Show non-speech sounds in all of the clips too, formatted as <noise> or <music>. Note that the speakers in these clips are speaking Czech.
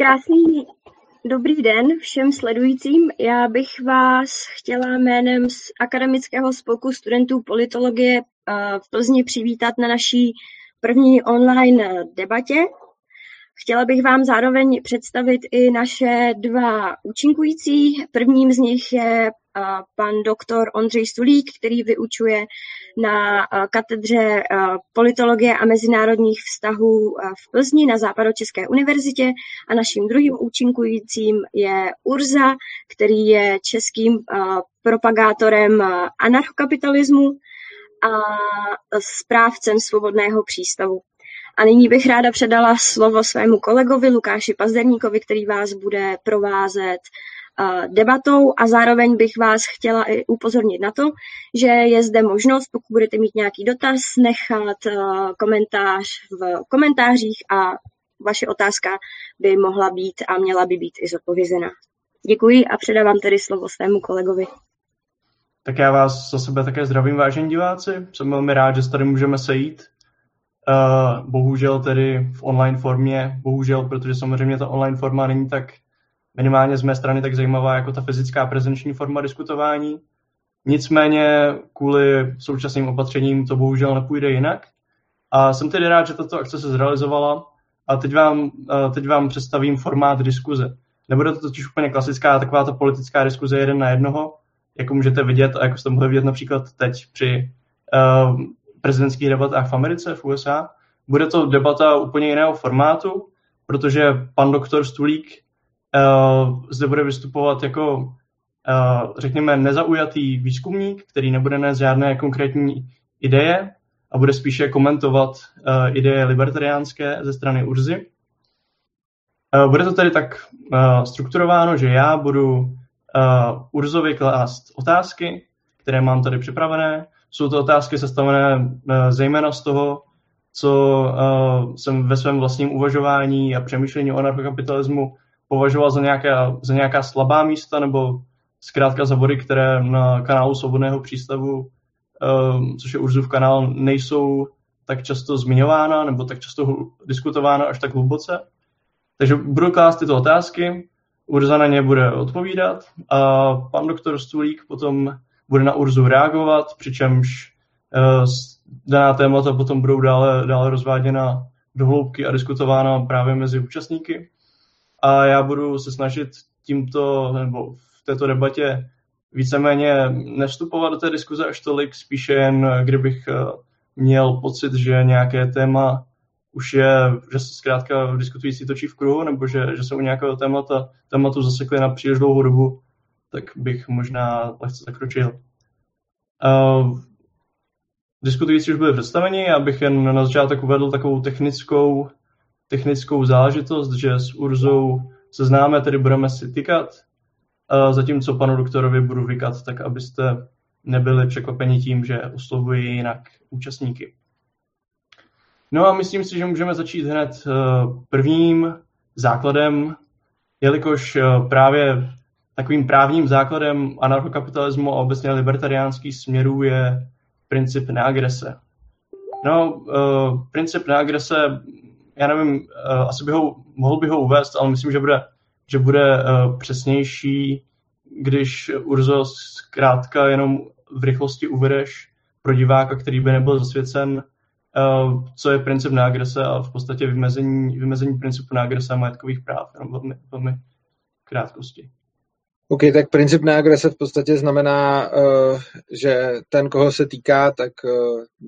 Krásný dobrý den všem sledujícím. Já bych vás chtěla jménem z Akademického spolku studentů politologie eh, v Plzni přivítat na naší první online debatě. Chtěla bych vám zároveň představit i naše dva účinkující. Prvním z nich je pan doktor Ondřej Sulík, který vyučuje na katedře politologie a mezinárodních vztahů v Plzni na Západočeské univerzitě a naším druhým účinkujícím je Urza, který je českým propagátorem anarchokapitalismu a správcem svobodného přístavu. A nyní bych ráda předala slovo svému kolegovi Lukáši Pazderníkovi, který vás bude provázet debatou a zároveň bych vás chtěla i upozornit na to, že je zde možnost, pokud budete mít nějaký dotaz, nechat komentář v komentářích a vaše otázka by mohla být a měla by být i zodpovězena. Děkuji a předávám tedy slovo svému kolegovi. Tak já vás za sebe také zdravím, vážení diváci. Jsem velmi rád, že se tady můžeme sejít. Uh, bohužel tedy v online formě, bohužel, protože samozřejmě ta online forma není tak minimálně z mé strany tak zajímavá jako ta fyzická prezenční forma diskutování. Nicméně kvůli současným opatřením to bohužel nepůjde jinak. A jsem tedy rád, že tato akce se zrealizovala a teď vám, teď vám představím formát diskuze. Nebude to totiž úplně klasická taková ta politická diskuze jeden na jednoho, jako můžete vidět a jako jste mohli vidět například teď při uh, prezidentských debatách v Americe, v USA. Bude to debata úplně jiného formátu, protože pan doktor Stulík uh, zde bude vystupovat jako, uh, řekněme, nezaujatý výzkumník, který nebude nést žádné konkrétní ideje a bude spíše komentovat uh, ideje libertariánské ze strany Urzy. Bude to tedy tak strukturováno, že já budu Urzovi klást otázky, které mám tady připravené. Jsou to otázky sestavené zejména z toho, co jsem ve svém vlastním uvažování a přemýšlení o anarchokapitalismu považoval za nějaká, za nějaká slabá místa nebo zkrátka za body, které na kanálu Svobodného přístavu, um, což je Urzův kanál, nejsou tak často zmiňována nebo tak často diskutována až tak hluboce. Takže budu klást tyto otázky, Urza na ně bude odpovídat a pan doktor Stulík potom bude na Urzu reagovat, přičemž uh, daná témata potom budou dále, dále rozváděna do hloubky a diskutována právě mezi účastníky a já budu se snažit tímto, nebo v této debatě víceméně nevstupovat do té diskuze až tolik, spíše jen kdybych eh, měl pocit, že nějaké téma už je, že se zkrátka diskutující točí v kruhu, nebo že, že se u nějakého témata, tématu zasekli na příliš dlouhou dobu, tak bych možná lehce zakročil. Uh, diskutující už byli představeni, abych jen na začátek uvedl takovou technickou technickou záležitost, že s Urzou se známe, tedy budeme si tykat, zatímco panu doktorovi budu vykat, tak abyste nebyli překvapeni tím, že oslovuji jinak účastníky. No a myslím si, že můžeme začít hned eh, prvním základem, jelikož eh, právě takovým právním základem anarchokapitalismu a obecně libertariánských směrů je princip neagrese. No, uh, princip neagrese já nevím, uh, asi by ho, mohl bych ho uvést, ale myslím, že bude, že bude uh, přesnější, když Urzo zkrátka jenom v rychlosti uvedeš pro diváka, který by nebyl zasvěcen, uh, co je princip neagrese a v podstatě vymezení, vymezení principu neagrese a majetkových práv, jenom velmi, velmi krátkosti. OK, tak princip neagrese v podstatě znamená, že ten, koho se týká, tak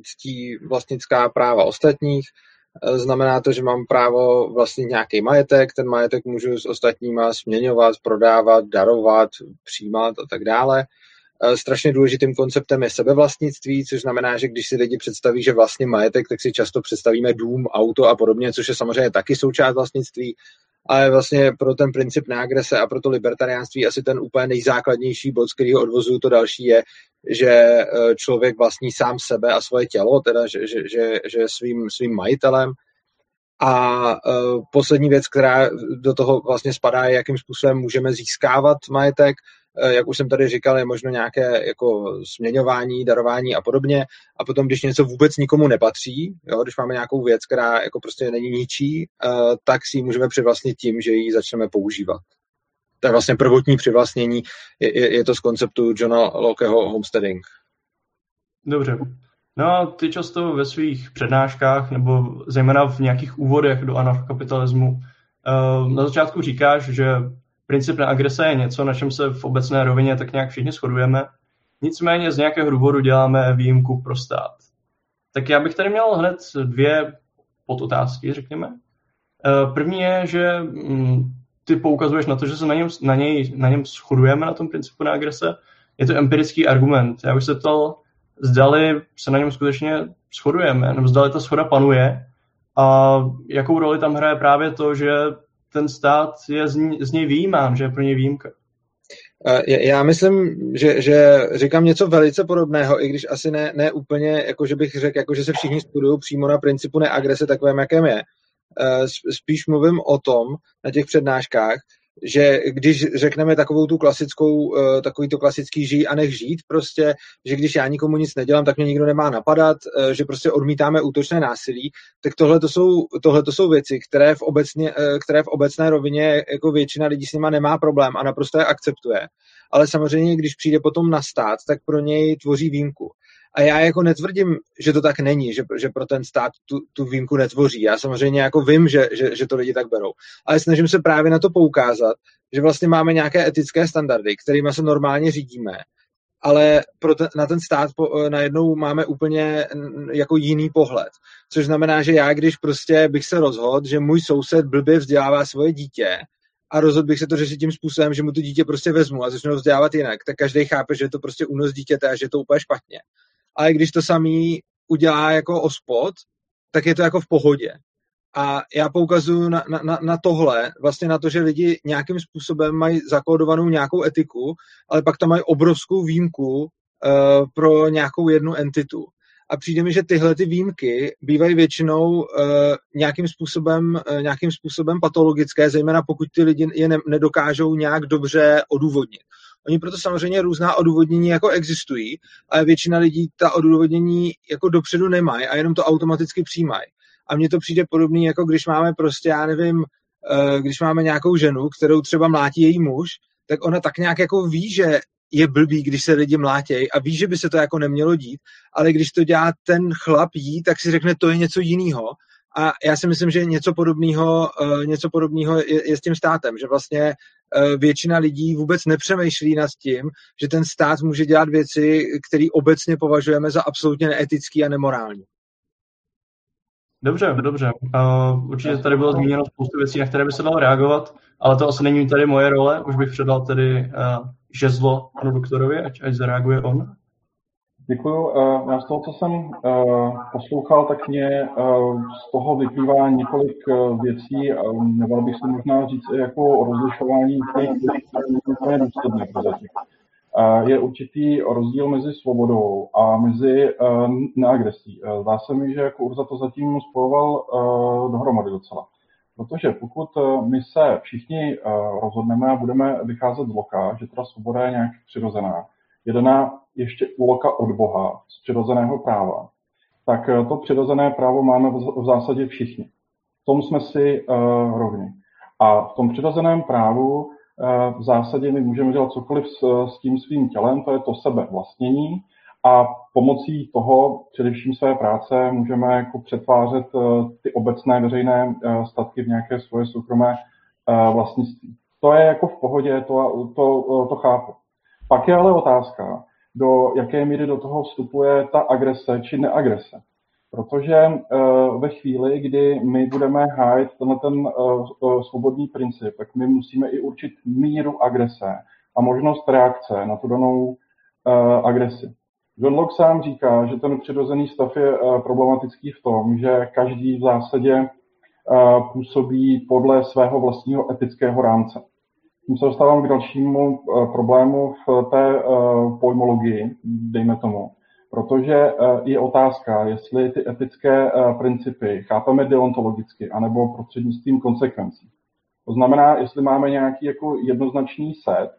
ctí vlastnická práva ostatních, Eh, znamená to, že mám právo vlastnit nějaký majetek, ten majetek můžu s ostatníma směňovat, prodávat, darovat, přijímat a tak dále. Eh, strašně důležitým konceptem je sebevlastnictví, což znamená, že když si lidi představí, že vlastně majetek, tak si často představíme dům, auto a podobně, což je samozřejmě taky součást vlastnictví, ale vlastně pro ten princip neagrese a pro to libertariánství asi ten úplně nejzákladnější bod, z kterého odvozuju to další, je, že eh, člověk vlastní sám sebe a svoje tělo, teda že, že, že, že je svým, svým majitelem. A uh, poslední věc, která do toho vlastně spadá, je, jakým způsobem můžeme získávat majetek. Eh, jak už jsem tady říkal, je možno nějaké jako směňování, darování a podobně. A potom, když něco vůbec nikomu nepatří, jo, když máme nějakou věc, která jako prostě není ničí, eh, tak si ji můžeme přivlastnit tím, že ji začneme používat. To je vlastně prvotní přivlastnění, je, je, je to z konceptu Johna Lockeho homesteading. Dobře. No a ty často ve svých přednáškách nebo zejména v nějakých úvodech do anarchokapitalismu eh, na začátku říkáš, že princip agrese je něco, na čem se v obecné rovině tak nějak všichni shodujeme. Nicméně z nějakého důvodu děláme výjimku pro stát. Tak já bych tady měl hned dvě podotázky, řekněme. Eh, první je, že mm, ty poukazuješ na to, že se na něm, na něj, na něm shodujeme, na tom principu na agrese. Je to empirický argument. Já bych se ptal, zdali se na něm skutečně shodujeme, nebo zdali ta schoda panuje a jakou roli tam hraje právě to, že ten stát je z, ní, z něj výjímán, že je pro něj výjimka. Eh, já myslím, že, že říkám něco velice podobného, i když asi ne, ne úplně, jako že bych řekl, jako že se všichni studují přímo na principu neagrese takovém, jakém je. Eh, spíš mluvím o tom na těch přednáškách, že když řekneme takovou tu klasickou, eh, takový to klasický žij a nech žít prostě, že když já nikomu nic nedělám, tak mě nikdo nemá napadat, eh, že prostě odmítáme útočné násilí, tak tohle to jsou, tohle to jsou věci, které v, obecně, které v obecné rovině jako většina lidí s nima nemá problém a naprosto je akceptuje. Ale samozřejmě, když přijde potom na stát, tak pro něj tvoří výjimku. A já jako netvrdím, že to tak není, že, že pro ten stát tu, tu výjimku netvoří. Já samozřejmě jako vím, že, že, že to lidi tak berou. Ale snažím se právě na to poukázat, že vlastně máme nějaké etické standardy, kterými se normálně řídíme, ale pro ten, na ten stát po, najednou máme úplně jako jiný pohled. Což znamená, že já, když prostě bych se rozhodl, že můj soused blbě vzdělává svoje dítě a rozhodl bych se to řešit tím způsobem, že mu to dítě prostě vezmu a začnu ho vzdělávat jinak, tak každý chápe, že je to prostě únos dítěte a že je to úplně špatně ale když to samý udělá jako ospod, tak je to jako v pohodě. A já poukazuju na, na, na tohle, vlastně na to, že lidi nějakým způsobem mají zakódovanou nějakou etiku, ale pak tam mají obrovskou výjimku uh, pro nějakou jednu entitu. A přijde mi, že tyhle ty výjimky bývají většinou uh, nějakým, způsobem, uh, nějakým způsobem patologické, zejména pokud ty lidi je ne, nedokážou nějak dobře odůvodnit. Oni proto samozřejmě různá odůvodnění jako existují, ale většina lidí ta odůvodnění jako dopředu nemají a jenom to automaticky přijímají. A mně to přijde podobný, jako když máme prostě, já nevím, eh, když máme nějakou ženu, kterou třeba mlátí její muž, tak ona tak nějak jako ví, že je blbý, když se lidi mlátějí a ví, že by se to jako nemělo dít, ale když to dělá ten chlap jí, tak si řekne, to je něco jiného. A já si myslím, že něco podobného, eh, něco podobného je, je s tím státem, že vlastně většina lidí vůbec nepřemýšlí nad tím, že ten stát může dělat věci, které obecně považujeme za absolutně neetický a nemorální. Dobře, dobře. Uh, určitě tady bylo zmíněno spoustu věcí, na které by se dalo reagovat, ale to asi není tady moje role. Už bych předal tedy uh, žezlo panu doktorovi, ať, ať zareaguje on. Děkuji. Já z toho, co jsem poslouchal, tak mě z toho vyplývá několik věcí. Neval bych se možná říct jako rozlišování těch které důsledné. Je určitý rozdíl mezi svobodou a mezi neagresí. Zdá se mi, že jako Urza to zatím spojoval dohromady docela. Protože pokud my se všichni rozhodneme a budeme vycházet z loka, že ta svoboda je nějak přirozená, je daná ještě úloka od Boha z přirozeného práva, tak eh, to přirozené právo máme v zásadě všichni. V tom jsme si uh, rovni. A v tom přirozeném právu uh, v zásadě my můžeme dělat cokoliv s, s tím svým tělem, to je to sebe vlastnění, a pomocí toho, především své práce, můžeme jako přetvářet uh, ty obecné veřejné uh, statky v nějaké svoje soukromé uh, vlastnictví. To je jako v pohodě, to, to, to, to chápu. Pak je ale otázka, do jaké míry do toho vstupuje ta agrese či neagrese. Protože uh, ve chvíli, kdy my budeme hájit tenhle ten uh, svobodný princip, tak my musíme i určit míru agrese a možnost reakce na tu danou agresi. John Locke sám říká, že ten přirozený stav je problematický v tom, že každý v zásadě působí podle svého vlastního etického rámce. Tím se dostávám k dalšímu eh, problému v té eh, pojmologii, dejme tomu. Protože eh, je otázka, jestli ty etické principy chápeme deontologicky anebo prostřednictvím konsekvencí. To znamená, jestli máme nějaký jako jednoznačný set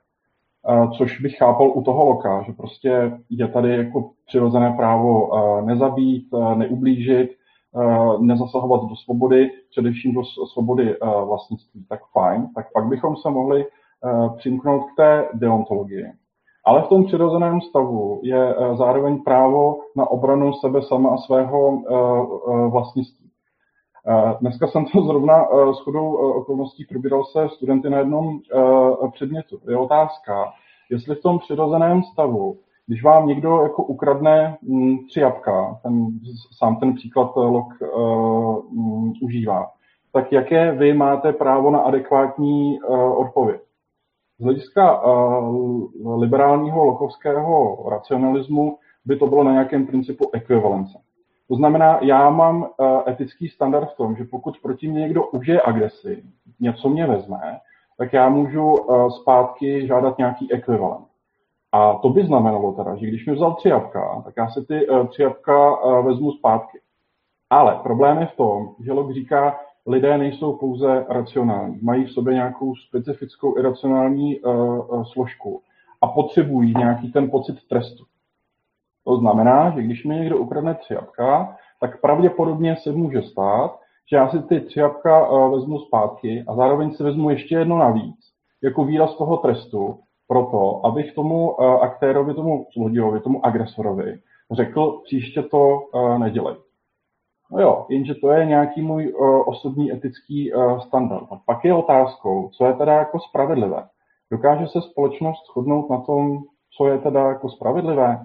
což bych chápal u toho loka, že prostě je tady jako přirozené právo nezabít, neublížit, nezasahovat do svobody, především do svobody vlastnictví, tak fajn, tak pak bychom se mohli přimknout k té deontologii. Ale v tom přirozeném stavu je zároveň právo na obranu sebe sama a svého vlastnictví. Dneska jsem to zrovna s chodou okolností probíral se studenty na jednom předmětu. Je otázka, jestli v tom přirozeném stavu, když vám někdo jako ukradne mm, tři jabka, ten, sám ten příklad Lok uh, užívá, tak jaké vy máte právo na adekvátní uh, odpověď? Z hlediska uh, liberálního lokovského racionalismu by to bylo na nějakém principu ekvivalence. To znamená, já mám uh, etický standard v tom, že pokud proti mě někdo užije agresi, něco mě vezme, tak já můžu uh, zpátky žádat nějaký ekvivalent. A to by znamenalo teda, že když mi vzal tři jabka, tak já si ty uh, tři jabka uh, vezmu zpátky. Ale problém je v tom, že Locke říká, lidé nejsou pouze racionální, mají v sobě nějakou specifickou iracionální uh, složku a potřebují nějaký ten pocit trestu. To znamená, že když mi někdo ukradne tři jabka, tak pravděpodobně se může stát, že já si ty tři jabka uh, vezmu zpátky a zároveň si vezmu ještě jedno navíc, jako výraz toho trestu, proto, abych tomu uh, aktérovi, tomu zlodějovi, tomu agresorovi řekl, příště to uh, nedělej. No jo, jenže to je nějaký můj uh, osobní etický standard. A pak je otázkou, co je teda jako spravedlivé. Dokáže se společnost shodnout na tom, co je teda jako spravedlivé?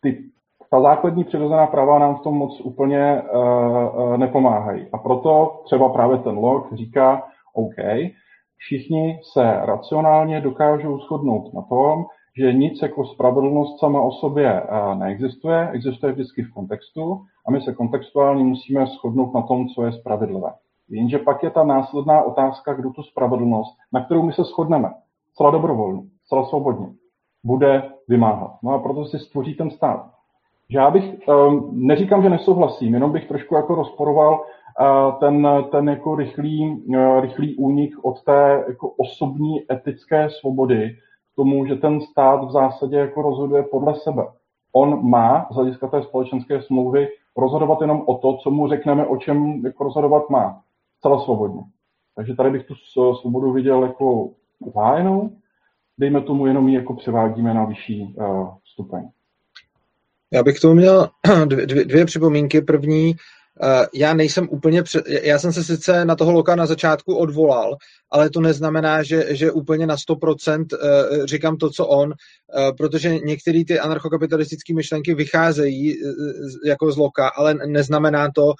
Ty, ta základní přirozená práva nám v tom moc úplně uh, nepomáhají. A proto třeba právě ten log říká, OK, všichni se racionálně dokážou shodnout na tom, že nic jako spravedlnost sama o sobě neexistuje, existuje vždycky v kontextu a my se kontextuálně musíme shodnout na tom, co je spravedlivé. Jenže pak je ta následná otázka, kdo tu spravedlnost, na kterou my se shodneme, celá dobrovolně, celá svobodně, bude vymáhat. No a proto si stvoří ten stát. Já bych, um, neříkám, že nesouhlasím, jenom bych trošku jako rozporoval ten, ten jako rychlý, uh, rychlý únik od té jako osobní etické svobody k tomu, že ten stát v zásadě jako rozhoduje podle sebe. On má z hlediska té společenské smlouvy rozhodovat jenom o to, co mu řekneme, o čem jako rozhodovat má. Celá svobodně. Takže tady bych tu svobodu viděl jako zájenou, dejme tomu jenom ji jako převádíme na vyšší uh, stupeň. Já bych tomu měl <clears throat> dvě, dvě, dvě připomínky. První, já nejsem úplně, před, já jsem se sice na toho Loka na začátku odvolal, ale to neznamená, že, že úplně na 100% uh, říkám to, co on, uh, protože některé ty anarchokapitalistické myšlenky vycházejí jako z Loka, ale neznamená to,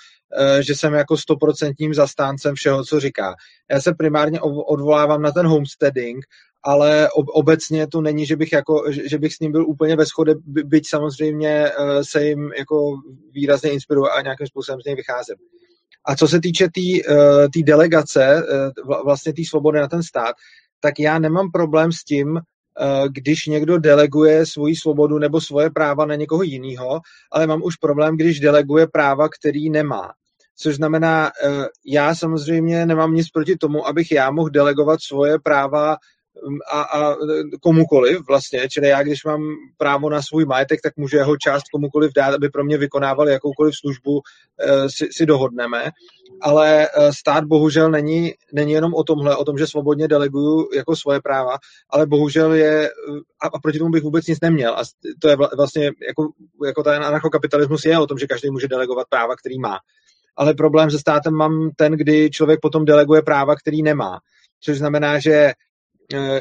že jsem jako stoprocentním zastáncem všeho, co říká. Já se primárně odvolávám na ten homesteading ale obecně to není, že bych, jako, že bych s ním byl úplně ve shodě, byť samozřejmě eh, se jim jako výrazně inspiruje a nějakým způsobem z něj vycházím. A co se týče té tý, uh, tý delegace, uh, vlastně té svobody na ten stát, tak já nemám problém s tím, když někdo deleguje svoji svobodu nebo svoje práva na někoho jiného, ale mám už problém, když deleguje práva, který nemá. Což znamená, já samozřejmě nemám nic proti tomu, abych já mohl delegovat svoje práva a, a komukoliv vlastně, čili já, když mám právo na svůj majetek, tak můžu jeho část komukoliv dát, aby pro mě vykonával jakoukoliv službu, eh, si, si dohodneme, ale eh, stát bohužel není, není jenom o tomhle, o tom, že svobodně deleguju jako svoje práva, ale bohužel je, a, a proti tomu bych vůbec nic neměl a to je vlastně, jako, jako ten anarchokapitalismus je o tom, že každý může delegovat práva, který má. Ale problém se státem mám ten, kdy člověk potom deleguje práva, který nemá. Což znamená, že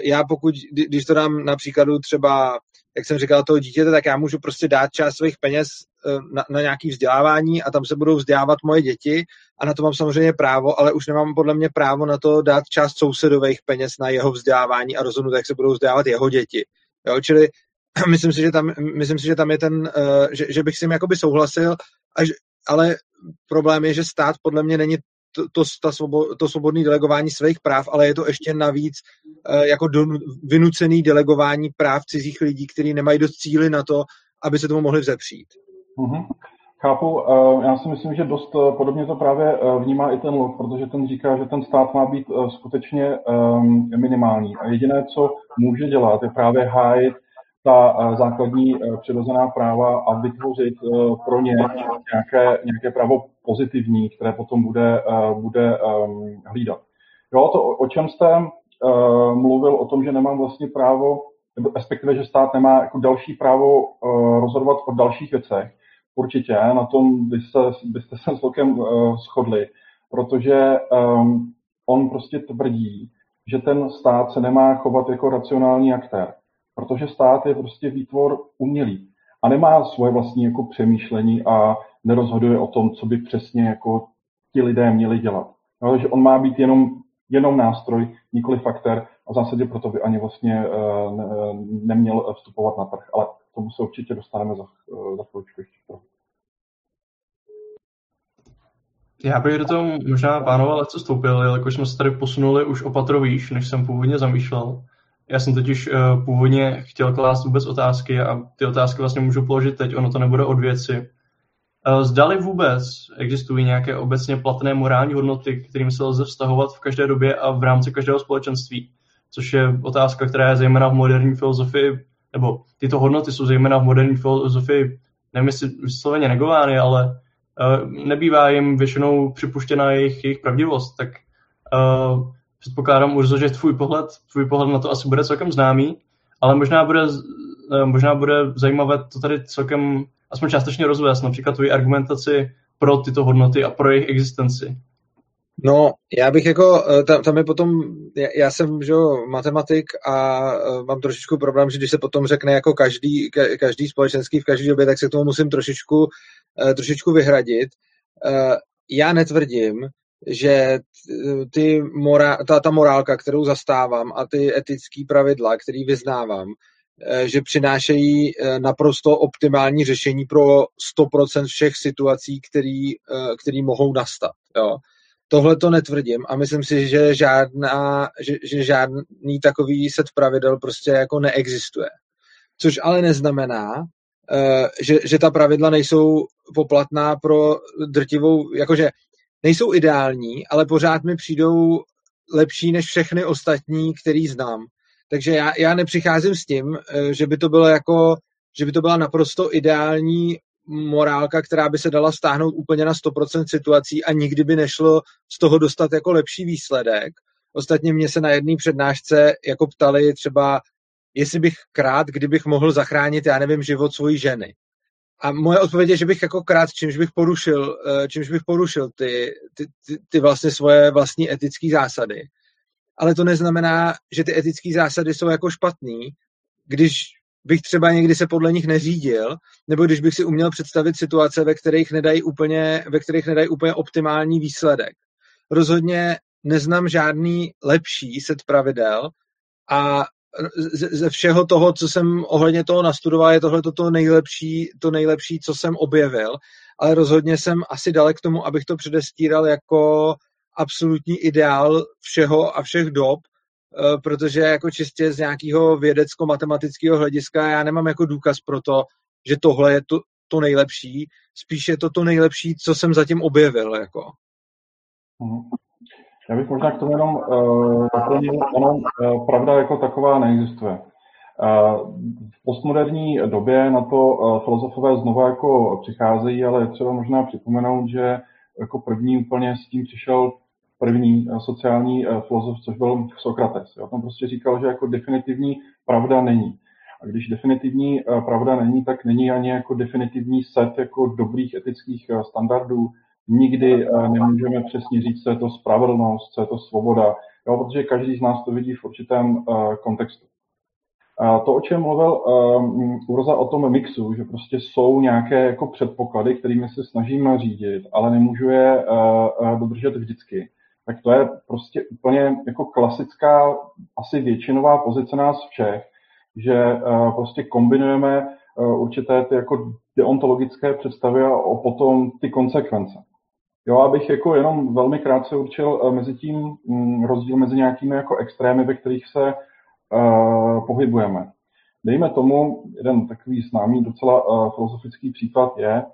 já pokud, když to dám na příkladu třeba, jak jsem říkal, toho dítěte, tak já můžu prostě dát část svých peněz eh, na, na nějaké vzdělávání a tam se budou vzdělávat moje děti a na to mám samozřejmě právo, ale už nemám podle mě právo na to dát část sousedových peněz na jeho vzdělávání a rozhodnout, jak se budou vzdělávat jeho děti. Jo, čili <clears throat> myslím si, že tam, myslím si, že tam je ten, uh, že, že bych s tím jakoby souhlasil, až, ale problém je, že stát podle mě není to, to, ta svobo, to svobodné delegování svých práv, ale je to ještě navíc uh, jako do, vynucený delegování práv cizích lidí, kteří nemají dost cíly na to, aby se tomu mohli vzepřít. Mm-hmm. Chápu, já si myslím, že dost podobně to právě vnímá i ten LOK, protože ten říká, že ten stát má být skutečně minimální. A jediné, co může dělat, je právě hájit ta základní přirozená práva a vytvořit pro ně nějaké, nějaké právo pozitivní, které potom bude, bude hlídat. Jo, to, o čem jste mluvil, o tom, že nemám vlastně právo, respektive, že stát nemá jako další právo rozhodovat o dalších věcech, Určitě, na tom byste, byste se celkem shodli, protože um, on prostě tvrdí, že ten stát se nemá chovat jako racionální aktér, protože stát je prostě výtvor umělý a nemá svoje vlastní jako přemýšlení a nerozhoduje o tom, co by přesně jako ti lidé měli dělat. No, že on má být jenom, jenom nástroj, nikoli faktor a v zásadě proto by ani vlastně uh, ne, neměl vstupovat na trh. Ale tomu se určitě dostaneme za, za chvíličku ještě. Já bych do toho možná pánové co vstoupil, jelikož jsme se tady posunuli už opatro výš, než jsem původně zamýšlel. Já jsem totiž uh, původně chtěl klást vůbec otázky a ty otázky vlastně můžu položit teď, ono to nebude od věci. Uh, zdali vůbec existují nějaké obecně platné morální hodnoty, kterým se lze vztahovat v každé době a v rámci každého společenství, což je otázka, která je zejména v moderní filozofii, nebo tyto hodnoty jsou zejména v moderní filozofii, nevím jestli vysloveně negovány, ale Eh, nebývá jim většinou připuštěna jejich, jejich pravdivost, tak uh, předpokládám, Urzo, že tvůj pohled, tvůj pohled na to asi bude celkem známý, ale možná bude, uh, možná bude zajímavé to tady celkem aspoň částečně rozvést, například tvoji argumentaci pro tyto hodnoty a pro jejich existenci. No, já bych jako, tam, tam je potom, já, já jsem, že matematik a mám trošičku problém, že když se potom řekne jako každý, každý společenský v každé době, tak se k tomu musím trošičku Eh, trošičku vyhradit. Eh, já netvrdím, že ty mora, ta, ta morálka, kterou zastávám a ty etické pravidla, které vyznávám, eh, že přinášejí naprosto optimální řešení pro 100% všech situací, který, který mohou nastat. Jo. Tohle to netvrdím a myslím si, že, žádná, že, že žádný takový set pravidel prostě jako neexistuje. Což ale neznamená, Eh, že, že ta pravidla nejsou poplatná pro drtivou, jakože nejsou ideální, ale pořád mi přijdou lepší než všechny ostatní, který znám. Takže já, já nepřicházím s tím, eh, že by to bylo jako, že by to byla naprosto ideální morálka, která by se dala stáhnout úplně na 100% situací a nikdy by nešlo z toho dostat jako lepší výsledek. Ostatně mě se na jedné přednášce jako ptali třeba, jestli bych krát, kdybych mohl zachránit, já nevím, život svojí ženy. A moje odpověď je, že bych jako krát, čímž bych porušil, eh, čímž bych porušil ty, ty, ty, ty vlastně svoje vlastní etické zásady. Ale to neznamená, že ty etické zásady jsou jako špatný, když bych třeba někdy se podle nich neřídil, nebo když bych si uměl představit situace, ve kterých nedají úplně, ve kterých nedají úplně optimální výsledek. Rozhodně neznám žádný lepší set pravidel a ze všeho toho, co jsem ohledně toho nastudoval, je tohle to nejlepší, to nejlepší, co jsem objevil, ale rozhodně jsem asi dalek k tomu, abych to předestíral jako absolutní ideál všeho a všech dob, eh, protože jako čistě z nějakého vědecko-matematického hlediska já nemám jako důkaz pro to, že tohle je to, to nejlepší, spíš je to to nejlepší, co jsem zatím objevil. Jako. Mhm. Já bych možná k tomu jenom uh, doplnil, ono, uh, pravda jako taková neexistuje. Uh, v postmoderní době na to filozofové znovu jako přicházejí, ale je třeba možná připomenout, že jako první úplně s tím přišel první sociální filozof, což byl Sokrates. Jo. Tam prostě říkal, že jako definitivní pravda není. A když definitivní pravda není, tak není ani jako definitivní set jako dobrých etických standardů, nikdy eh, nemůžeme přesně říct, co je to spravedlnost, co je to svoboda, jo, protože každý z nás to vidí v určitém uh, kontextu. A to, o čem mluvil um, Urza o tom mixu, že prostě jsou nějaké jako předpoklady, kterými se snažíme řídit, ale nemůžu je dodržet vždycky, tak to je prostě úplně jako klasická, asi většinová pozice nás všech, že prostě kombinujeme určité ty jako deontologické představy a potom ty konsekvence. Jo, abych jako jenom velmi krátce určil uh, mezi tím um, rozdíl mezi nějakými jako extrémy, ve kterých se uh, pohybujeme. Dejme tomu, jeden takový známý docela uh, filozofický příklad je,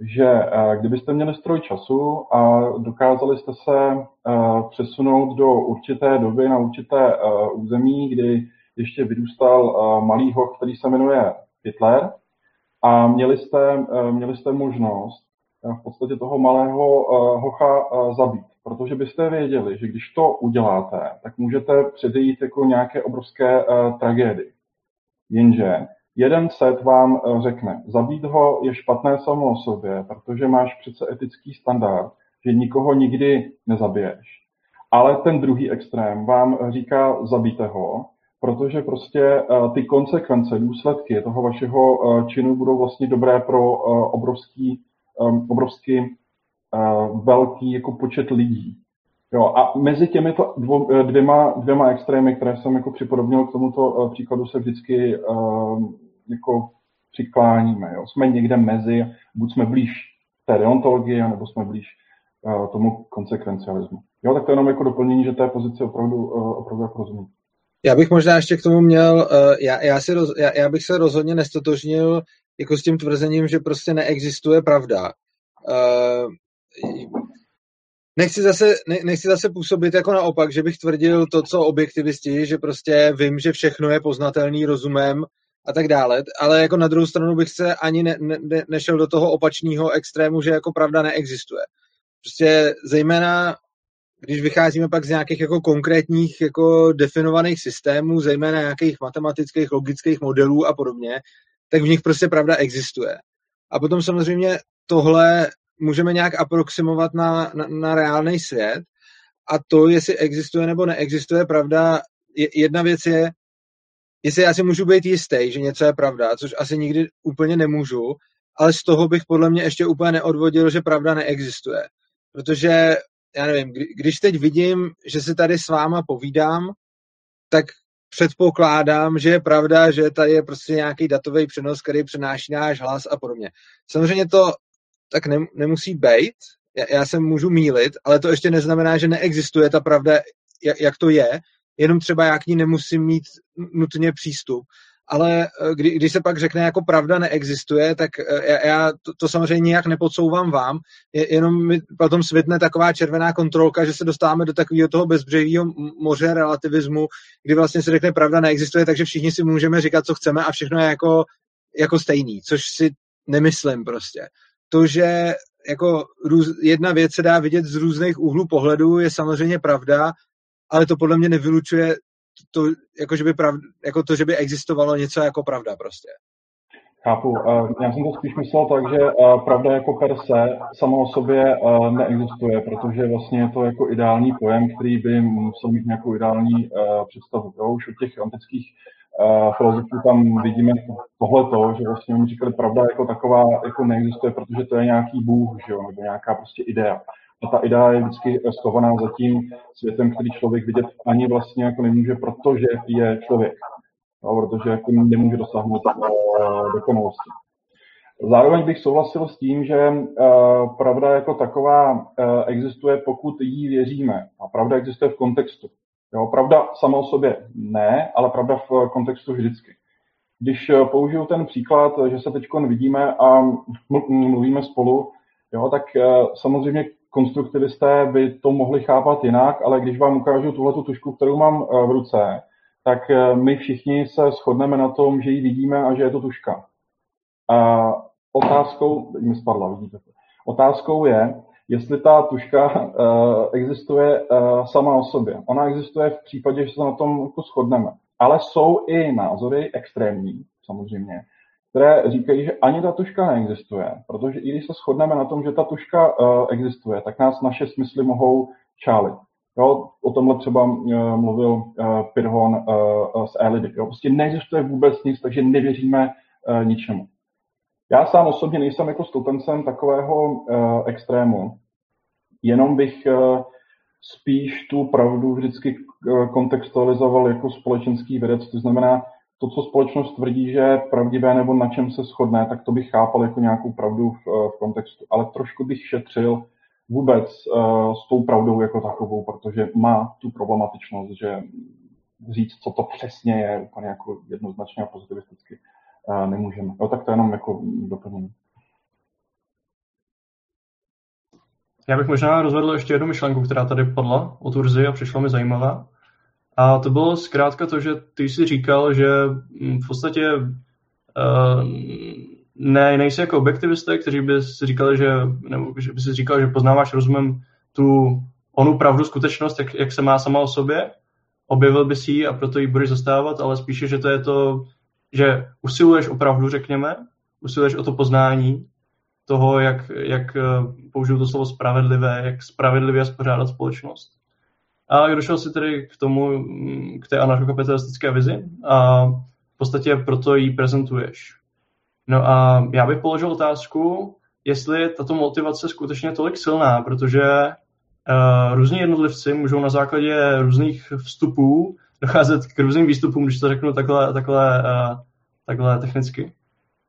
že kdybyste měli stroj času a dokázali jste se přesunout do určité doby na určité území, kdy ještě vyrůstal malý hoch, který se jmenuje Hitler, a měli jste, měli jste možnost v podstatě toho malého hocha zabít protože byste věděli, že když to uděláte, tak můžete předejít jako nějaké obrovské tragédii. Jenže jeden set vám řekne, zabít ho je špatné samo o sobě, protože máš přece etický standard, že nikoho nikdy nezabiješ. Ale ten druhý extrém vám říká, zabijte ho, protože prostě ty konsekvence, důsledky toho vašeho činu budou vlastně dobré pro obrovský, um, obrovský velký jako počet lidí. Jo, a mezi těmito dvou, eh, dvěma, dvěma extrémy, které jsem jako připodobnil k tomuto eh, příkladu, se vždycky uh, jako přikláníme. Jo. Jsme někde mezi, buď jsme blíž té deontologii, nebo jsme blíž uh, tomu konsekvencialismu. Jo, tak to je jenom jako doplnění, že té pozici opravdu, uh, opravdu jako rozumím. Já bych možná ještě k tomu měl, uh, já, já, si roz, já, já bych se rozhodně nestotožnil jako s tím tvrzením, že prostě neexistuje pravda. Uh, nechci zase, ne, nechci zase působit jako naopak, že bych tvrdil to, co objektivisti, že prostě vím, že všechno je poznatelný rozumem a tak dále, ale jako na druhou stranu bych se ani ne, ne, nešel do toho opačného extrému, že jako pravda neexistuje. Prostě zejména když vycházíme pak z nějakých jako konkrétních jako definovaných systémů, zejména nějakých matematických, logických modelů a podobně, tak v nich prostě pravda existuje. A potom samozřejmě tohle můžeme nějak aproximovat na, na, na reálný svět a to, jestli existuje nebo neexistuje pravda, je, jedna věc je, jestli já si můžu být jistý, že něco je pravda, což asi nikdy úplně nemůžu, ale z toho bych podle mě ještě úplně neodvodil, že pravda neexistuje. Protože, já nevím, kdy, když teď vidím, že si tady s váma povídám, tak předpokládám, že je pravda, že tady je prostě nějaký datový přenos, který přenáší náš hlas a podobně. Samozřejmě to tak ne, nemusí být. Já, já se můžu mílit, ale to ještě neznamená, že neexistuje ta pravda, jak, jak to je, jenom třeba já k ní nemusím mít nutně přístup. Ale eh, kdy, když se pak řekne, jako pravda neexistuje, tak eh, já, já to, to samozřejmě nijak nepodsouvám vám, je, jenom mi potom svitne taková červená kontrolka, že se dostáváme do takového toho bezbřehého moře relativismu, kdy vlastně se řekne, pravda neexistuje, takže všichni si můžeme říkat, co chceme a všechno je jako, jako stejný, což si nemyslím prostě. To, že jako růz, jedna věc se dá vidět z různých úhlů pohledu, je samozřejmě pravda, ale to podle mě nevylučuje to, jako, že by prav, jako to, že by existovalo něco jako pravda prostě. Chápu. Já jsem to spíš myslel tak, že pravda jako per se sama o sobě neexistuje, protože vlastně je to jako ideální pojem, který by musel mít nějakou ideální představu. Jo? Už od těch antických filozofů tam vidíme tohleto, že vlastně oni říkali, pravda jako taková jako neexistuje, protože to je nějaký bůh, že jo, nebo nějaká prostě idea. A ta idea je vždycky schovaná za tím světem, který člověk vidět ani vlastně jako nemůže, protože je člověk. No, protože jako nemůže dosáhnout uh, dokonalosti. Zároveň bych souhlasil s tím, že uh, pravda jako taková uh, existuje, pokud jí věříme. A pravda existuje v kontextu. Jo, pravda sama o sobě ne, ale pravda v kontextu vždycky. Když eh, použiju ten příklad, že se teď vidíme a mluvíme spolu, jo, tak eh, samozřejmě konstruktivisté by to mohli chápat jinak, ale když vám ukážu tuhle tušku, kterou mám eh, v ruce, tak my všichni se shodneme na tom, že ji vidíme a že je to tuška. A otázkou, mi spadla, vidíte to. Otázkou je, jestli ta tuška uh, existuje sama o sobě. Ona existuje v případě, že se na tom jako shodneme. Ale jsou i názory extrémní, samozřejmě, které říkají, že ani ta tuška neexistuje, protože i když se shodneme na tom, že ta tuška uh, existuje, tak nás naše smysly mohou čálit. Jo, o tomhle třeba uh, mluvil uh, Pirhon uh, z Elidy. Jo. Prostě neexistuje vůbec nic, takže nevěříme uh, ničemu. Já sám osobně nejsem jako stoupencem takového uh, extrému, jenom bych uh, spíš tu pravdu vždycky kontextualizoval jako společenský vědec, to znamená, to, co společnost tvrdí, že je pravdivé nebo na čem se shodne, tak to bych chápal jako nějakou pravdu v, uh, v kontextu. Ale trošku bych šetřil vůbec uh, s tou pravdou jako takovou, protože má tu problematičnost, že říct, co to přesně je, úplně jako jednoznačně a pozitivisticky nemůžeme. No tak to jenom jako doplnění. já bych možná rozvedl ještě jednu myšlenku, která tady padla od Urzy a přišla mi zajímavá. A to bylo zkrátka to, že ty jsi říkal, že mm, v podstatě uh, ne, nejsi jako objektivisté, kteří by si říkali, že, nebo že by si říkal, že poznáváš rozumem tu onu pravdu, skutečnost, jak, jak se má sama o sobě, objevil by si ji a proto ji budeš zastávat, ale spíše, že to je to, že usiluješ o pravdu, řekněme, usiluješ o to poznání toho, jak, jak eh, použiju to slovo spravedlivé, jak spravedlivě spořádat společnost. A došel si tedy k tomu, mm, k té anarchokapitalistické vizi a v podstatě proto ji prezentuješ. No a já bych položil otázku, jestli je tato motivace skutečně tolik silná, protože uh, různí jednotlivci můžou na základě různých vstupů docházet k různým výstupům, když to řeknu takhle, takhle, uh, takhle technicky.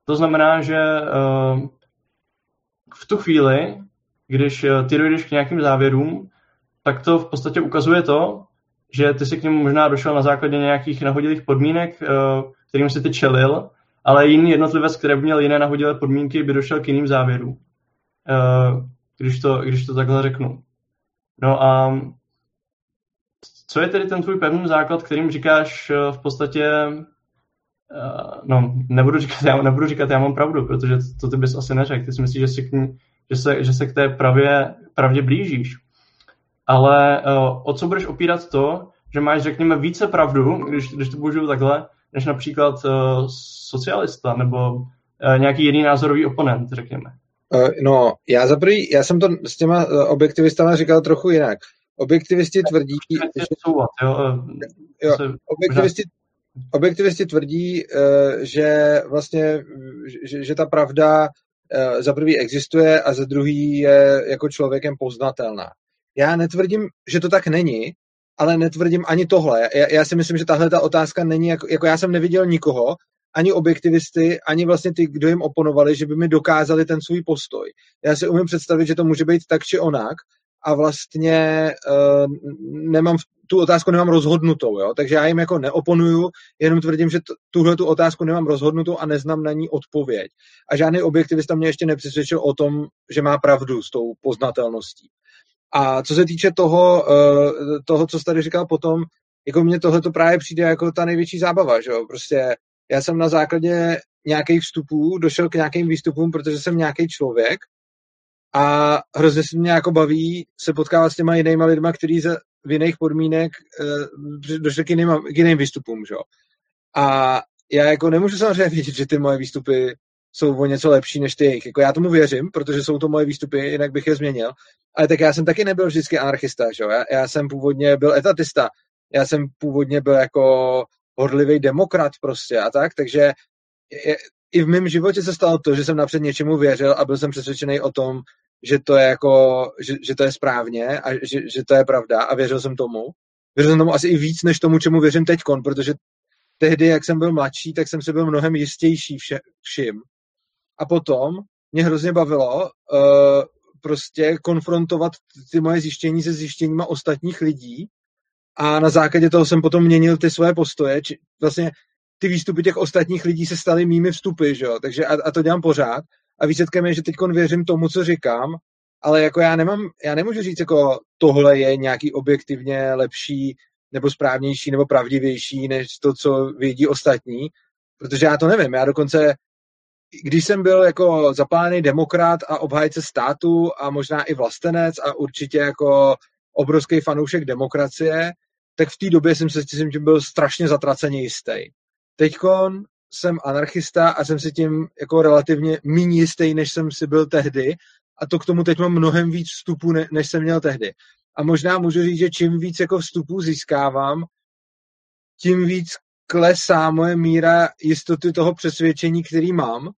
To znamená, že uh, v tu chvíli, když ty dojdeš k nějakým závěrům, tak to v podstatě ukazuje to, že ty si k němu možná došel na základě nějakých nahodilých podmínek, kterým si ty čelil, ale jiný jednotlivec, který by měl jiné nahodilé podmínky, by došel k jiným závěrům, když to, když to takhle řeknu. No a co je tedy ten tvůj pevný základ, kterým říkáš eh, v podstatě, eh, no, nebudu říkat, já, nebudu říkat, já mám pravdu, protože to, to ty bys asi neřekl. Ty si myslíš, že, si k ní, že, se, že se k té pravě, pravdě blížíš. Ale eh, o co budeš opírat to, že máš, řekněme, více pravdu, když, když to použiju takhle, než například socialista nebo nějaký jiný názorový oponent, řekněme. Uh, no, já za prvý, já jsem to s těma uh, objektivistama říkal trochu jinak. Objektivisti tvrdí, že... Souvat, jo, jo, objektivisti, objektivisti tvrdí, uh, že vlastně, že, že ta pravda za prvý existuje a za druhý je jako člověkem poznatelná. Já netvrdím, že to tak není, ale netvrdím ani tohle. Já, já si myslím, že tahle ta otázka není, jako, jako já jsem neviděl nikoho, ani objektivisty, ani vlastně ty, kdo jim oponovali, že by mi dokázali ten svůj postoj. Já si umím představit, že to může být tak či onak a vlastně uh, nemám tu otázku nemám rozhodnutou, jo? takže já jim jako neoponuju, jenom tvrdím, že tuhle tu otázku nemám rozhodnutou a neznám na ní odpověď. A žádný objektivista mě ještě nepřesvědčil o tom, že má pravdu s tou poznatelností. A co se týče toho, uh, toho co jsi tady říkal potom, jako mně tohle to právě přijde jako ta největší zábava, že jo? Prostě já jsem na základě nějakých vstupů došel k nějakým výstupům, protože jsem nějaký člověk a hrozně se mě jako baví se potkávat s těma jinýma lidma, kteří za v jiných podmínek uh, došli k jiným, k jiným výstupům, že? A já jako nemůžu samozřejmě vědět, že ty moje výstupy jsou o něco lepší než ty jejich. Jako já tomu věřím, protože jsou to moje výstupy, jinak bych je změnil. Ale tak já jsem taky nebyl vždycky anarchista, že? Já, já jsem původně byl etatista. Já jsem původně byl jako horlivý demokrat prostě a tak, takže je, i v mém životě se stalo to, že jsem napřed něčemu věřil a byl jsem přesvědčený o tom, že to je jako, že, že to je správně a že, že to je pravda a věřil jsem tomu. Věřil jsem tomu asi i víc, než tomu, čemu věřím teďkon, protože tehdy, jak jsem byl mladší, tak jsem si byl mnohem jistější vše, všim. A potom mě hrozně bavilo uh, prostě konfrontovat ty moje zjištění se zjištěníma ostatních lidí a na základě toho jsem potom měnil ty svoje postoje. Či vlastně ty výstupy těch ostatních lidí se staly mými vstupy, že jo? Takže a, a to dělám pořád. A výsledkem je, že teď věřím tomu, co říkám, ale jako já nemám, já nemůžu říct, jako tohle je nějaký objektivně lepší nebo správnější nebo pravdivější než to, co vědí ostatní, protože já to nevím. Já dokonce, když jsem byl jako zapálený demokrat a obhájce státu a možná i vlastenec a určitě jako obrovský fanoušek demokracie, tak v té době jsem se tím byl strašně zatraceně jistý. Teďkon jsem anarchista a jsem si tím jako relativně méně jistý, než jsem si byl tehdy a to k tomu teď mám mnohem víc vstupů, ne, než jsem měl tehdy. A možná můžu říct, že čím víc jako vstupů získávám, tím víc klesá moje míra jistoty toho přesvědčení, který mám,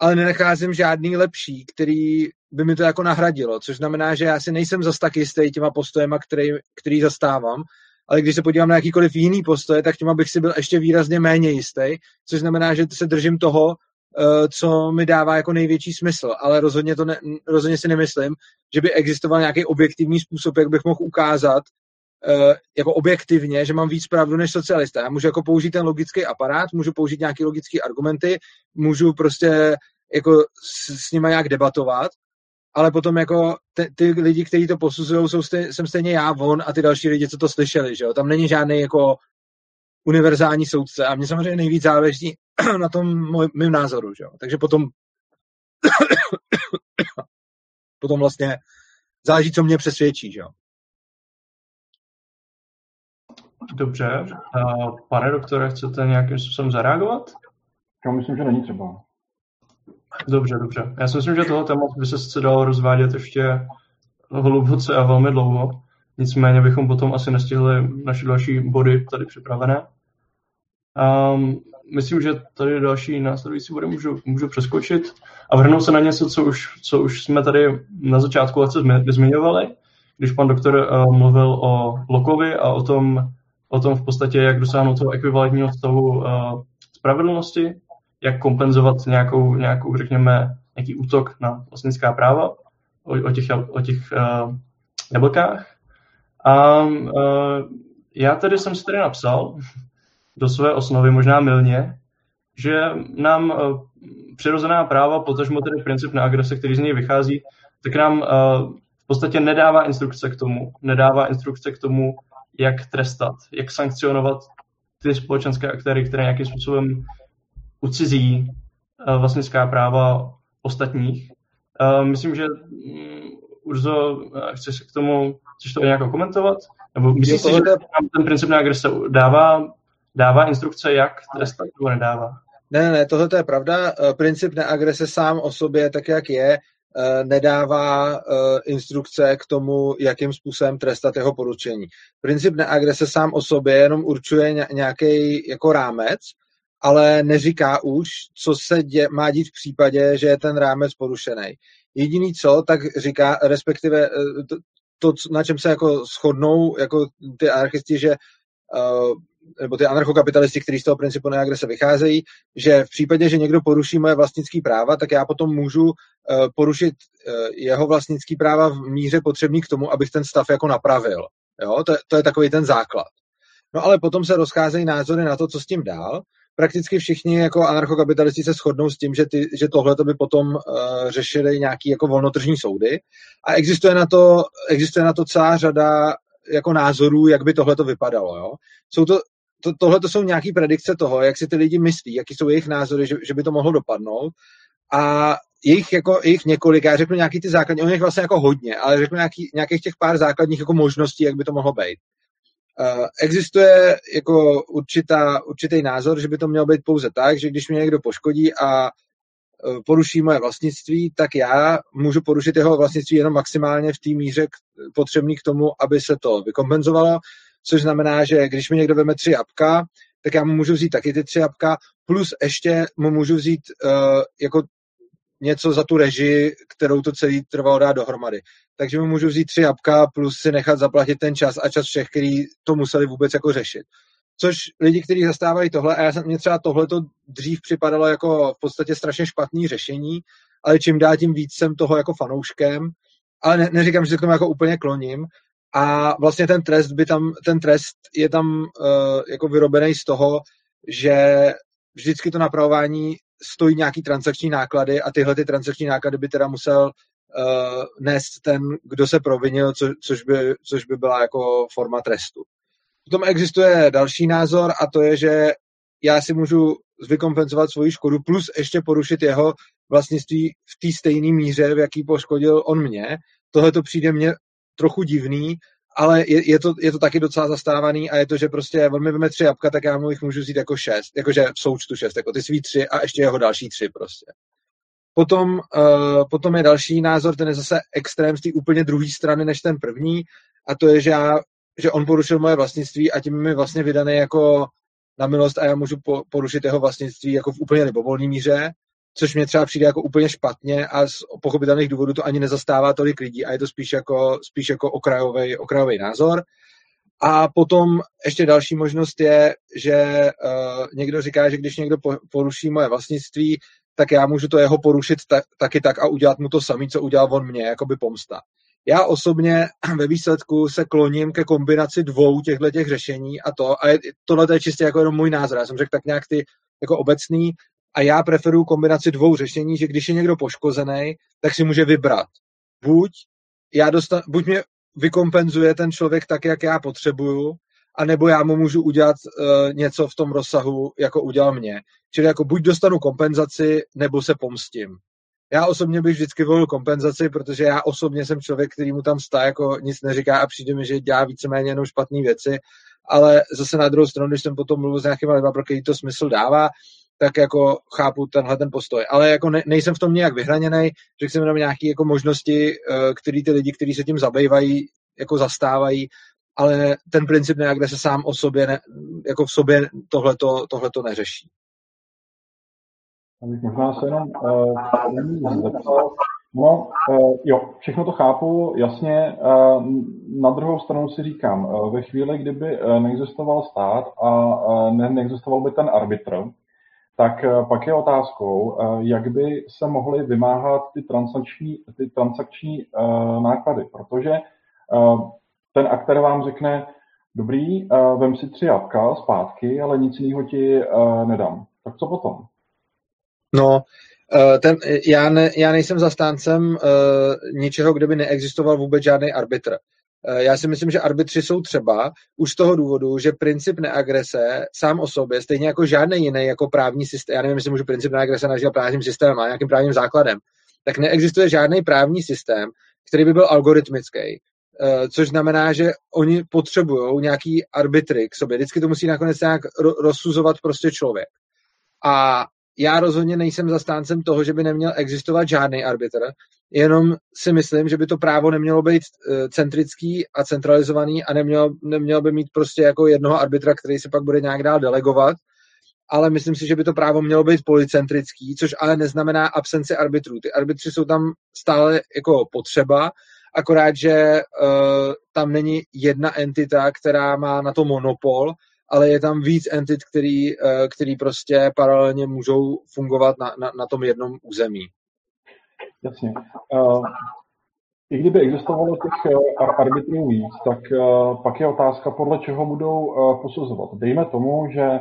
ale nenacházím žádný lepší, který by mi to jako nahradilo, což znamená, že já si nejsem zas tak jistý těma postojema, který, který zastávám ale když se podívám na jakýkoliv jiný postoje, tak těma bych si byl ještě výrazně méně jistý, což znamená, že se držím toho, eh, co mi dává jako největší smysl, ale rozhodně, to ne, rozhodně si nemyslím, že by existoval nějaký objektivní způsob, jak bych mohl ukázat jako objektivně, že mám víc pravdu než socialista. Já můžu jako použít ten logický aparát, můžu použít nějaké logické argumenty, můžu prostě jako s, s nimi nějak debatovat, ale potom jako ty, ty lidi, kteří to posuzují, jsou stej, jsem stejně já, on a ty další lidi, co to slyšeli, že jo? Tam není žádný jako univerzální soudce a mě samozřejmě nejvíc záleží <clears throat> na tom můj, mým názoru, že jo? Takže potom <coughs> potom vlastně záleží, co mě přesvědčí, že jo? Dobře. Uh, pane doktore, chcete nějakým způsobem zareagovat? Já myslím, že není třeba. Dobře, dobře. Já si myslím, že tohle téma by se dalo rozvádět ještě hluboce a velmi dlouho. Nicméně bychom potom asi nestihli naše další body tady připravené. Um, myslím, že tady další následující body můžu, můžu přeskočit a vrhnout se na něco, co už, co už jsme tady na začátku lekce zmiňovali, když pan doktor uh, mluvil o Lokovi a o tom, o tom v podstatě, jak dosáhnout toho ekvivalentního stavu uh, spravedlnosti, jak kompenzovat nějakou, nějakou, řekněme, nějaký útok na vlastnická práva o, o těch, o těch uh, jablkách. A uh, já tedy jsem si tady napsal do své osnovy, možná milně, že nám uh, přirozená práva, potažmo tedy princip na agrese, který z něj vychází, tak nám uh, v podstatě nedává instrukce k tomu, nedává instrukce k tomu, jak trestat, jak sankcionovat ty společenské aktéry, které nějakým způsobem ucizí uh, vlastnická práva ostatních. Uh, myslím, že um, Urzo, uh, chceš k tomu, chceš to nějak komentovat? Nebo myslíš si, že ten princip na agrese dává, dává instrukce, jak trestat, nebo nedává? Ne, ne, ne, tohle je pravda. Princip neagrese sám o sobě, tak jak je, nedává instrukce k tomu, jakým způsobem trestat jeho poručení. Princip neagrese sám o sobě jenom určuje nějaký jako rámec, ale neříká už, co se dě, má dít v případě, že je ten rámec porušený. Jediný co, tak říká, respektive eh, to, to na čem se jako shodnou jako ty anarchisti, že uh, nebo ty anarchokapitalisti, kteří z toho principu neagrese vycházejí, že v případě, že někdo poruší moje vlastnické práva, tak já potom můžu uh, porušit uh, jeho vlastnické práva v míře potřebný k tomu, abych ten stav jako napravil. Jo? To, to je takový ten základ. No ale potom se rozcházejí názory na to, co s tím dál prakticky všichni jako anarchokapitalisti se shodnou s tím, že, ty, že tohle by potom uh, řešili nějaký jako volnotržní soudy a existuje na to, existuje na to celá řada jako názorů, jak by tohle to vypadalo. Jo? Jsou to, to, tohle to jsou nějaké predikce toho, jak si ty lidi myslí, jaký jsou jejich názory, že, že by to mohlo dopadnout a jejich, jako, jejich několik, já řeknu nějaký ty základní, on je vlastně jako hodně, ale řeknu nějaký, nějakých těch pár základních jako možností, jak by to mohlo být. Uh, existuje jako určitá, určitý názor, že by to mělo být pouze tak, že když mě někdo poškodí a poruší moje vlastnictví, tak já můžu porušit jeho vlastnictví jenom maximálně v té míře potřebný k tomu, aby se to vykompenzovalo, což znamená, že když mi někdo veme tři jabka, tak já mu můžu vzít taky ty tři jabka, plus ještě mu můžu vzít uh, jako něco za tu režii, kterou to celý trvalo dát dohromady. Takže mu můžu vzít tři jabka plus si nechat zaplatit ten čas a čas všech, kteří to museli vůbec jako řešit. Což lidi, kteří zastávají tohle, a já jsem, mě třeba tohle to dřív připadalo jako v podstatě strašně špatný řešení, ale čím dál tím víc jsem toho jako fanouškem, ale ne, neříkám, že se k tomu jako úplně kloním, a vlastně ten trest by tam, ten trest je tam uh, jako vyrobený z toho, že vždycky to napravování stojí nějaký transakční náklady a tyhle ty transakční náklady by teda musel uh, nést ten, kdo se provinil, co, což, by, což by byla jako forma trestu. Potom existuje další názor a to je, že já si můžu vykompenzovat svoji škodu plus ještě porušit jeho vlastnictví v té stejné míře, v jaký poškodil on mě. Tohle to přijde mně trochu divný, ale je, je, to, je to taky docela zastávaný a je to, že prostě on mi tři jabka, tak já mu jich můžu vzít jako šest, jakože v součtu šest, jako ty svý tři a ještě jeho další tři prostě. Potom, uh, potom je další názor, ten je zase extrém z té úplně druhé strany než ten první a to je, že, já, že on porušil moje vlastnictví a tím mi vlastně vydaný jako na milost a já můžu po, porušit jeho vlastnictví jako v úplně libovolné míře což mě třeba přijde jako úplně špatně a z pochopitelných důvodů to ani nezastává tolik lidí a je to spíš jako, spíš jako okrajový, okrajový názor. A potom ještě další možnost je, že uh, někdo říká, že když někdo poruší moje vlastnictví, tak já můžu to jeho porušit ta, taky tak a udělat mu to samé, co udělal on mě, jako by pomsta. Já osobně <clears throat> ve výsledku se kloním ke kombinaci dvou těchto těch řešení a to, a tohle je čistě jako jenom můj názor, já jsem řekl tak nějak ty jako obecný, a já preferuji kombinaci dvou řešení, že když je někdo poškozený, tak si může vybrat. buď já dostan, buď mě vykompenzuje ten člověk tak, jak já potřebuju, anebo já mu můžu udělat uh, něco v tom rozsahu, jako udělal mě. Čili jako buď dostanu kompenzaci, nebo se pomstím. Já osobně bych vždycky volil kompenzaci, protože já osobně jsem člověk, který mu tam stá, jako nic neříká a přijde mi, že dělá víceméně jenom špatné věci, ale zase na druhou stranu, když jsem potom mluvil s nějakými lidmi, pro který to smysl dává, tak jako chápu tenhle ten postoj. Ale jako ne, nejsem v tom nějak vyhraněný, řekl jsem jenom nějaké jako možnosti, eh, které ty lidi, kteří se tím zabývají, jako zastávají, ale ten princip nějak, kde se sám o sobě, ne, jako v sobě tohleto, tohleto neřeší. Abych možná se jenom uh, zeptal, No, uh, jo, všechno to chápu, jasně. Uh, na druhou stranu si říkám, uh, ve chvíli, kdyby neexistoval stát a ne, neexistoval by ten arbitr, tak pak je otázkou, jak by se mohly vymáhat ty transakční, ty transakční náklady, protože ten aktér vám řekne, dobrý, vem si tři jabka zpátky, ale nic jiného ti nedám. Tak co potom? No, eh, ten, já, ne, já nejsem zastáncem uh, ničeho, kde by neexistoval vůbec žádný arbitr. Uh, já si myslím, že arbitři jsou třeba už z toho důvodu, že princip neagrese sám o sobě, stejně jako žádný jiný jako právní systém, já nevím, jestli můžu princip neagrese nazývat právním systémem a nějakým právním základem, tak neexistuje žádný právní systém, který by byl algoritmický. Což znamená, že oni potřebují nějaký arbitry k sobě. Vždycky to musí nakonec nějak ro- rozsuzovat prostě člověk. A já rozhodně nejsem zastáncem toho, že by neměl existovat žádný arbitr, jenom si myslím, že by to právo nemělo být eh, centrický a centralizovaný a nemělo, nemělo by mít prostě jako jednoho arbitra, který se pak bude nějak dál delegovat, ale myslím si, že by to právo mělo být policentrický, což ale neznamená absenci arbitrů. Ty arbitři jsou tam stále jako potřeba, akorát, že uh, tam není jedna entita, která má na to monopol ale je tam víc entit, který, eh, který prostě paralelně můžou fungovat na, na, na tom jednom území. Jasně. Uh, I kdyby existovalo těch uh, arbitrů víc, tak uh, pak je otázka, podle čeho budou uh, posuzovat. Dejme tomu, že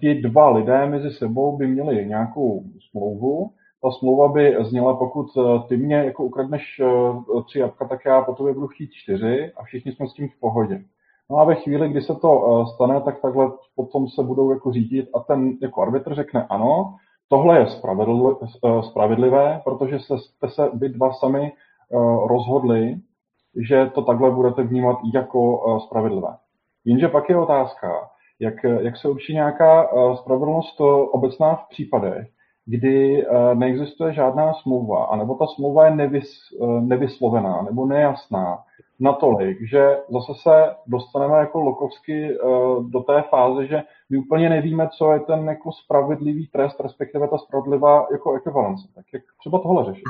ti dva lidé mezi sebou by měli nějakou smlouvu, ta smlouva by zněla, pokud ty mě jako ukradneš tři jabka, tak já po tobě budu chtít čtyři a všichni jsme s tím v pohodě. No a ve chvíli, kdy se to eh, stane, tak takhle potom se budou jako řídit a ten jako arbitr řekne ano, tohle je eh, spravedlivé, protože se, jste se vy dva sami eh, rozhodli, že to takhle budete vnímat jako spravedlivé. Jenže pak je otázka, jak, jak se určí nějaká spravedlnost obecná v případech, kdy neexistuje žádná smlouva, anebo ta smlouva je nevys, nevyslovená nebo nejasná, natolik, že zase se dostaneme jako lokovsky uh, do té fáze, že my úplně nevíme, co je ten jako spravedlivý trest, respektive ta spravedlivá jako ekvivalence. Tak jak třeba tohle řešit?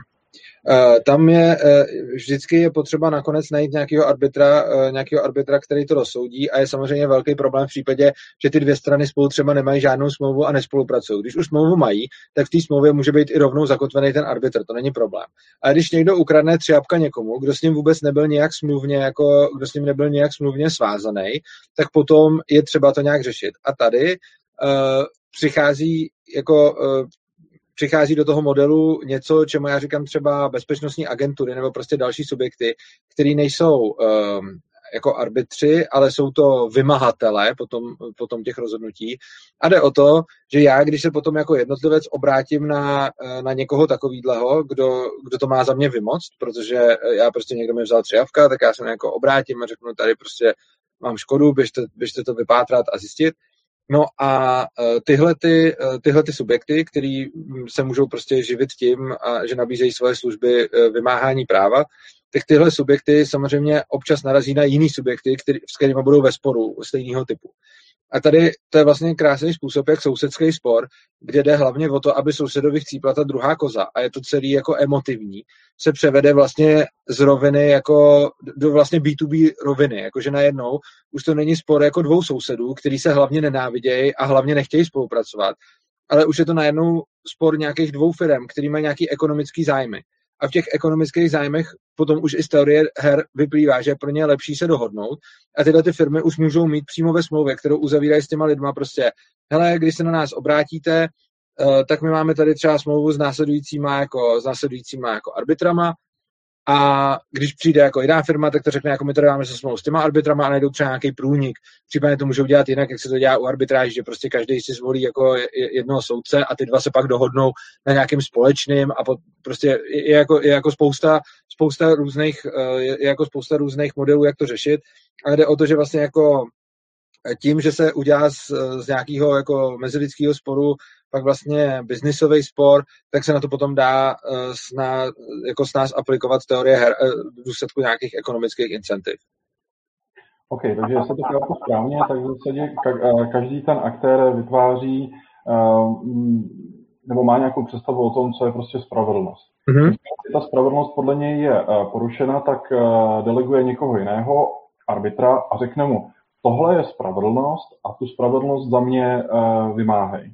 Eh, tam je eh, vždycky je potřeba nakonec najít nějakého arbitra, eh, nějakého arbitra, který to rozsoudí a je samozřejmě velký problém v případě, že ty dvě strany spolu třeba nemají žádnou smlouvu a nespolupracují. Když už smlouvu mají, tak v té smlouvě může být i rovnou zakotvený ten arbitr, to není problém. A když někdo ukradne tři jabka někomu, kdo s ním vůbec nebyl nějak smluvně, jako, kdo s ním nebyl nějak smluvně svázaný, tak potom je třeba to nějak řešit. A tady uh, přichází jako přichází do toho modelu něco, čemu já říkám třeba bezpečnostní agentury nebo prostě další subjekty, které nejsou um, jako arbitři, ale jsou to vymahatele potom, potom těch rozhodnutí. A jde o to, že já, když se potom jako jednotlivec obrátím na, na někoho takovýhleho, kdo, kdo to má za mě vymoct, protože já prostě někdo mi vzal třijavka, tak já se jako obrátím a řeknu, tady prostě mám škodu, běžte, běžte to vypátrat a zjistit. No a e, tyhle, ty, e, tyhle ty subjekty, které se můžou prostě živit tím, že nabízejí svoje služby e, vymáhání práva, tak tyhle subjekty samozřejmě občas narazí na jiný subjekty, který, s kterými budou ve sporu stejného typu. A tady to je vlastně krásný způsob, jak sousedský spor, kde jde hlavně o to, aby sousedovi chcípla ta druhá koza a je to celý jako emotivní, se převede vlastně z roviny jako do vlastně B2B roviny, jakože najednou už to není spor jako dvou sousedů, který se hlavně nenávidějí a hlavně nechtějí spolupracovat, ale už je to najednou spor nějakých dvou firm, který mají nějaký ekonomický zájmy a v těch ekonomických zájmech potom už i z teorie her vyplývá, že je pro ně lepší se dohodnout. A tyhle ty firmy už můžou mít přímo ve smlouvě, kterou uzavírají s těma lidma prostě, hele, když se na nás obrátíte, eh, tak my máme tady třeba smlouvu s následujícíma jako, s následujícíma jako arbitrama, a když přijde jako jiná firma, tak to řekne, jako my to dáme se smlouvu s těma arbitrama a najdou třeba nějaký průnik. Případně to můžou dělat jinak, jak se to dělá u arbitráží, že prostě každý si zvolí jako jednoho soudce a ty dva se pak dohodnou na nějakým společným a pod, prostě je jako, je jako spousta, spousta různých, eh, je jako spousta různých modelů, jak to řešit. Ale jde o to, že vlastně jako tím, že se udělá z, z nějakého jako mezilidského sporu pak vlastně biznisový spor, tak se na to potom dá uh, sná, jako s nás aplikovat teorie her uh, v důsledku nějakých ekonomických incentiv. OK, takže jestli to chápu správně, tak v zásadě eh, každý ten aktér vytváří nebo má nějakou představu o tom, co je prostě spravedlnost. Mm-hmm. Když ta spravedlnost podle něj je porušena, tak deleguje někoho jiného, arbitra, a řekne mu, tohle je spravedlnost a tu spravedlnost za mě vymáhej.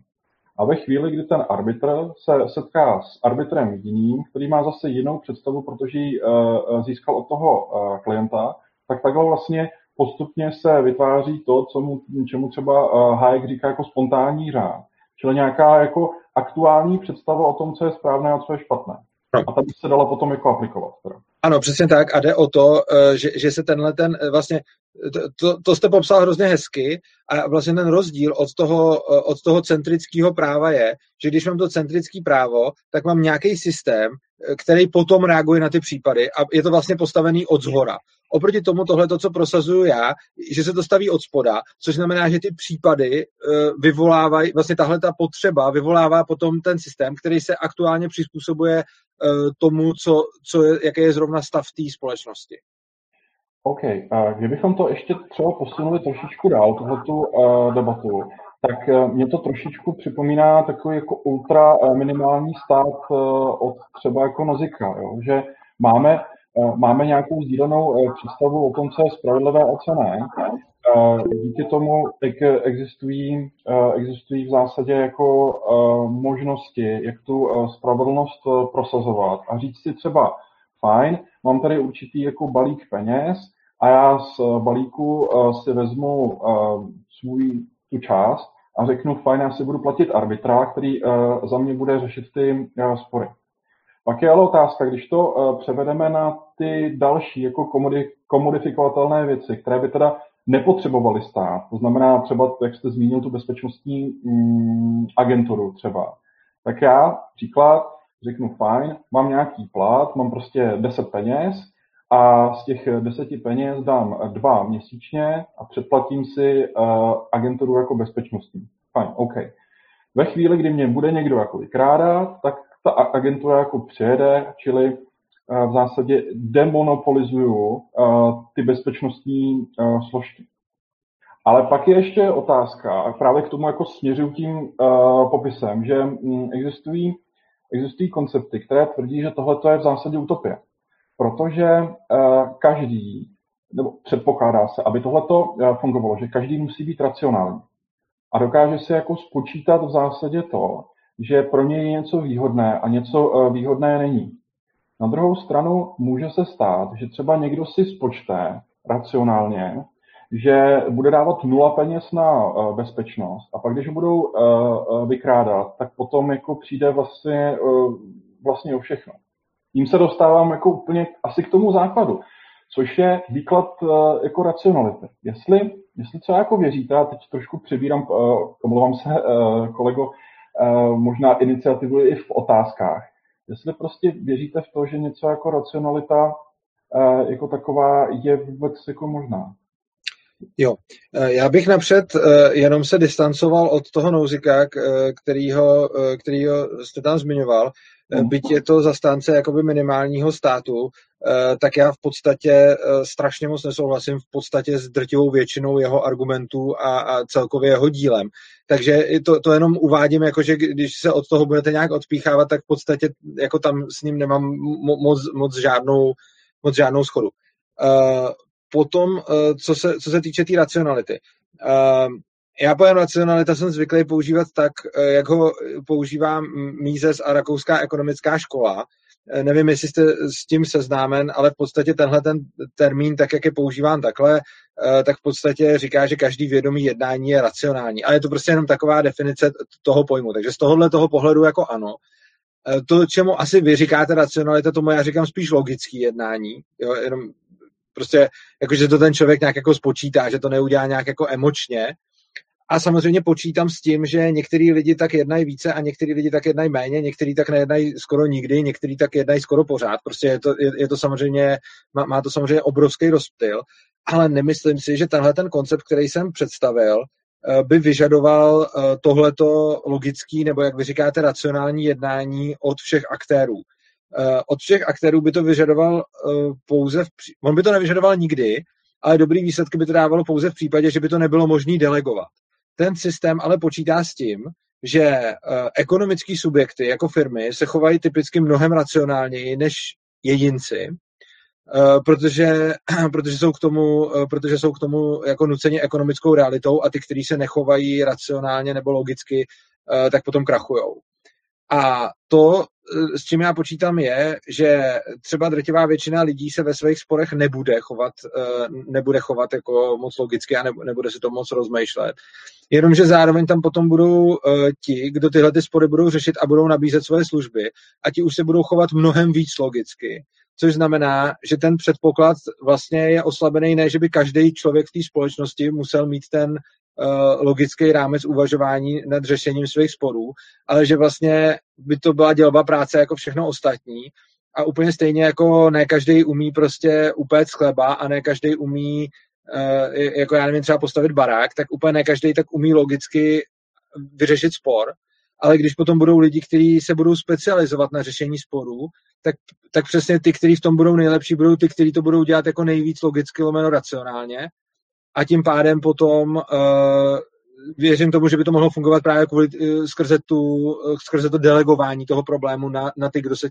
A ve chvíli, kdy ten arbitr se setká s arbitrem jiným, který má zase jinou představu, protože ji uh, získal od toho uh, klienta, tak takhle vlastně postupně se vytváří to, co mu, čemu třeba Hayek říká jako spontánní řád. Čili nějaká jako aktuální představa o tom, co je správné a co je špatné. No. A ta by se dala potom jako aplikovat. Teda. Ano, přesně tak. A jde o to, že, že se tenhle ten vlastně to, to jste popsal hrozně hezky a vlastně ten rozdíl od toho, od toho centrického práva je, že když mám to centrické právo, tak mám nějaký systém, který potom reaguje na ty případy a je to vlastně postavený od zhora. Oproti tomu tohle, to, co prosazuju já, že se to staví od spoda, což znamená, že ty případy eh, vyvolávají, vlastně tahle ta potřeba vyvolává potom ten systém, který se aktuálně přizpůsobuje eh, tomu, co, co je, jaký je zrovna stav té společnosti. OK, a kdybychom to ještě třeba posunuli trošičku dál, tohletu uh, debatu, tak uh, mě to trošičku připomíná takový jako ultra uh, minimální stát uh, od třeba jako Nozika, jo? že máme, uh, máme nějakou sdílenou uh, představu o tom, co je spravedlivé a co ne. Uh, díky tomu existují, uh, existují v zásadě jako uh, možnosti, jak tu uh, spravedlnost uh, prosazovat a říct si třeba, fajn, mám tady určitý jako balík peněz a já z eh, balíku eh, si vezmu eh, svůj tu část a řeknu, fajn, já si budu platit arbitra, který za mě bude řešit ty spory. Pak je ale otázka, když to převedeme na ty další jako komodifikovatelné věci, které by teda nepotřebovaly stát, to znamená třeba, jak jste zmínil, tu bezpečnostní mm, agenturu třeba, tak já příklad řeknu fajn, mám nějaký plat, mám prostě 10 peněz a z těch deseti peněz dám dva měsíčně a předplatím si uh, agenturu jako bezpečnostní. Fajn, OK. Ve chvíli, kdy mě bude někdo jako vykrádat, tak ta agentura jako přijede, čili uh, v zásadě demonopolizuju uh, ty bezpečnostní složky. Ale pak je ještě otázka, právě k tomu jako směřuju tím popisem, že um, existují existují koncepty, které tvrdí, že tohle je v zásadě utopie. Protože uh, každý, nebo předpokládá se, aby tohleto uh, fungovalo, že každý musí být racionální. A dokáže si jako spočítat v zásadě to, že pro něj je něco výhodné a něco uh, výhodné není. Na druhou stranu může se stát, že třeba někdo si spočte racionálně, že bude dávat nula peněz na uh, bezpečnost a pak, když budou uh, vykrádat, tak potom jako přijde vlastně, vlastně o všechno. Tím se dostávám jako úplně asi k tomu základu, což je výklad jako racionality. Jestli, jestli co jako věříte, a teď trošku přebírám, omlouvám se, kolego, možná iniciativu i v otázkách. Jestli prostě věříte v to, že něco jako racionalita jako taková je vůbec jako možná. Jo, eh, já bych napřed eh, jenom se distancoval od toho nouzika, eh, kterýho, kterýho jste tam zmiňoval. Mhm. Byť je to zastánce jakoby minimálního státu, tak já v podstatě strašně moc nesouhlasím v podstatě s drtivou většinou jeho argumentů a, a celkově jeho dílem. Takže to, to jenom uvádím, jako že když se od toho budete nějak odpíchávat, tak v podstatě jako tam s ním nemám moc, moc, žádnou, moc žádnou schodu potom, eh, co se, co se týče té tý racionality. Eh, já pojem racionalita jsem zvyklý používat tak, eh, jak ho používá Mízes a Rakouská ekonomická škola. Nevím, jestli jste s tím seznámen, ale v podstatě tenhle ten termín, tak jak je používán takhle, tak v podstatě říká, že každý vědomý jednání je racionální. Ale je to prostě jenom taková definice toho pojmu. Takže z tohohle toho pohledu jako ano. to, čemu asi vy říkáte racionalita, tomu já říkám spíš logický jednání. Jo, jenom prostě, jako, že to ten člověk nějak jako spočítá, že to neudělá nějak jako emočně. A samozřejmě počítám s tím, že některý lidi tak jednají více a některý lidi tak jednají méně, některý tak nejednají skoro nikdy, některý tak jednají skoro pořád. Prostě je to, je, je to samozřejmě, má, má to samozřejmě obrovský rozptyl, ale nemyslím si, že tenhle ten koncept, který jsem představil, eh, by vyžadoval eh, tohleto logický, nebo jak vy říkáte, racionální jednání od všech aktérů. Eh, od všech aktérů by to vyžadoval pouze, v, on by to nevyžadoval nikdy, ale dobrý výsledky by to dávalo pouze v případě, že by to nebylo možné delegovat. Ten systém ale počítá s tím, že ekonomické subjekty jako firmy se chovají typicky mnohem racionálněji než jedinci Eh, protože, <clears throat> protože, jsou k tomu, eh, protože jsou k tomu jako nuceni ekonomickou realitou a ty, kteří se nechovají racionálně nebo logicky, eh, tak potom krachujou. A to, s čím já počítám, je, že třeba drtivá většina lidí se ve svých sporech nebude chovat, nebude chovat jako moc logicky a nebude si to moc rozmýšlet. Jenomže zároveň tam potom budou ti, kdo tyhle ty spory budou řešit a budou nabízet svoje služby a ti už se budou chovat mnohem víc logicky což znamená, že ten předpoklad vlastně je oslabený, ne, že by každý člověk v té společnosti musel mít ten logický rámec uvažování nad řešením svých sporů, ale že vlastně by to byla dělba práce jako všechno ostatní a úplně stejně jako ne každý umí prostě upéct chleba a ne každý umí uh, jako já nevím, třeba postavit barák, tak úplně ne každý tak umí logicky vyřešit spor, ale když potom budou lidi, kteří se budou specializovat na řešení sporů, tak, tak přesně ty, kteří v tom budou nejlepší, budou ty, kteří to budou dělat jako nejvíc logicky, lomeno racionálně. A tím pádem potom uh, věřím tomu, že by to mohlo fungovat právě kvůli, uh, skrze, tu, uh, skrze to delegování toho problému na, na ty, kdo se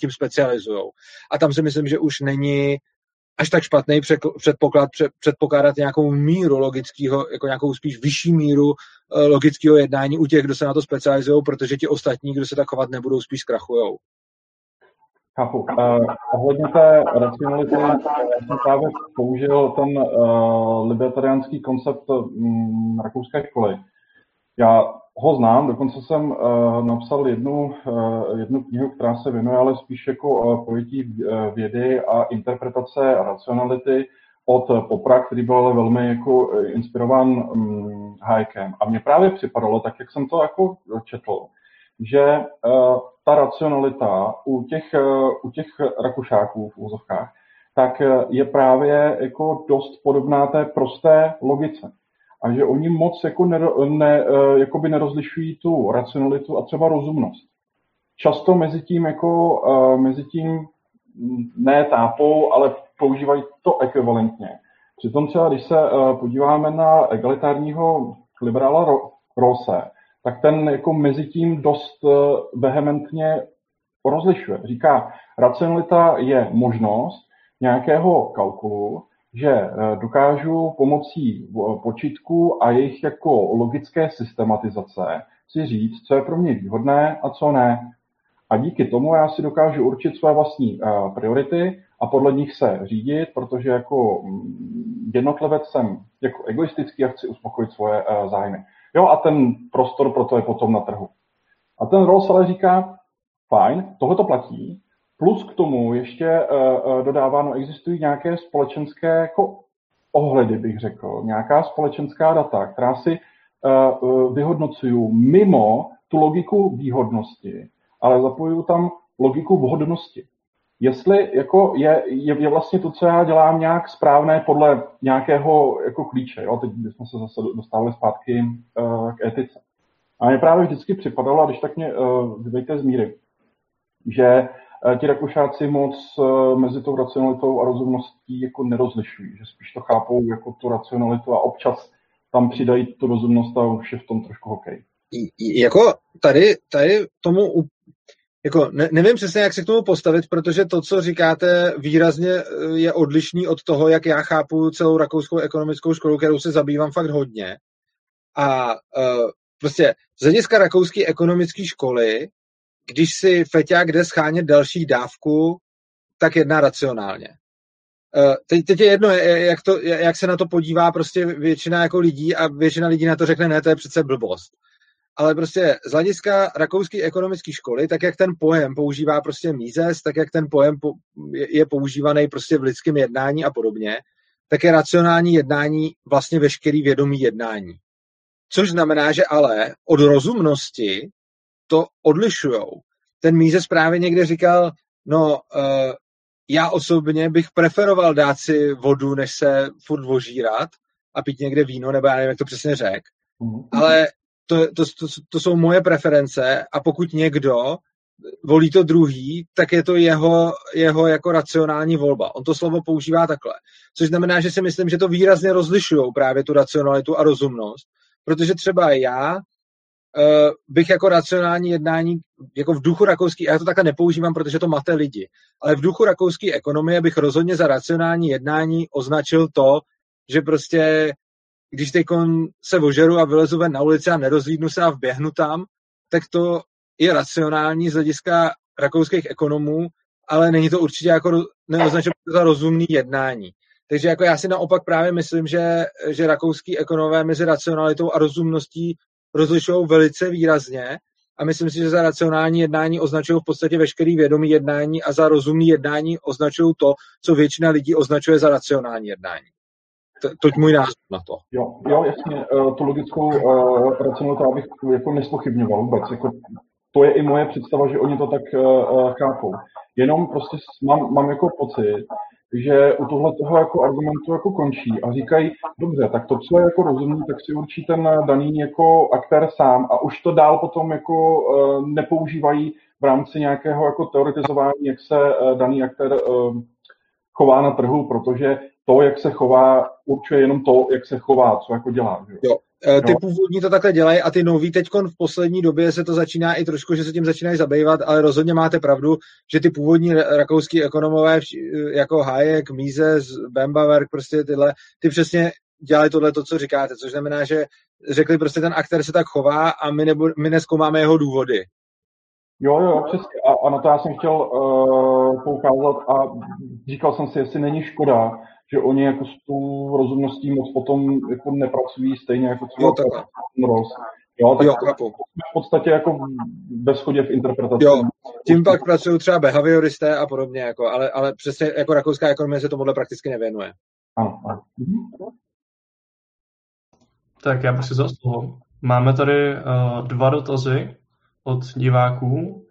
tím specializují. A tam si myslím, že už není až tak špatný předpoklad, předpokládat nějakou míru logického, jako nějakou spíš vyšší míru logického jednání u těch, kdo se na to specializují, protože ti ostatní, kdo se tak chovat nebudou, spíš zkrachujou. Chápu. Uh, ohledně té racionality, já jsem právě použil ten uh, libertariánský koncept um, rakouské školy. Já ho znám, dokonce jsem uh, napsal jednu, uh, jednu knihu, která se věnuje ale spíš jako uh, pojetí vědy a interpretace racionality od Popra, který byl ale velmi jako inspirován um, Hayekem. A mně právě připadalo, tak jak jsem to jako četl, že uh, ta racionalita u těch, uh, u těch rakušáků v úzovkách, tak uh, je právě jako dost podobná té prosté logice. A že oni moc jako ne, ne, jakoby nerozlišují tu racionalitu a třeba rozumnost. Často mezi tím jako mezi tím ne tápou, ale používají to ekvivalentně. Přitom třeba, když se podíváme na egalitárního liberála Rose, tak ten jako mezi tím dost eh, vehementně rozlišuje. Říká, racionalita je možnost nějakého kalkulu, že eh, dokážu pomocí eh, počítku a jejich jako logické systematizace si říct, co je pro mě výhodné a co ne. A díky tomu já si dokážu určit své vlastní priority a podle nich se řídit, protože jako mm, jednotlivec jsem jako egoistický a chci uspokojit svoje zájmy. Jo, a ten prostor pro to je potom na trhu. A ten Rolls ale říká, fajn, tohle to platí, plus k tomu ještě uh, dodává, no existují nějaké společenské jako ohledy, bych řekl, nějaká společenská data, která si uh, vyhodnocují mimo tu logiku výhodnosti, ale zapojují tam logiku vhodnosti jestli jako je, je, je vlastně to, co já dělám, nějak správné podle nějakého jako klíče. Jo? Teď jsme se zase dostávali zpátky uh, k etice. A mě právě vždycky připadalo, a když tak mě uh, vyvejte z míry, že uh, ti Rakušáci moc uh, mezi tou racionalitou a rozumností jako nerozlišují, že spíš to chápou jako tu racionalitu a občas tam přidají tu rozumnost a už je v tom trošku hokej. Jako tady, tady tomu jako ne, nevím přesně, jak se k tomu postavit, protože to, co říkáte, výrazně eh, je odlišný od toho, jak já chápu celou rakouskou ekonomickou školu, kterou se zabývám fakt hodně. A uh, prostě z hlediska rakouské ekonomické školy, když si feťák jde schánět další dávku, tak jedná racionálně. Uh, teď, teď je jedno, jak, to, jak se na to podívá prostě většina jako lidí a většina lidí na to řekne, ne, to je přece blbost. Ale prostě z hlediska rakouské ekonomické školy, tak jak ten pojem používá prostě Mises, tak jak ten pojem je používaný prostě v lidském jednání a podobně, tak je racionální jednání vlastně veškerý vědomý jednání. Což znamená, že ale od rozumnosti to odlišujou. Ten Mises právě někde říkal, no uh, já osobně bych preferoval dát si vodu, než se furt vožírat a pít někde víno, nebo já nevím, jak to přesně řek. Mm. Ale to, to, to, jsou moje preference a pokud někdo volí to druhý, tak je to jeho, jeho jako racionální volba. On to slovo používá takhle. Což znamená, že si myslím, že to výrazně rozlišují právě tu racionalitu a rozumnost, protože třeba já uh, bych jako racionální jednání, jako v duchu rakouský, já to takhle nepoužívám, protože to máte lidi, ale v duchu rakouské ekonomie bych rozhodně za racionální jednání označil to, že prostě když teď se ožeru a vylezu ven na ulici a nerozlídnu se a vběhnu tam, tak to je racionální z hlediska rakouských ekonomů, ale není to určitě jako neoznačeno za rozumný jednání. Takže jako já si naopak právě myslím, že, že rakouský ekonomové mezi racionalitou a rozumností rozlišují velice výrazně a myslím si, že za racionální jednání označují v podstatě veškerý vědomý jednání a za rozumný jednání označují to, co většina lidí označuje za racionální jednání. To, toť můj názor na to. Jo, jo jasně, eh, tu logickou uh, racionalitu bych jako nespochybňoval vůbec. Jako, to je i moje představa, že oni to tak uh, chápou. Jenom prostě mám, mám jako pocit, že u tohle toho jako argumentu jako končí a říkají, dobře, tak to, co je jako rozumný, tak si určí ten daný jako aktér sám a už to dál potom jako uh, nepoužívají v rámci nějakého jako teoretizování, jak se uh, daný aktér uh, chová na trhu, protože to, jak se chová, určuje jenom to, jak se chová, co jako dělá. Že? Jo. E, ty no. původní to takhle dělají a ty noví teď v poslední době se to začíná i trošku, že se tím začínají zabývat, ale rozhodně máte pravdu, že ty původní rakouský ekonomové jako Hayek, Mises, Bembawerk, prostě tyhle, ty přesně dělají tohle to, co říkáte, což znamená, že řekli prostě ten aktér se tak chová a my, nebu, my neskoumáme jeho důvody. Jo, jo, přesně. A, a na to já jsem chtěl uh, poukázat a říkal jsem si, jestli není škoda, že oni jako s tou rozumností moc potom jako nepracují stejně jako třeba Ross. Jo, tak jo, v podstatě jako ve shodě v interpretaci. Jo, tím pak pracují třeba behavioristé a podobně, jako, ale, ale přesně jako rakouská ekonomie se tomuhle prakticky nevěnuje. Ano, ano. Mhm. Tak já bych si za slovo. Máme tady uh, dva dotazy od diváků,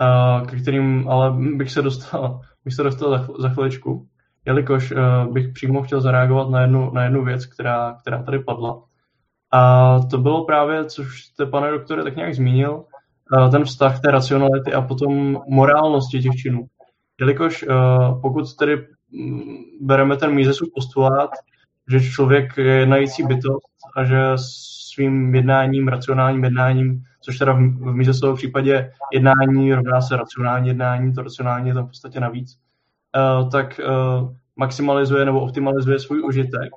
uh, ke kterým ale bych se dostal, bych se dostal za, za chviličku jelikož uh, bych přímo chtěl zareagovat na jednu, na jednu věc, která, která tady padla. A to bylo právě, což jste, pane doktore, tak nějak zmínil, uh, ten vztah té racionality a potom morálnosti těch činů. Jelikož uh, pokud tedy mm, bereme ten Misesův postulát, že člověk je jednající bytost a že svým jednáním, racionálním jednáním, což teda v, v Misesovém případě jednání rovná se racionální jednání, to racionální je tam v podstatě navíc, uh, tak uh, maximalizuje nebo optimalizuje svůj užitek.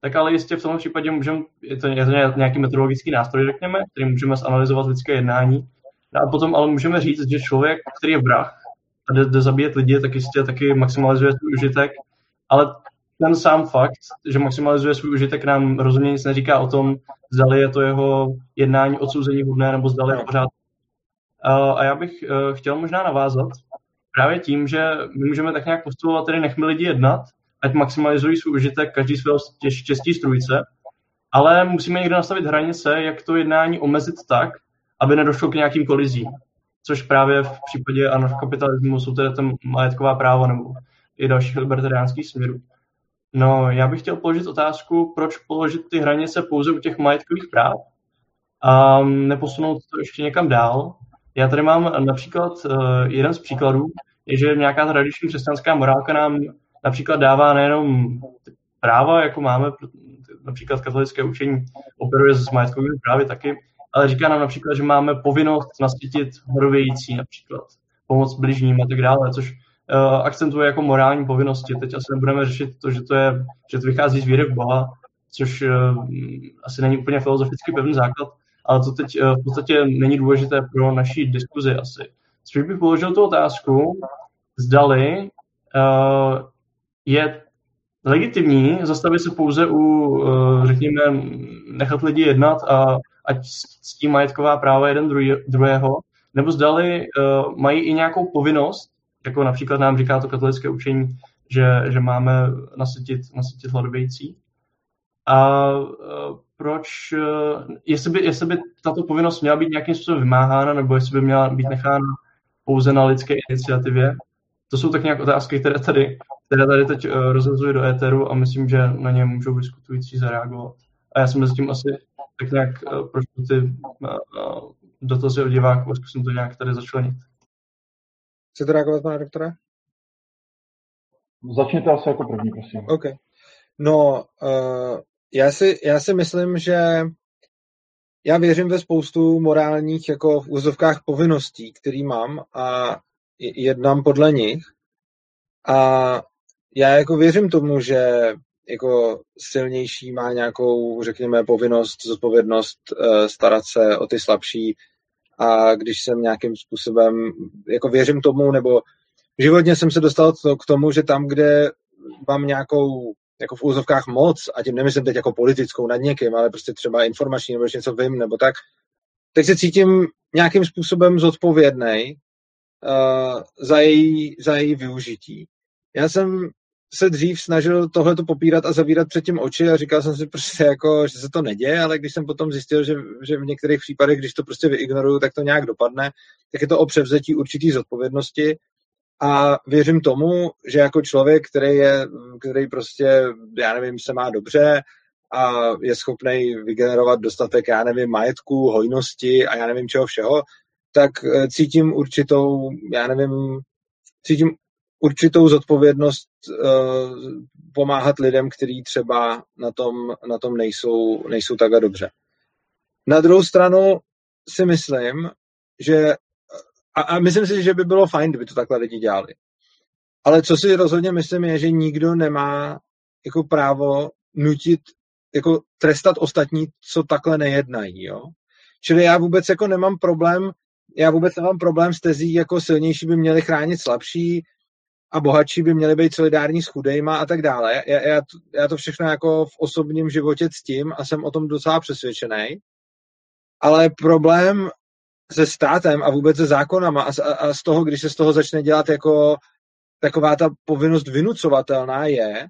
Tak ale jistě v tom případě můžeme, je to, nějaký metodologický nástroj, řekněme, který můžeme zanalizovat lidské jednání. A potom ale můžeme říct, že člověk, který je vrah a jde, jde zabíjet lidi, tak jistě taky maximalizuje svůj užitek, ale ten sám fakt, že maximalizuje svůj užitek, nám rozhodně nic neříká o tom, zdali je to jeho jednání odsouzení hodné, nebo zdali je pořád. A já bych eh, chtěl možná navázat právě tím, že my můžeme tak nějak postupovat, tedy nechme lidi jednat, ať maximalizují svůj užitek každý svého štěstí strujce, ale musíme někde nastavit hranice, jak to jednání omezit tak, aby nedošlo k nějakým kolizím. Což právě v případě anarchokapitalismu jsou tedy tam majetková práva nebo i dalších libertariánských směrů. No, já bych chtěl položit otázku, proč položit ty hranice pouze u těch majetkových práv a neposunout to ještě někam dál. Já tady mám například uh, jeden z příkladů, je, že nějaká tradiční křesťanská morálka nám například dává nejenom práva, jako máme, například katolické učení operuje s majetkovými právy taky, ale říká nám například, že máme povinnost nasvítit horovějící například, pomoc bližním a tak dále, což uh, akcentuje jako morální povinnosti. Teď asi nebudeme řešit to, že to, je, že to vychází z víry v Boha, což uh, asi není úplně filozoficky pevný základ, ale to teď uh, v podstatě není důležité pro naší diskuzi asi. Což bych položil tu otázku, zdali uh, je legitimní zastavit se pouze u, uh, řekněme, nechat lidi jednat a, ať ctí majetková práva jeden druhého, nebo zdali mají i nějakou povinnost, jako například nám říká to katolické učení, že, že máme nasytit, nasytit hladovějící. A proč, uh, jestli, by, jestli by tato povinnost měla být nějakým způsobem vymáhána, nebo jestli by měla být nechána pouze na lidské iniciativě. To jsou tak nějak otázky, které tady, které tady teď uh, rozhozují do éteru a myslím, že na ně můžou diskutující zareagovat. A já jsem mezi tím asi tak nějak uh, prošel ty dotazy od diváků a zkusím to nějak tady začlenit. Chcete reagovat, pane doktore? Začněte asi jako první, prosím. OK. No, uh, já, si, já si myslím, že já věřím ve spoustu morálních jako v úzovkách povinností, který mám a jednám podle nich. A já jako věřím tomu, že jako silnější má nějakou, řekněme, povinnost, zodpovědnost uh, starat se o ty slabší a když jsem nějakým způsobem, jako věřím tomu, nebo životně jsem se dostal k tomu, že tam, kde mám nějakou jako v úzovkách moc, a tím nemyslím teď jako politickou nad někým, ale prostě třeba informační, nebo něco vím, nebo tak, tak se cítím nějakým způsobem zodpovědný uh, za, její, za její využití. Já jsem se dřív snažil tohle to popírat a zavírat před tím oči a říkal jsem si prostě jako, že se to neděje, ale když jsem potom zjistil, že, že v některých případech, když to prostě vyignoruju, tak to nějak dopadne, tak je to o převzetí určitý zodpovědnosti a věřím tomu, že jako člověk, který je, který prostě, já nevím, se má dobře a je schopný vygenerovat dostatek, já nevím, majetku, hojnosti a já nevím čeho všeho, tak eh, cítím určitou, já nevím, cítím určitou zodpovědnost uh, pomáhat lidem, kteří třeba na tom, na tom nejsou, nejsou takhle dobře. Na druhou stranu si myslím, že a, a myslím si, že by bylo fajn, kdyby to takhle lidi dělali. Ale co si rozhodně myslím je, že nikdo nemá jako právo nutit, jako trestat ostatní, co takhle nejednají, jo. Čili já vůbec jako nemám problém, já vůbec nemám problém s tezí, jako silnější by měli chránit slabší a bohatší by měli být solidární s chudejma a tak dále. Já, já, to, já to všechno jako v osobním životě ctím a jsem o tom docela přesvědčený. Ale problém se státem a vůbec se zákonama a, a, a z toho, když se z toho začne dělat jako taková ta povinnost vynucovatelná je,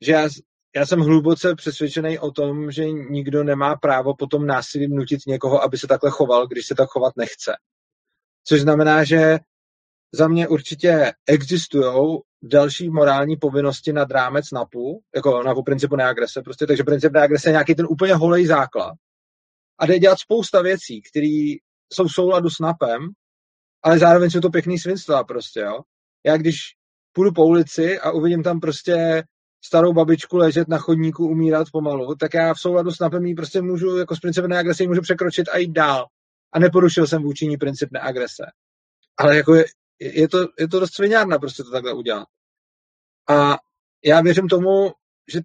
že já, já jsem hluboce přesvědčený o tom, že nikdo nemá právo potom násilím nutit někoho, aby se takhle choval, když se tak chovat nechce. Což znamená, že za mě určitě existují další morální povinnosti nad rámec NAPu, jako NAPu principu neagrese, prostě, takže princip neagrese je nějaký ten úplně holej základ. A jde dělat spousta věcí, které jsou v souladu s NAPem, ale zároveň jsou to pěkný svinstva prostě, jo. Já když půjdu po ulici a uvidím tam prostě starou babičku ležet na chodníku, umírat pomalu, tak já v souladu s NAPem prostě můžu, jako s principem neagrese, můžu překročit a jít dál. A neporušil jsem vůči ní princip neagrese. Ale jako je, je to, je to dost sviňárna prostě to takhle udělat. A já věřím tomu, že,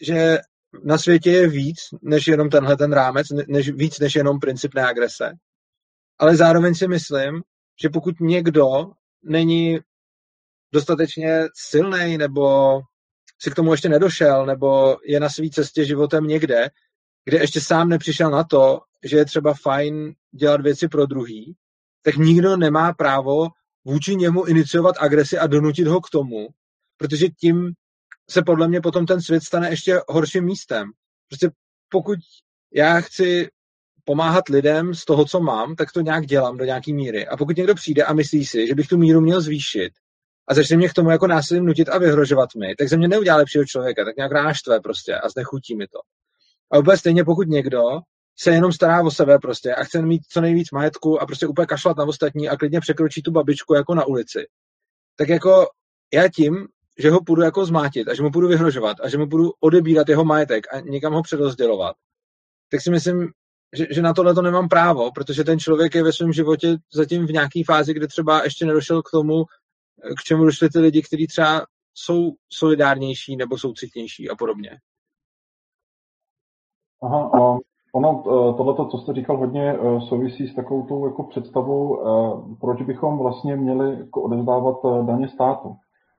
že na světě je víc, než jenom tenhle ten rámec, než, víc než jenom princip neagrese ale zároveň si myslím, že pokud někdo není dostatečně silný nebo si k tomu ještě nedošel, nebo je na své cestě životem někde, kde ještě sám nepřišel na to, že je třeba fajn dělat věci pro druhý, tak nikdo nemá právo vůči němu iniciovat agresi a donutit ho k tomu, protože tím se podle mě potom ten svět stane ještě horším místem. Prostě pokud já chci pomáhat lidem z toho, co mám, tak to nějak dělám do nějaký míry. A pokud někdo přijde a myslí si, že bych tu míru měl zvýšit a začne mě k tomu jako násilím nutit a vyhrožovat mi, tak ze mě neudělá lepšího člověka, tak nějak náštve prostě a znechutí mi to. A úplně stejně, pokud někdo se jenom stará o sebe prostě a chce mít co nejvíc majetku a prostě úplně kašlat na ostatní a klidně překročí tu babičku jako na ulici, tak jako já tím, že ho půjdu jako zmátit a že mu půjdu vyhrožovat a že mu půjdu odebírat jeho majetek a někam ho předozdělovat, tak si myslím, že, že na tohle to nemám právo, protože ten člověk je ve svém životě zatím v nějaké fázi, kde třeba ještě nedošel k tomu, k čemu došli ty lidi, kteří třeba jsou solidárnější nebo jsou citnější a podobně. Aha, a ono, e, tohleto, co jste říkal, hodně e, souvisí s takovou tou jako představou, e, proč bychom vlastně měli jako odezdávat daně státu.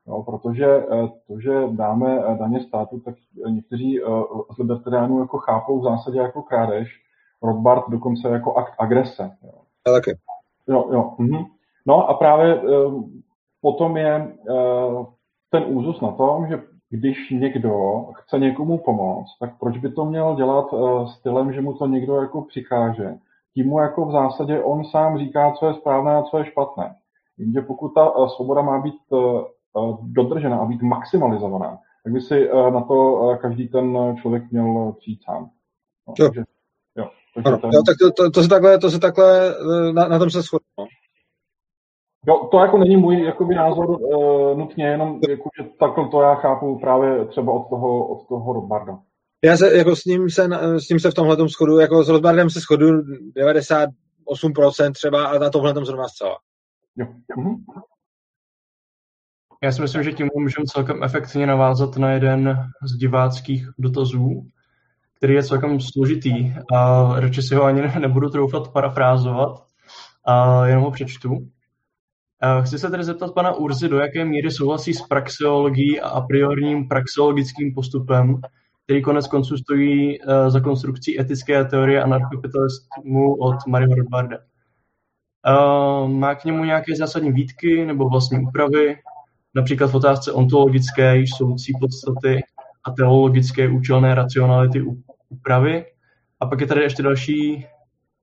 Jo, protože to, že dáme daně státu, tak někteří z libertariánů jako chápou v zásadě jako krádež, Rothbard dokonce jako akt agrese. Jo. Já taky. Jo, jo. Mhm. No a právě uh, potom je uh, ten úzus na tom, že když někdo chce někomu pomoct, tak proč by to měl dělat uh, stylem, že mu to někdo jako přikáže? Tím mu jako v zásadě on sám říká, co je správné a co je špatné. Jenže pokud ta uh, svoboda má být dodržena a být maximalizovaná, tak by si na to každý ten člověk měl přijít sám. No. Takže, ano, ten... jo, tak to, to, to, se takhle, to se takhle na, na tom se shodnu. No. Jo, to jako není můj jakoby, názor uh, nutně, jenom jako, že takhle to já chápu právě třeba od toho, od toho Rothbarda. Já se jako s ním se, s ním se v tomhle schodu, jako s Rothbardem se schodu 98% třeba a na tomhle zrovna zcela. Jo. Mhm. Já si myslím, že tím můžeme celkem efektivně navázat na jeden z diváckých dotazů, který je celkem složitý a radši si ho ani nebudu troufat parafrázovat, a jenom ho přečtu. Chci se tedy zeptat pana Urzy, do jaké míry souhlasí s praxeologií a a priorním praxeologickým postupem, který konec konců stojí uh, za konstrukcí etické teorie anarchokapitalismu od Mario Rothbarda. Uh, má k němu nějaké zásadní výtky nebo vlastní úpravy, například v otázce ontologické, již soucí podstaty a teologické účelné racionality úpravy. A pak je tady ještě další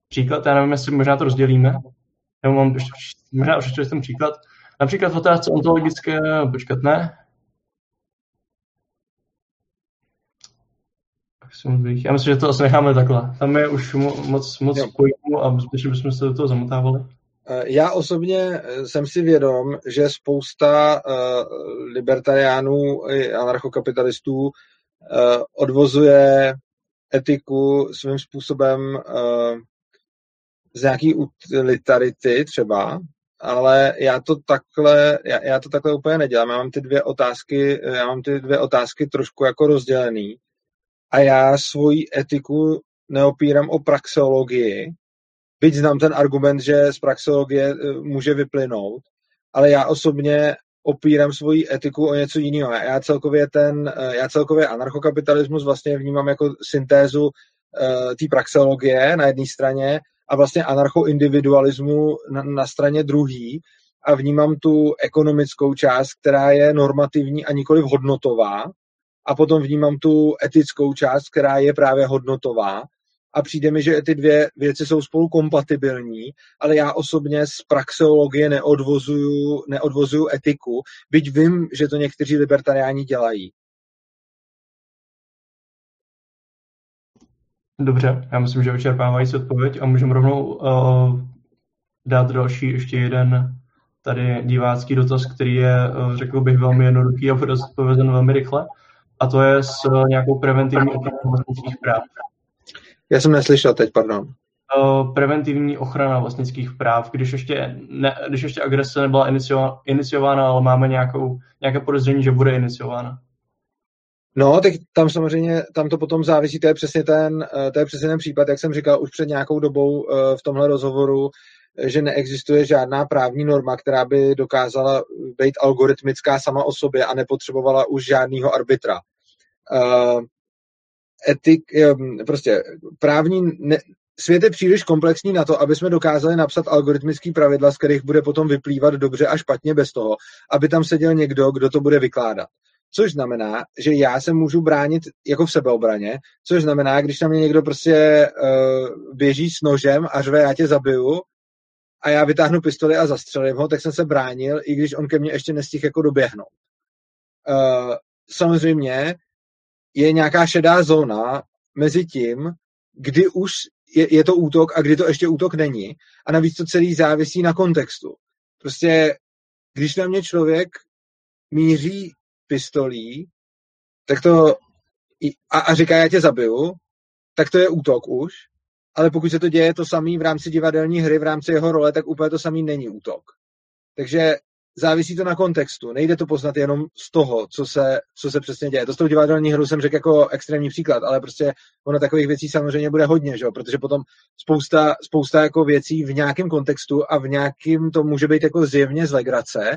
příklad, já nevím, jestli možná to rozdělíme, nebo mám ještě, možná už ten příklad. Například v otázce ontologické, počkat, ne, Já myslím, že to asi necháme takhle. Tam je už moc, moc pojmu a zbytečně bychom se do toho zamotávali. Eh, já osobně eh, jsem si vědom, že spousta uh, libertariánů i anarchokapitalistů odvozuje etiku svým způsobem z nějaký utilitarity třeba, ale já to takhle, já, já to takhle úplně nedělám. Já mám ty dvě otázky, já mám ty dvě otázky trošku jako rozdělený a já svoji etiku neopírám o praxeologii, byť znám ten argument, že z praxeologie eh, může vyplynout, ale já osobně opírám svoji etiku o něco jiného. Já celkově ten, eh, já celkově anarchokapitalismus vlastně vnímám jako syntézu uh, té praxeologie na jedné straně a vlastně anarchoindividualismu na, na straně druhý. A vnímám tu ekonomickou část, která je normativní a nikoli hodnotová. A potom vnímám tu etickou část, která je právě hodnotová a přijde mi, že ty dvě věci jsou spolu kompatibilní, ale já osobně z praxeologie neodvozuju, neodvozuju etiku, byť vím, že to někteří libertariáni dělají. Dobře, já myslím, že vyčerpávající odpověď a můžeme rovnou uh, dát další ještě jeden tady divácký dotaz, který je, uh, řekl bych, velmi jednoduchý a bude velmi rychle. A to je s uh, nějakou preventivní ochranou vlastnických práv. Já jsem neslyšel teď, pardon. Preventivní ochrana vlastnických práv, když ještě, ne, když ještě agrese nebyla iniciována, ale máme nějakou, nějaké podezření, že bude iniciována. No, tak tam samozřejmě, tam to potom závisí, to je přesně ten, eh, to je přesně ten případ, jak jsem říkal už před nějakou dobou eh, v tomhle rozhovoru, že neexistuje žádná právní norma, která by dokázala být algoritmická sama o sobě a nepotřebovala už žádného arbitra. Etik, prostě právní, ne, svět je příliš komplexní na to, aby jsme dokázali napsat algoritmický pravidla, z kterých bude potom vyplývat dobře a špatně bez toho, aby tam seděl někdo, kdo to bude vykládat. Což znamená, že já se můžu bránit jako v sebeobraně, což znamená, když na mě někdo prostě uh, běží s nožem a řve, já tě zabiju, a já vytáhnu pistoli a zastřelím ho, tak jsem se bránil, i když on ke mně ještě nestihl jako doběhnout. Uh, samozřejmě je nějaká šedá zóna mezi tím, kdy už je, je to útok a kdy to ještě útok není. A navíc to celý závisí na kontextu. Prostě, když na mě člověk míří pistolí, tak to a, a říká, já tě zabiju, tak to je útok už. Ale pokud se to děje to samý v rámci divadelní hry, v rámci jeho role, tak úplně to samý není útok. Takže závisí to na kontextu. Nejde to poznat jenom z toho, co se, co se přesně děje. To s tou divadelní hru jsem řekl jako extrémní příklad, ale prostě ono takových věcí samozřejmě bude hodně, že? protože potom spousta, spousta jako věcí v nějakém kontextu a v nějakém to může být jako zjevně z legrace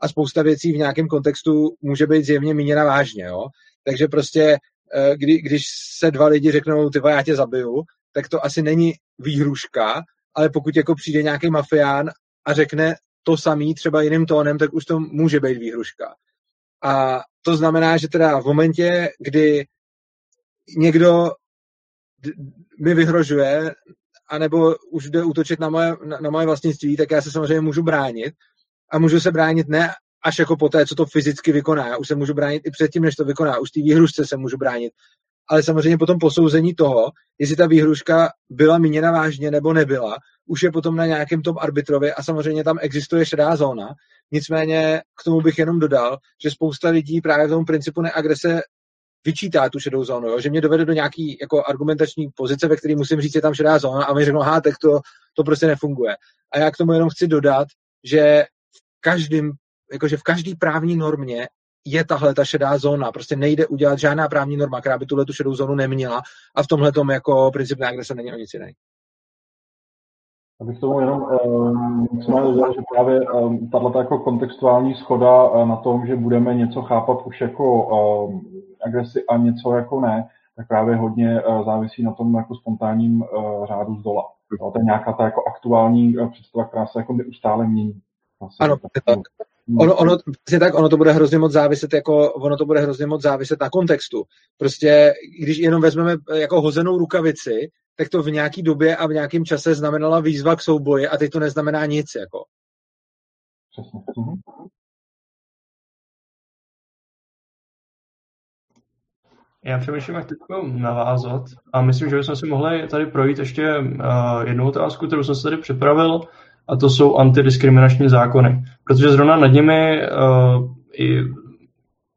a spousta věcí v nějakém kontextu může být zjevně míněna vážně. Jo? Takže prostě, eh, kdy, když se dva lidi řeknou, ty já tě zabiju, tak to asi není výhruška, ale pokud jako přijde nějaký mafián a řekne to samý třeba jiným tónem, tak už to může být výhruška. A to znamená, že teda v momentě, kdy někdo mi vyhrožuje, anebo už jde útočit na moje, na, na moje vlastnictví, tak já se samozřejmě můžu bránit. A můžu se bránit ne až jako po té, co to fyzicky vykoná. Já už se můžu bránit i předtím, než to vykoná. Už té výhrušce se můžu bránit. Ale samozřejmě potom posouzení toho, jestli ta výhruška byla míněna vážně nebo nebyla, už je potom na nějakém tom arbitrovi a samozřejmě tam existuje šedá zóna. Nicméně k tomu bych jenom dodal, že spousta lidí právě v tom principu neagrese vyčítá tu šedou zónu, jo? že mě dovede do nějaký jako argumentační pozice, ve které musím říct, že je tam šedá zóna a mi řeknou, aha, tak to, to prostě nefunguje. A já k tomu jenom chci dodat, že v každém, jakože v každé právní normě je tahle ta šedá zóna. Prostě nejde udělat žádná právní norma, která by tuhle tu šedou zónu neměla a v tomhle tom jako princip neagrese není o nic jiný. Abych tomu jenom um, dodal, že právě um, tato jako kontextuální schoda uh, na tom, že budeme něco chápat už jako um, agresi a něco jako ne, tak právě hodně uh, závisí na tom jako spontánním uh, řádu z dola. To je nějaká ta jako aktuální uh, představa, která se jako neustále mění. Vlastně, ano, tak. Tak. Ono, ono, tak, ono to bude hrozně moc záviset, jako, ono to bude hrozně moc záviset na kontextu. Prostě, když jenom vezmeme jako hozenou rukavici, tak to v nějaký době a v nějakém čase znamenala výzva k souboji a teď to neznamená nic. Jako. Mhm. Já přemýšlím, jak teď navázat a myslím, že bychom si mohli tady projít ještě uh, jednu otázku, kterou jsem se tady připravil a to jsou antidiskriminační zákony. Protože zrovna nad nimi uh, i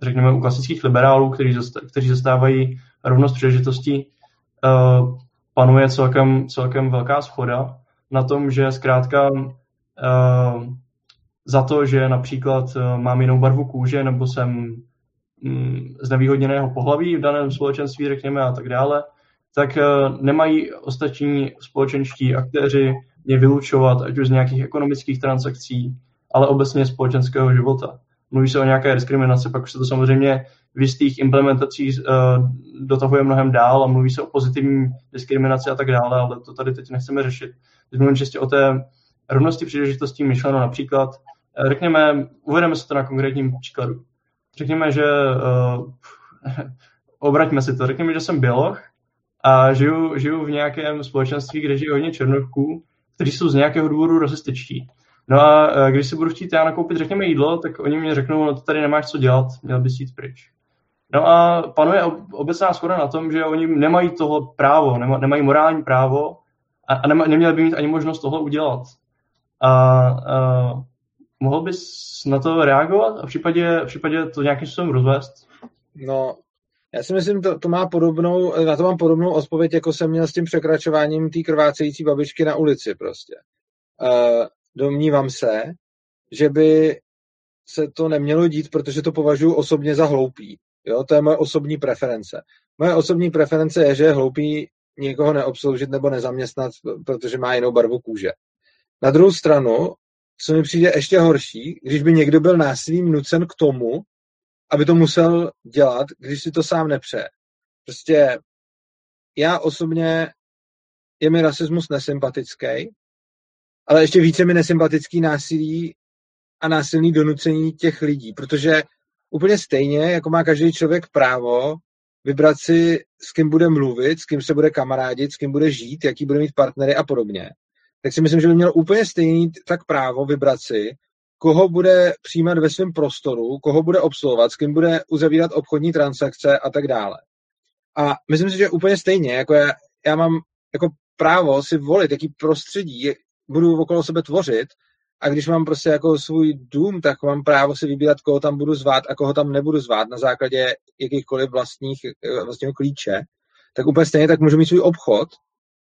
řekněme u klasických liberálů, kteří, zasta- kteří zastávají rovnost příležitostí, uh, panuje celkem, celkem velká schoda na tom, že zkrátka uh, za to, že například mám jinou barvu kůže nebo jsem um, z nevýhodněného pohlaví v daném společenství, řekněme, a tak dále, tak nemají ostatní společenští aktéři mě vylučovat, ať už z nějakých ekonomických transakcí, ale obecně společenského života. Mluví se o nějaké diskriminaci, pak už se to samozřejmě v jistých implementacích uh, dotahuje mnohem dál a mluví se o pozitivní diskriminaci a tak dále, ale to tady teď nechceme řešit. Teď mluvím čistě o té rovnosti příležitostí myšleno například, uh, řekněme, uvedeme se to na konkrétním příkladu. Řekněme, že uh, <laughs> obraťme si to, řekněme, že jsem běloch a žiju, žiju v nějakém společenství, kde žije hodně černochů, kteří jsou z nějakého důvodu rasističtí. No a když si budu chtít já nakoupit, řekněme, jídlo, tak oni mě řeknou, no to tady nemáš co dělat, měl bys jít pryč. No a panuje obecná schoda na tom, že oni nemají toho právo, nemají morální právo a, a neměli by mít ani možnost tohle udělat. A, a mohl bys na to reagovat a v případě, v případě to nějakým způsobem rozvést? No, já si myslím, to, to má podobnou, na to mám podobnou odpověď, jako jsem měl s tím překračováním té krvácející babičky na ulici prostě. Uh, domnívám se, že by se to nemělo dít, protože to považuji osobně za hloupý. Jo, to je moje osobní preference. Moje osobní preference je, že je hloupý někoho neobsloužit nebo nezaměstnat, protože má jinou barvu kůže. Na druhou stranu, co mi přijde ještě horší, když by někdo byl násilím nucen k tomu, aby to musel dělat, když si to sám nepřeje. Prostě já osobně je mi rasismus nesympatický, ale ještě více mi nesympatický násilí a násilný donucení těch lidí, protože úplně stejně, jako má každý člověk právo vybrat si, s kým bude mluvit, s kým se bude kamarádit, s kým bude žít, jaký bude mít partnery a podobně, tak si myslím, že by měl úplně stejný tak právo vybrat si, koho bude přijímat ve svém prostoru, koho bude obsluhovat, s kým bude uzavírat obchodní transakce a tak dále. A myslím si, že úplně stejně, jako já, já mám jako právo si volit, jaký prostředí budu okolo sebe tvořit a když mám prostě jako svůj dům, tak mám právo si vybírat, koho tam budu zvát a koho tam nebudu zvát na základě jakýchkoliv vlastních, eh, vlastního klíče, tak úplně stejně tak můžu mít svůj obchod,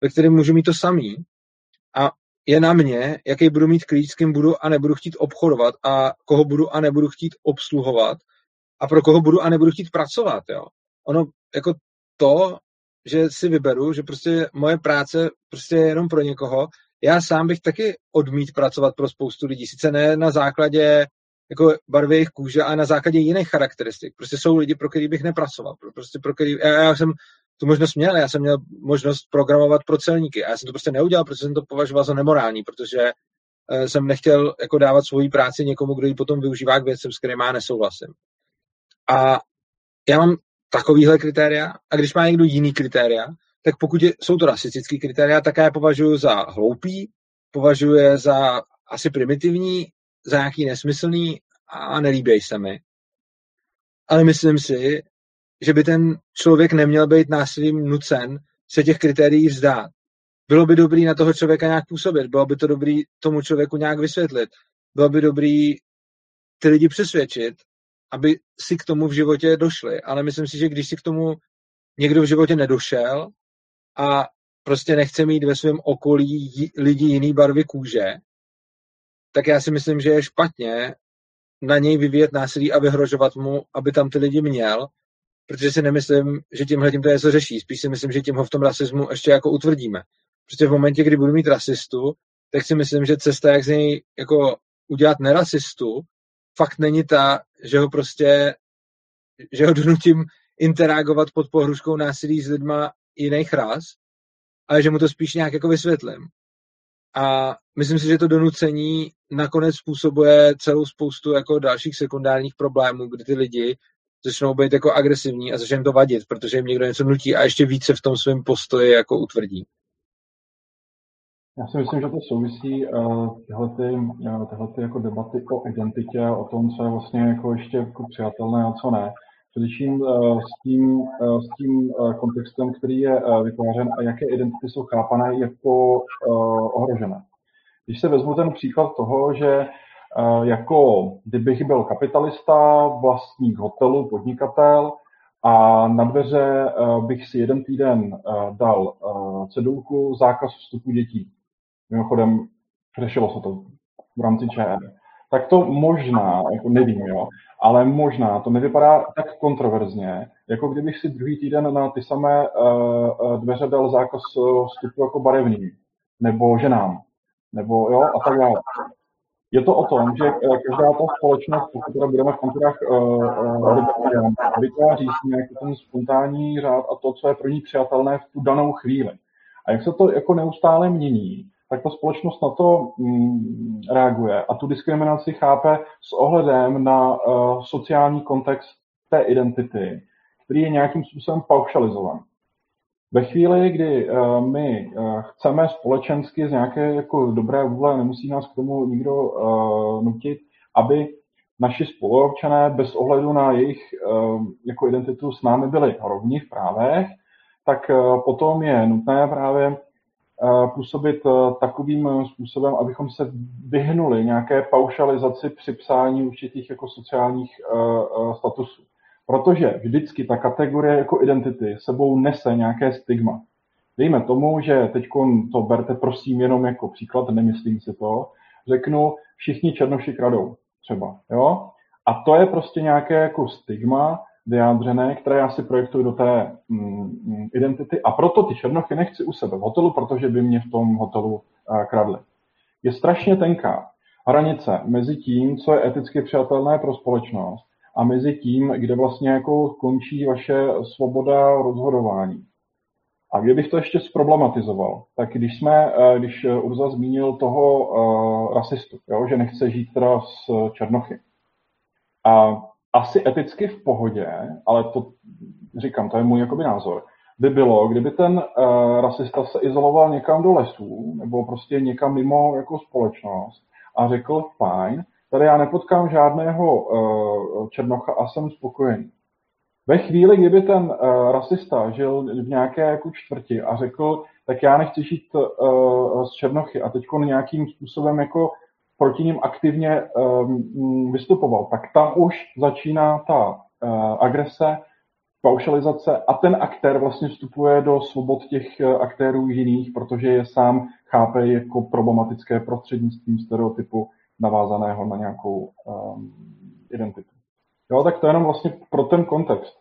ve kterém můžu mít to samý a je na mě, jaký budu mít klíč, s kým budu a nebudu chtít obchodovat a koho budu a nebudu chtít obsluhovat a pro koho budu a nebudu chtít pracovat. Jo. Ono jako to, že si vyberu, že prostě moje práce prostě je jenom pro někoho, já sám bych taky odmít pracovat pro spoustu lidí. Sice ne na základě jako barvy jejich kůže, ale na základě jiných charakteristik. Prostě jsou lidi, pro který bych nepracoval. Prostě pro který, já, já jsem tu možnost měl. Já jsem měl možnost programovat pro celníky a já jsem to prostě neudělal, protože jsem to považoval za nemorální, protože eh, jsem nechtěl jako dávat svoji práci někomu, kdo ji potom využívá k věcem, s kterými já nesouhlasím. A já mám takovýhle kritéria a když má někdo jiný kritéria, tak pokud je, jsou to rasistický kritéria, tak já je považuji za hloupý, považuji je za asi primitivní, za nějaký nesmyslný a nelíbí se mi. Ale myslím si, že by ten člověk neměl být násilím nucen se těch kritérií vzdát. Bylo by dobrý na toho člověka nějak působit, bylo by to dobrý tomu člověku nějak vysvětlit, bylo by dobrý ty lidi přesvědčit, aby si k tomu v životě došli. Ale myslím si, že když si k tomu někdo v životě nedošel a prostě nechce mít ve svém okolí lidi jiný barvy kůže, tak já si myslím, že je špatně na něj vyvíjet násilí a vyhrožovat mu, aby tam ty lidi měl, protože si nemyslím, že tímhle tím to něco řeší. Spíš si myslím, že tím ho v tom rasismu ještě jako utvrdíme. Prostě v momentě, kdy budu mít rasistu, tak si myslím, že cesta, jak z něj jako udělat nerasistu, fakt není ta, že ho prostě, že ho donutím interagovat pod pohruškou násilí s lidma jiných ras, ale že mu to spíš nějak jako vysvětlím. A myslím si, že to donucení nakonec způsobuje celou spoustu jako dalších sekundárních problémů, kdy ty lidi začnou být jako agresivní a začnou to vadit, protože jim někdo něco nutí a ještě více v tom svém postoji jako utvrdí. Já si myslím, že to souvisí uh, tyhle, ty, uh, tyhle ty jako debaty o identitě, o tom, co je vlastně jako ještě jako přijatelné a co ne. Především uh, s tím, s tím kontextem, který je vytvářen a jaké identity jsou chápané jako ohrožené. Když se vezmu ten příklad toho, že jako kdybych byl kapitalista, vlastník hotelu, podnikatel, a na dveře uh, bych si jeden týden uh, dal cedulku zákaz vstupu dětí. Mimochodem, řešilo se to v rámci ČR. Tak to možná, jako nevím, jo, ale možná to nevypadá tak kontroverzně, jako kdybych si druhý týden na ty samé dveře dal zákaz vstupu jako barevným, nebo ženám, nebo jo, a tak dále. Je to o tom, že každá ta společnost, pokud teda budeme v konturách uh, uh, vytváří si nějaký ten spontánní řád a to, co je pro ní přijatelné v tu danou chvíli. A jak se to jako neustále mění, tak ta společnost na to mm, reaguje a tu diskriminaci chápe s ohledem na uh, sociální kontext té identity, který je nějakým způsobem paušalizovaný. Ve chvíli, kdy uh, my uh, chceme společensky z nějaké jako dobré vůle, nemusí nás k tomu nikdo uh, nutit, aby naši spoluobčané bez ohledu na jejich jako identitu s námi byli rovni v právech, tak potom je nutné právě působit eh, takovým eh, způsobem, abychom se vyhnuli nějaké paušalizaci při psání určitých jako sociálních eh, statusů. Protože vždycky ta kategorie jako identity sebou nese nějaké stigma. Dejme tomu, že teď to berte prosím jenom jako příklad, nemyslím si to, řeknu, všichni černoši kradou třeba. Jo? A to je prostě nějaké jako stigma, vyjádřené, které já si projektuji do té mm, identity a proto ty černochy nechci u sebe v hotelu, protože by mě v tom hotelu uh, kradli. Je strašně tenká hranice mezi tím, co je eticky přijatelné pro společnost a mezi tím, kde vlastně jako končí vaše svoboda rozhodování. A kdybych to ještě zproblematizoval, tak když jsme, když Urza zmínil toho uh, rasistu, jo, že nechce žít teda s Černochy. A asi eticky v pohodě, ale to říkám, to je můj jakoby názor, by bylo, kdyby ten uh, rasista se izoloval někam do lesů nebo prostě někam mimo jako společnost a řekl, fajn, tady já nepotkám žádného uh, černocha a jsem spokojený. Ve chvíli, kdyby ten uh, rasista žil v nějaké jako čtvrti a řekl, tak já nechci žít z černochy a teď nějakým způsobem jako proti ním aktivně um, vystupoval, tak tam už začíná ta agrese, paušalizace a ten aktér vlastně vstupuje do svobod těch aktérů jiných, protože je sám chápe jako problematické prostřednictvím stereotypu navázaného na nějakou um, identitu. Jo, tak to je jenom vlastně pro ten kontext.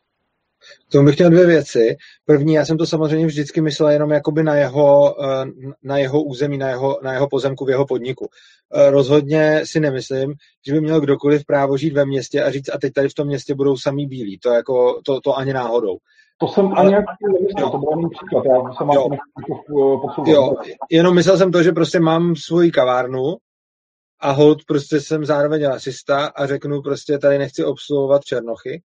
K tomu bych měl dvě věci. První, já jsem to samozřejmě vždycky myslel jenom jakoby na jeho, eh, na jeho území, na jeho, na jeho pozemku v jeho podniku. Eh, rozhodně si nemyslím, že by měl kdokoliv právo žít ve městě a říct, a teď tady v tom městě budou samý bílí. To, jako, to, to ani náhodou. To jsem ani jak nemyslel, to byl jenom příklad, já jsem vám to nechtěl Jo, jenom myslel jsem to, že prostě mám svoji kavárnu a hold prostě jsem zároveň asista a řeknu prostě tady nechci obsluhovat černochy.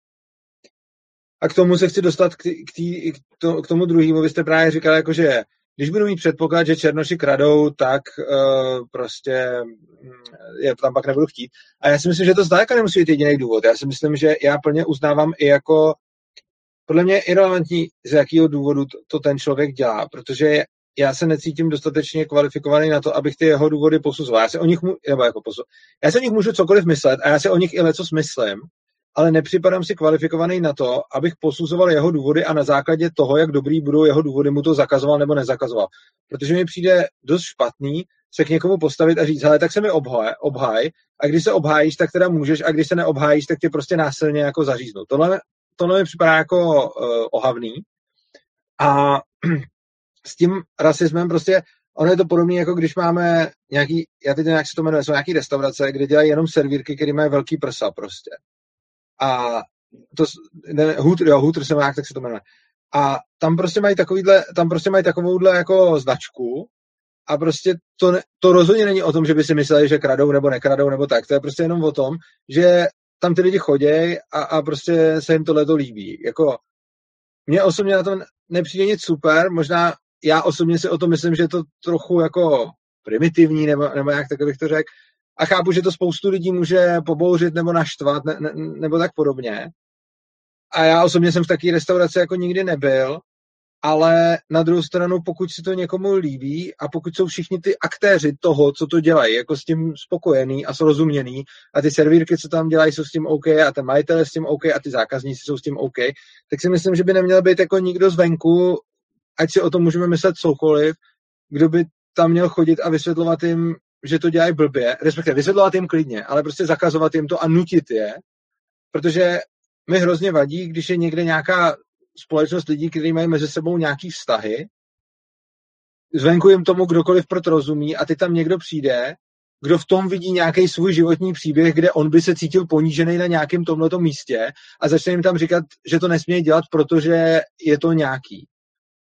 A k tomu se chci dostat k, tý, k, tý, k, to, k tomu druhému. Vy jste právě říkal, jako, že když budu mít předpoklad, že černoši kradou, tak uh, prostě mm, je tam pak nebudu chtít. A já si myslím, že to zdaleka nemusí být jediný důvod. Já si myslím, že já plně uznávám i jako podle mě je irrelevantní, z jakého důvodu to, to ten člověk dělá, protože já se necítím dostatečně kvalifikovaný na to, abych ty jeho důvody posuzoval. Já se o nich, mu, nebo jako posu, já se o nich můžu cokoliv myslet a já se o nich i leco smyslím, ale nepřipadám si kvalifikovaný na to, abych posuzoval jeho důvody a na základě toho, jak dobrý budou jeho důvody, mu to zakazoval nebo nezakazoval. Protože mi přijde dost špatný se k někomu postavit a říct, hele, tak se mi obhaj, obhaj a když se obhájíš, tak teda můžeš a když se neobhájíš, tak tě prostě násilně jako zaříznu. Tohle, tohle mi připadá jako uh, ohavný. A s tím rasismem prostě ono je to podobné, jako když máme nějaký, já teď nevím, jak se to jmenuje, jsou nějaký restaurace, kde dělají jenom servírky, které mají velký prsa prostě. A to, ne, Hooter, jo, Hooter se má, tak se to jmenuje. A tam prostě mají takovýhle, tam prostě mají takovouhle jako značku a prostě to, to rozhodně není o tom, že by si mysleli, že kradou nebo nekradou nebo tak. To je prostě jenom o tom, že tam ty lidi chodí a, a prostě se jim tohle to líbí. Jako, mně osobně na tom nepřijde nic super, možná já osobně si o tom myslím, že je to trochu jako primitivní, nebo, nebo jak tak bych to řekl, a chápu, že to spoustu lidí může pobouřit nebo naštvat, ne, ne, nebo tak podobně. A já osobně jsem v takové restauraci jako nikdy nebyl, ale na druhou stranu, pokud si to někomu líbí a pokud jsou všichni ty aktéři toho, co to dělají, jako s tím spokojený a srozuměný a ty servírky, co tam dělají, jsou s tím OK a ten majitel je s tím OK a ty zákazníci jsou s tím OK, tak si myslím, že by neměl být jako nikdo zvenku, ať si o tom můžeme myslet cokoliv, kdo by tam měl chodit a vysvětlovat jim, že to dělají blbě, respektive vysvětlovat jim klidně, ale prostě zakazovat jim to a nutit je, protože mi hrozně vadí, když je někde nějaká společnost lidí, kteří mají mezi sebou nějaký vztahy, zvenku jim tomu kdokoliv proto rozumí a ty tam někdo přijde, kdo v tom vidí nějaký svůj životní příběh, kde on by se cítil ponížený na nějakém tomto místě a začne jim tam říkat, že to nesmí dělat, protože je to nějaký.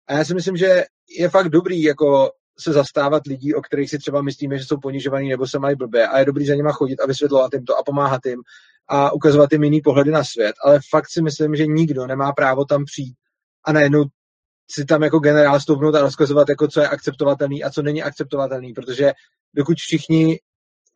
A já si myslím, že je fakt dobrý jako se zastávat lidí, o kterých si třeba myslíme, že jsou ponižovaní nebo se mají blbě a je dobrý za nima chodit a vysvětlovat jim to a pomáhat jim a ukazovat jim jiný pohledy na svět. Ale fakt si myslím, že nikdo nemá právo tam přijít a najednou si tam jako generál stoupnout a rozkazovat, jako co je akceptovatelný a co není akceptovatelný, protože dokud všichni,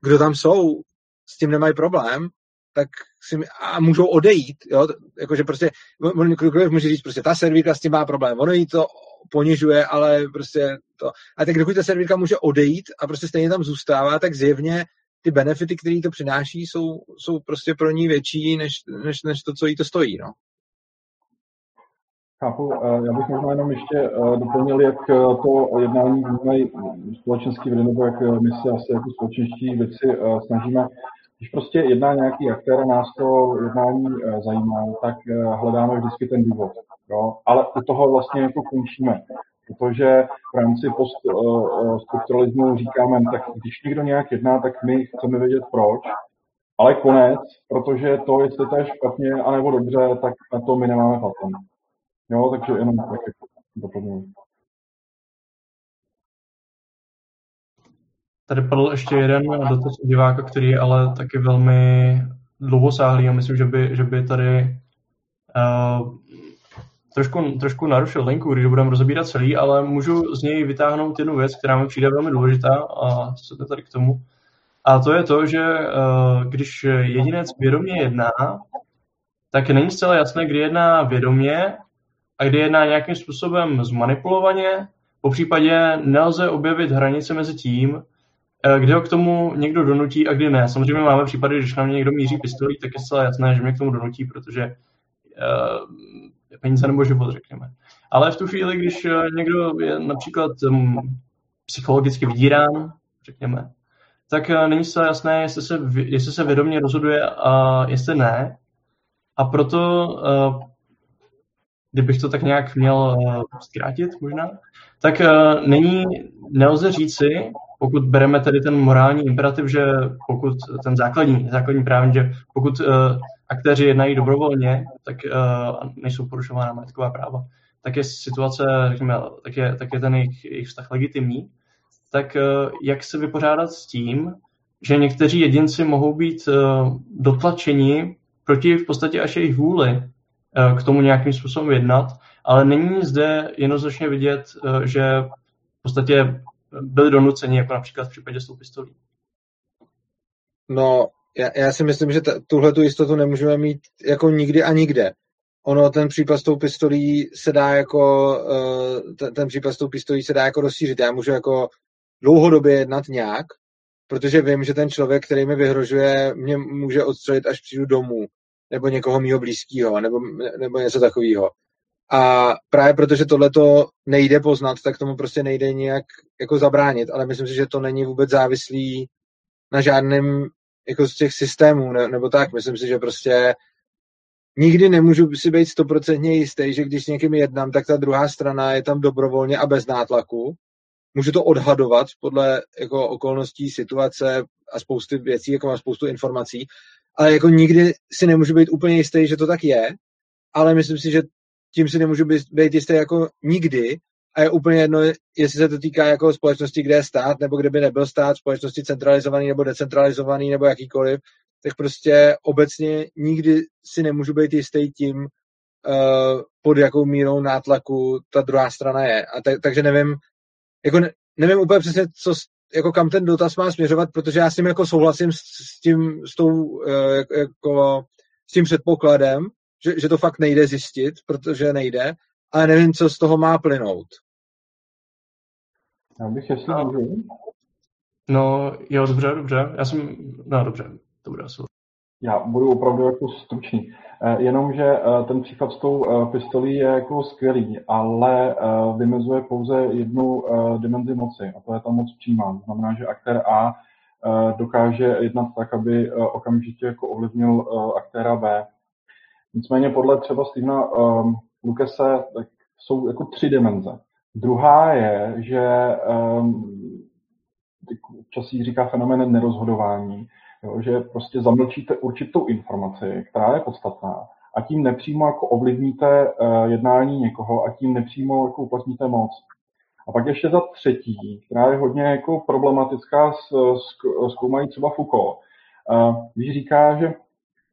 kdo tam jsou, s tím nemají problém, tak si, a můžou odejít, jo, jakože prostě, on může říct, prostě ta servírka s tím má problém, ono jí to ponižuje, ale prostě to. A tak dokud ta servírka může odejít a prostě stejně tam zůstává, tak zjevně ty benefity, které to přináší, jsou, jsou prostě pro ní větší, než, než, než to, co jí to stojí. No. Chápu. Já bych možná jenom ještě eh, doplnil, jak eh, to jednání vnímají společenský vliv, nebo jak my se asi jako společenští věci eh, snažíme. Když prostě jedná nějaký aktér a nás to jednání zajímá, tak hledáme vždycky ten důvod. Jo? Ale u toho vlastně jako končíme. Protože v rámci poststrukturalismu uh, říkáme, tak když někdo nějak jedná, tak my chceme vědět proč, ale konec, protože to, jestli to je špatně anebo dobře, tak na to my nemáme patent. Jo, takže jenom tak doplňuji. Tady padl ještě jeden dotaz diváka, který je ale taky velmi dlouhosáhlý a myslím, že by, že by tady uh, trošku, trošku narušil linku, když budeme rozebírat celý, ale můžu z něj vytáhnout jednu věc, která mi přijde velmi důležitá a co se tady k tomu. A to je to, že uh, když jedinec vědomě jedná, tak není zcela jasné, kdy jedná vědomě a kdy jedná nějakým způsobem zmanipulovaně. Po případě nelze objevit hranice mezi tím, kdy ho k tomu někdo donutí a kdy ne. Samozřejmě máme případy, když na mě někdo míří pistolí, tak je zcela jasné, že mě k tomu donutí, protože uh, peníze nebo život, řekněme. Ale v tu chvíli, když eh, někdo je například um, psychologicky vydírán, řekněme, tak není zcela jasné, jestli se, jestli se vědomě rozhoduje a jestli ne. A proto, uh, kdybych to tak nějak měl zkrátit možná, tak uh, není, nelze říci, pokud bereme tedy ten morální imperativ, že pokud ten základní, základní právní, že pokud uh, aktéři jednají dobrovolně, tak uh, nejsou porušována majetková práva, tak je situace, řekněme, tak je, tak je ten jejich, jejich vztah legitimní, tak uh, jak se vypořádat s tím, že někteří jedinci mohou být uh, dotlačeni proti v podstatě až jejich vůli uh, k tomu nějakým způsobem jednat, ale není zde jednoznačně vidět, uh, že v podstatě byli donuceni, jako například v případě s pistolí. No, já, já si myslím, že tuhle tu jistotu nemůžeme mít jako nikdy a nikde. Ono, ten případ s tou pistolí se dá jako, uh, ten, ten případ s tou pistolí se dá jako rozšířit. Já můžu jako dlouhodobě jednat nějak, protože vím, že ten člověk, který mi vyhrožuje, mě může odstřelit, až přijdu domů, nebo někoho mýho blízkého, nebo, nebo něco takového. A právě protože tohle to nejde poznat, tak tomu prostě nejde nějak jako zabránit, ale myslím si, že to není vůbec závislý na žádném jako z těch systémů, ne, nebo tak. Myslím si, že prostě nikdy nemůžu si být stoprocentně jistý, že když s někým jednám, tak ta druhá strana je tam dobrovolně a bez nátlaku. Můžu to odhadovat podle jako okolností, situace a spousty věcí, jako mám spoustu informací, ale jako nikdy si nemůžu být úplně jistý, že to tak je, ale myslím si, že tím si nemůžu být jistý jako nikdy a je úplně jedno, jestli se to týká jako společnosti, kde je stát, nebo kde by nebyl stát, společnosti centralizovaný nebo decentralizovaný nebo jakýkoliv, tak prostě obecně nikdy si nemůžu být jistý tím, uh, pod jakou mírou nátlaku ta druhá strana je. A tak, takže nevím, jako ne, nevím úplně přesně, co, jako kam ten dotaz má směřovat, protože já s tím jako souhlasím s, s tím, s tou, uh, jako, s tím předpokladem, že, že to fakt nejde zjistit, protože nejde, ale nevím, co z toho má plynout. Já bych, jestli no. No, jo, dobře, dobře. Já jsem, no dobře, to bude asi. Já budu opravdu jako stručný. Eh, jenomže eh, ten příklad s tou eh, pistolí je jako skvělý, ale vymezuje pouze jednu dimenzi moci, a to je ta moc přímá. To znamená, že aktér A dokáže jednat tak, aby okamžitě jako ovlivnil aktéra B. Nicméně podle třeba Stevena um, Lukese tak jsou jako tři dimenze. Druhá je, že um, občas jí říká fenomén nerozhodování, jo, že prostě zamlčíte určitou informaci, která je podstatná a tím nepřímo jako ovlivníte uh, jednání někoho a tím nepřímo jako uplatníte moc. A pak ještě za třetí, která je hodně jako problematická, zkoumají třeba Foucault, uh, když říká, že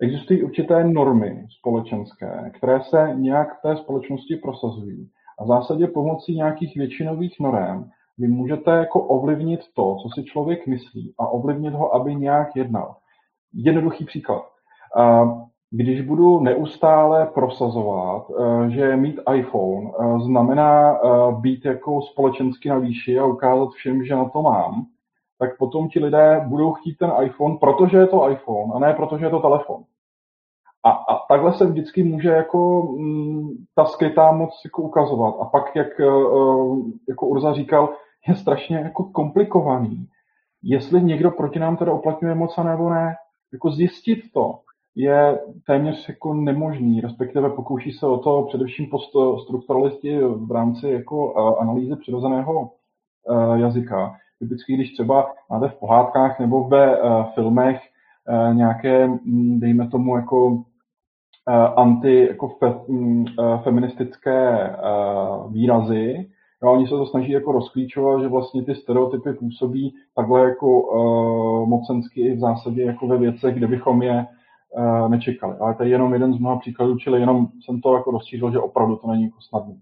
Existují určité normy společenské, které se nějak v té společnosti prosazují. A v zásadě pomocí nějakých většinových norm vy můžete jako ovlivnit to, co si člověk myslí a ovlivnit ho, aby nějak jednal. Jednoduchý příklad. Když budu neustále prosazovat, e, že mít iPhone e, znamená e, být jako společensky na výši a ukázat všem, že na to mám, tak potom ti lidé budou chtít ten iPhone, protože je to iPhone a ne protože je to telefon. A, a takhle se vždycky může jako m, mm, ta skrytá moc jako ukazovat. A pak, jak uh, jako Urza říkal, je strašně jako komplikovaný. Jestli někdo proti nám teda uplatňuje moc a nebo ne, jako zjistit to je téměř jako nemožný, respektive pokouší se o to především poststrukturalisti v rámci jako uh, analýzy přirozeného uh, jazyka. Typicky, když třeba máte v pohádkách nebo ve uh, filmech uh, nějaké, mm, dejme tomu, jako anti jako fe, mm, feministické výrazy. No, oni se to snaží jako rozklíčovat, že vlastně ty stereotypy působí takhle jako uh, mocensky i v zásadě jako ve věcech, kde bychom je uh, nečekali. Ale to je jenom jeden z mnoha příkladů, čili jenom jsem to jako rozšířil, že opravdu to není jako snadné.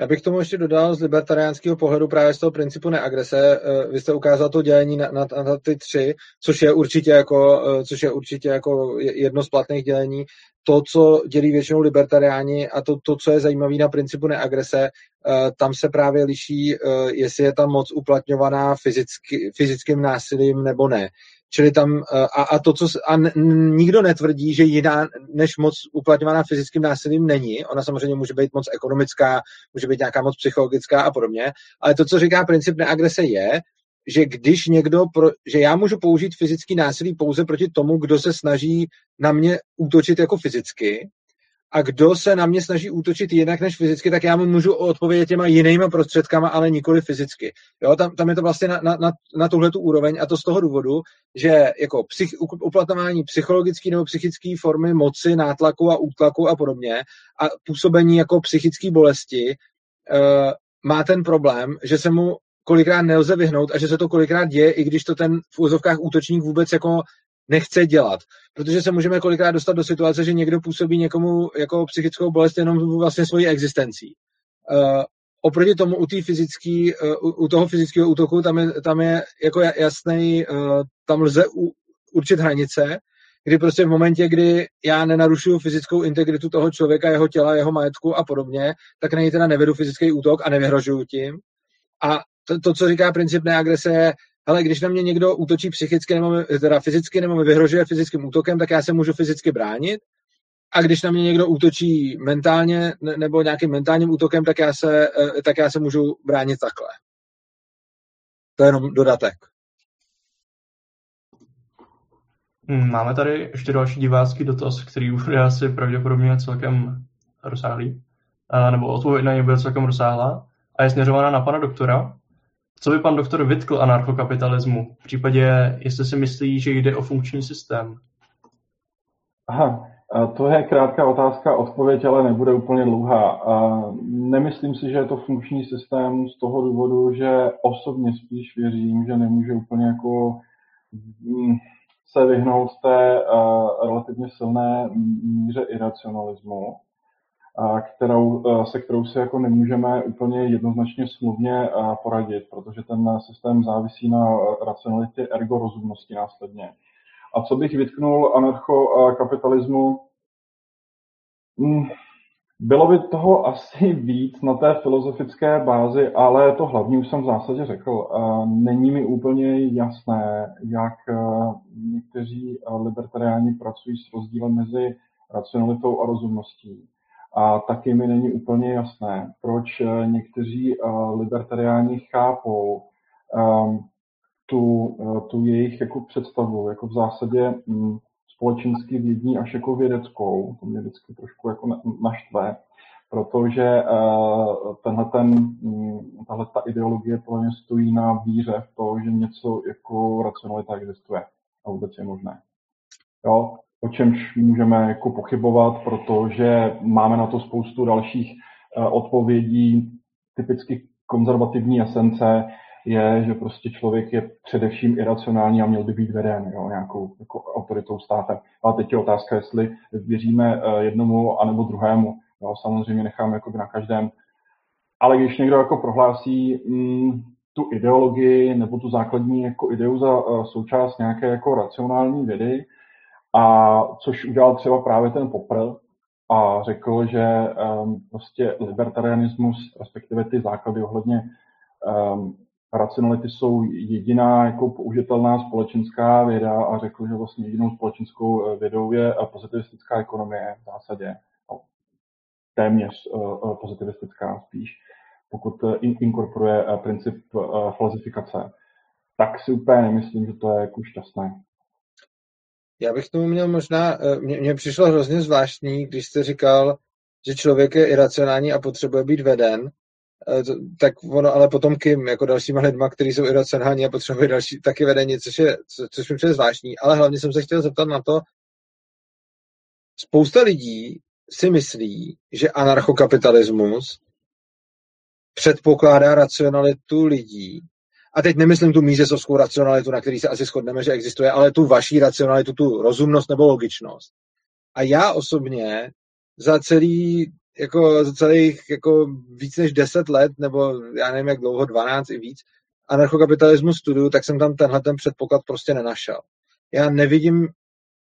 Já bych tomu ještě dodal z libertariánského pohledu právě z toho principu neagrese. Eh, vy jste ukázal to dělení na, na, na ty tři, což je určitě jako, eh, což je určitě jako jedno z platných dělení. To, co dělí většinou libertariáni a to, to co je zajímavé na principu neagrese, eh, tam se právě liší, jestli je tam moc uplatňovaná fyzicky, fyzickým násilím nebo ne. Čili tam eh, a, a to, co a nikdo netvrdí, že jiná než moc uplatňovaná fyzickým násilím není. Ona samozřejmě může být moc ekonomická, může být nějaká moc psychologická a podobně. Ale to, co říká princip neagrese, je, že když někdo, pro, že já můžu použít fyzický násilí pouze proti tomu, kdo se snaží na mě útočit jako fyzicky, a kdo se na mě snaží útočit jinak než fyzicky, tak já mu můžu odpovědět těma jinýma prostředkama, ale nikoli fyzicky. Jo, tam, tam je to vlastně na, na, na tuhle tu úroveň a to z toho důvodu, že jako psych, uplatňování psychologické nebo psychické formy moci, nátlaku a útlaku a podobně a působení jako psychické bolesti uh, má ten problém, že se mu kolikrát nelze vyhnout a že se to kolikrát děje, i když to ten v úzovkách útočník vůbec jako nechce dělat. Protože se můžeme kolikrát dostat do situace, že někdo působí někomu jako psychickou bolest jenom vlastně svojí existencí. Uh, oproti tomu u, fyzický, uh, u toho fyzického útoku tam je, tam je jako jasný, uh, tam lze u, určit hranice, kdy prostě v momentě, kdy já nenarušuju fyzickou integritu toho člověka, jeho těla, jeho majetku a podobně, tak na něj teda nevedu fyzický útok a nevyhrožuju tím. A to, to co říká princip neagrese, je, ale když na mě někdo útočí psychicky nebo teda fyzicky nebo mi vyhrožuje fyzickým útokem, tak já se můžu fyzicky bránit. A když na mě někdo útočí mentálně nebo nějakým mentálním útokem, tak já se, eh, tak já se můžu bránit takhle. To je jenom dodatek. Hmm, máme tady ještě další divácký dotaz, který bude asi pravděpodobně celkem rozsáhlý, nebo odpověď na něj bude celkem rozsáhlá a je směřovaná na pana doktora. Co by pan doktor vytkl anarchokapitalismu, v případě, jestli si myslí, že jde o funkční systém? Aha, to je krátká otázka, odpověď ale nebude úplně dlouhá. Nemyslím si, že je to funkční systém z toho důvodu, že osobně spíš věřím, že nemůže úplně jako mm, se vyhnout té relativně silné míře iracionalismu kterou, e, se kterou si jako nemůžeme úplně jednoznačně smluvně e, poradit, protože ten systém závisí na racionalitě ergo rozumnosti následně. A co bych vytknul anarchokapitalismu? Hmm, bylo by toho <laughs> asi víc na té filozofické bázi, ale to hlavní už jsem v zásadě řekl. E, není mi úplně jasné, jak někteří libertariáni pracují s rozdílem mezi racionalitou a rozumností. A taky mi není úplně jasné, proč eh, někteří eh, libertariáni chápou um, tu, eh, tu jejich jako představu, jako v zásadě um, společensky vědní až jako vědeckou. To mě vždycky trošku jako naštve, protože tenhle ten, um, tahle ta ideologie podle mě stojí na víře v to, že něco jako racionalita existuje a vůbec je možné. Jo? O čemž můžeme jako pochybovat, protože máme na to spoustu dalších eh, odpovědí. Typicky konzervativní esence je, že prostě člověk je především iracionální a měl by být veden jo, nějakou jako autoritou státem. Ale teď je otázka, jestli věříme eh, jednomu anebo druhému. Jo, samozřejmě necháme jako na každém. Ale když někdo jako prohlásí mm, tu ideologii nebo tu základní jako ideu za uh, součást nějaké jako racionální vědy, a což udělal třeba právě ten Popper a řekl, že um, prostě libertarianismus, respektive ty základy ohledně um, racionality jsou jediná jako použitelná společenská věda a řekl, že vlastně jedinou společenskou eh, vědou je eh, pozitivistická ekonomie v zásadě. No, téměř uh, pozitivistická spíš, pokud in, inkorporuje princip uh, falzifikace. Tak si úplně nemyslím, že to je jako šťastné. Já bych tomu měl možná, eh, mně, přišlo hrozně zvláštní, když jste říkal, že člověk je iracionální a potřebuje být veden, eh, tak ono ale potom kým, jako dalšíma lidma, kteří jsou iracionální a potřebují další taky vedení, což, je, co, což mi přijde zvláštní. Ale hlavně jsem se chtěl zeptat na to, spousta lidí si myslí, že anarchokapitalismus předpokládá racionalitu lidí a teď nemyslím tu mízesovskou racionalitu, na který se asi shodneme, že existuje, ale tu vaší racionalitu, tu rozumnost nebo logičnost. A já osobně za celý, jako za celých jako víc než 10 let, nebo já nevím jak dlouho, 12 i víc, anarchokapitalismus studuju, tak jsem tam tenhle ten předpoklad prostě nenašel. Já nevidím,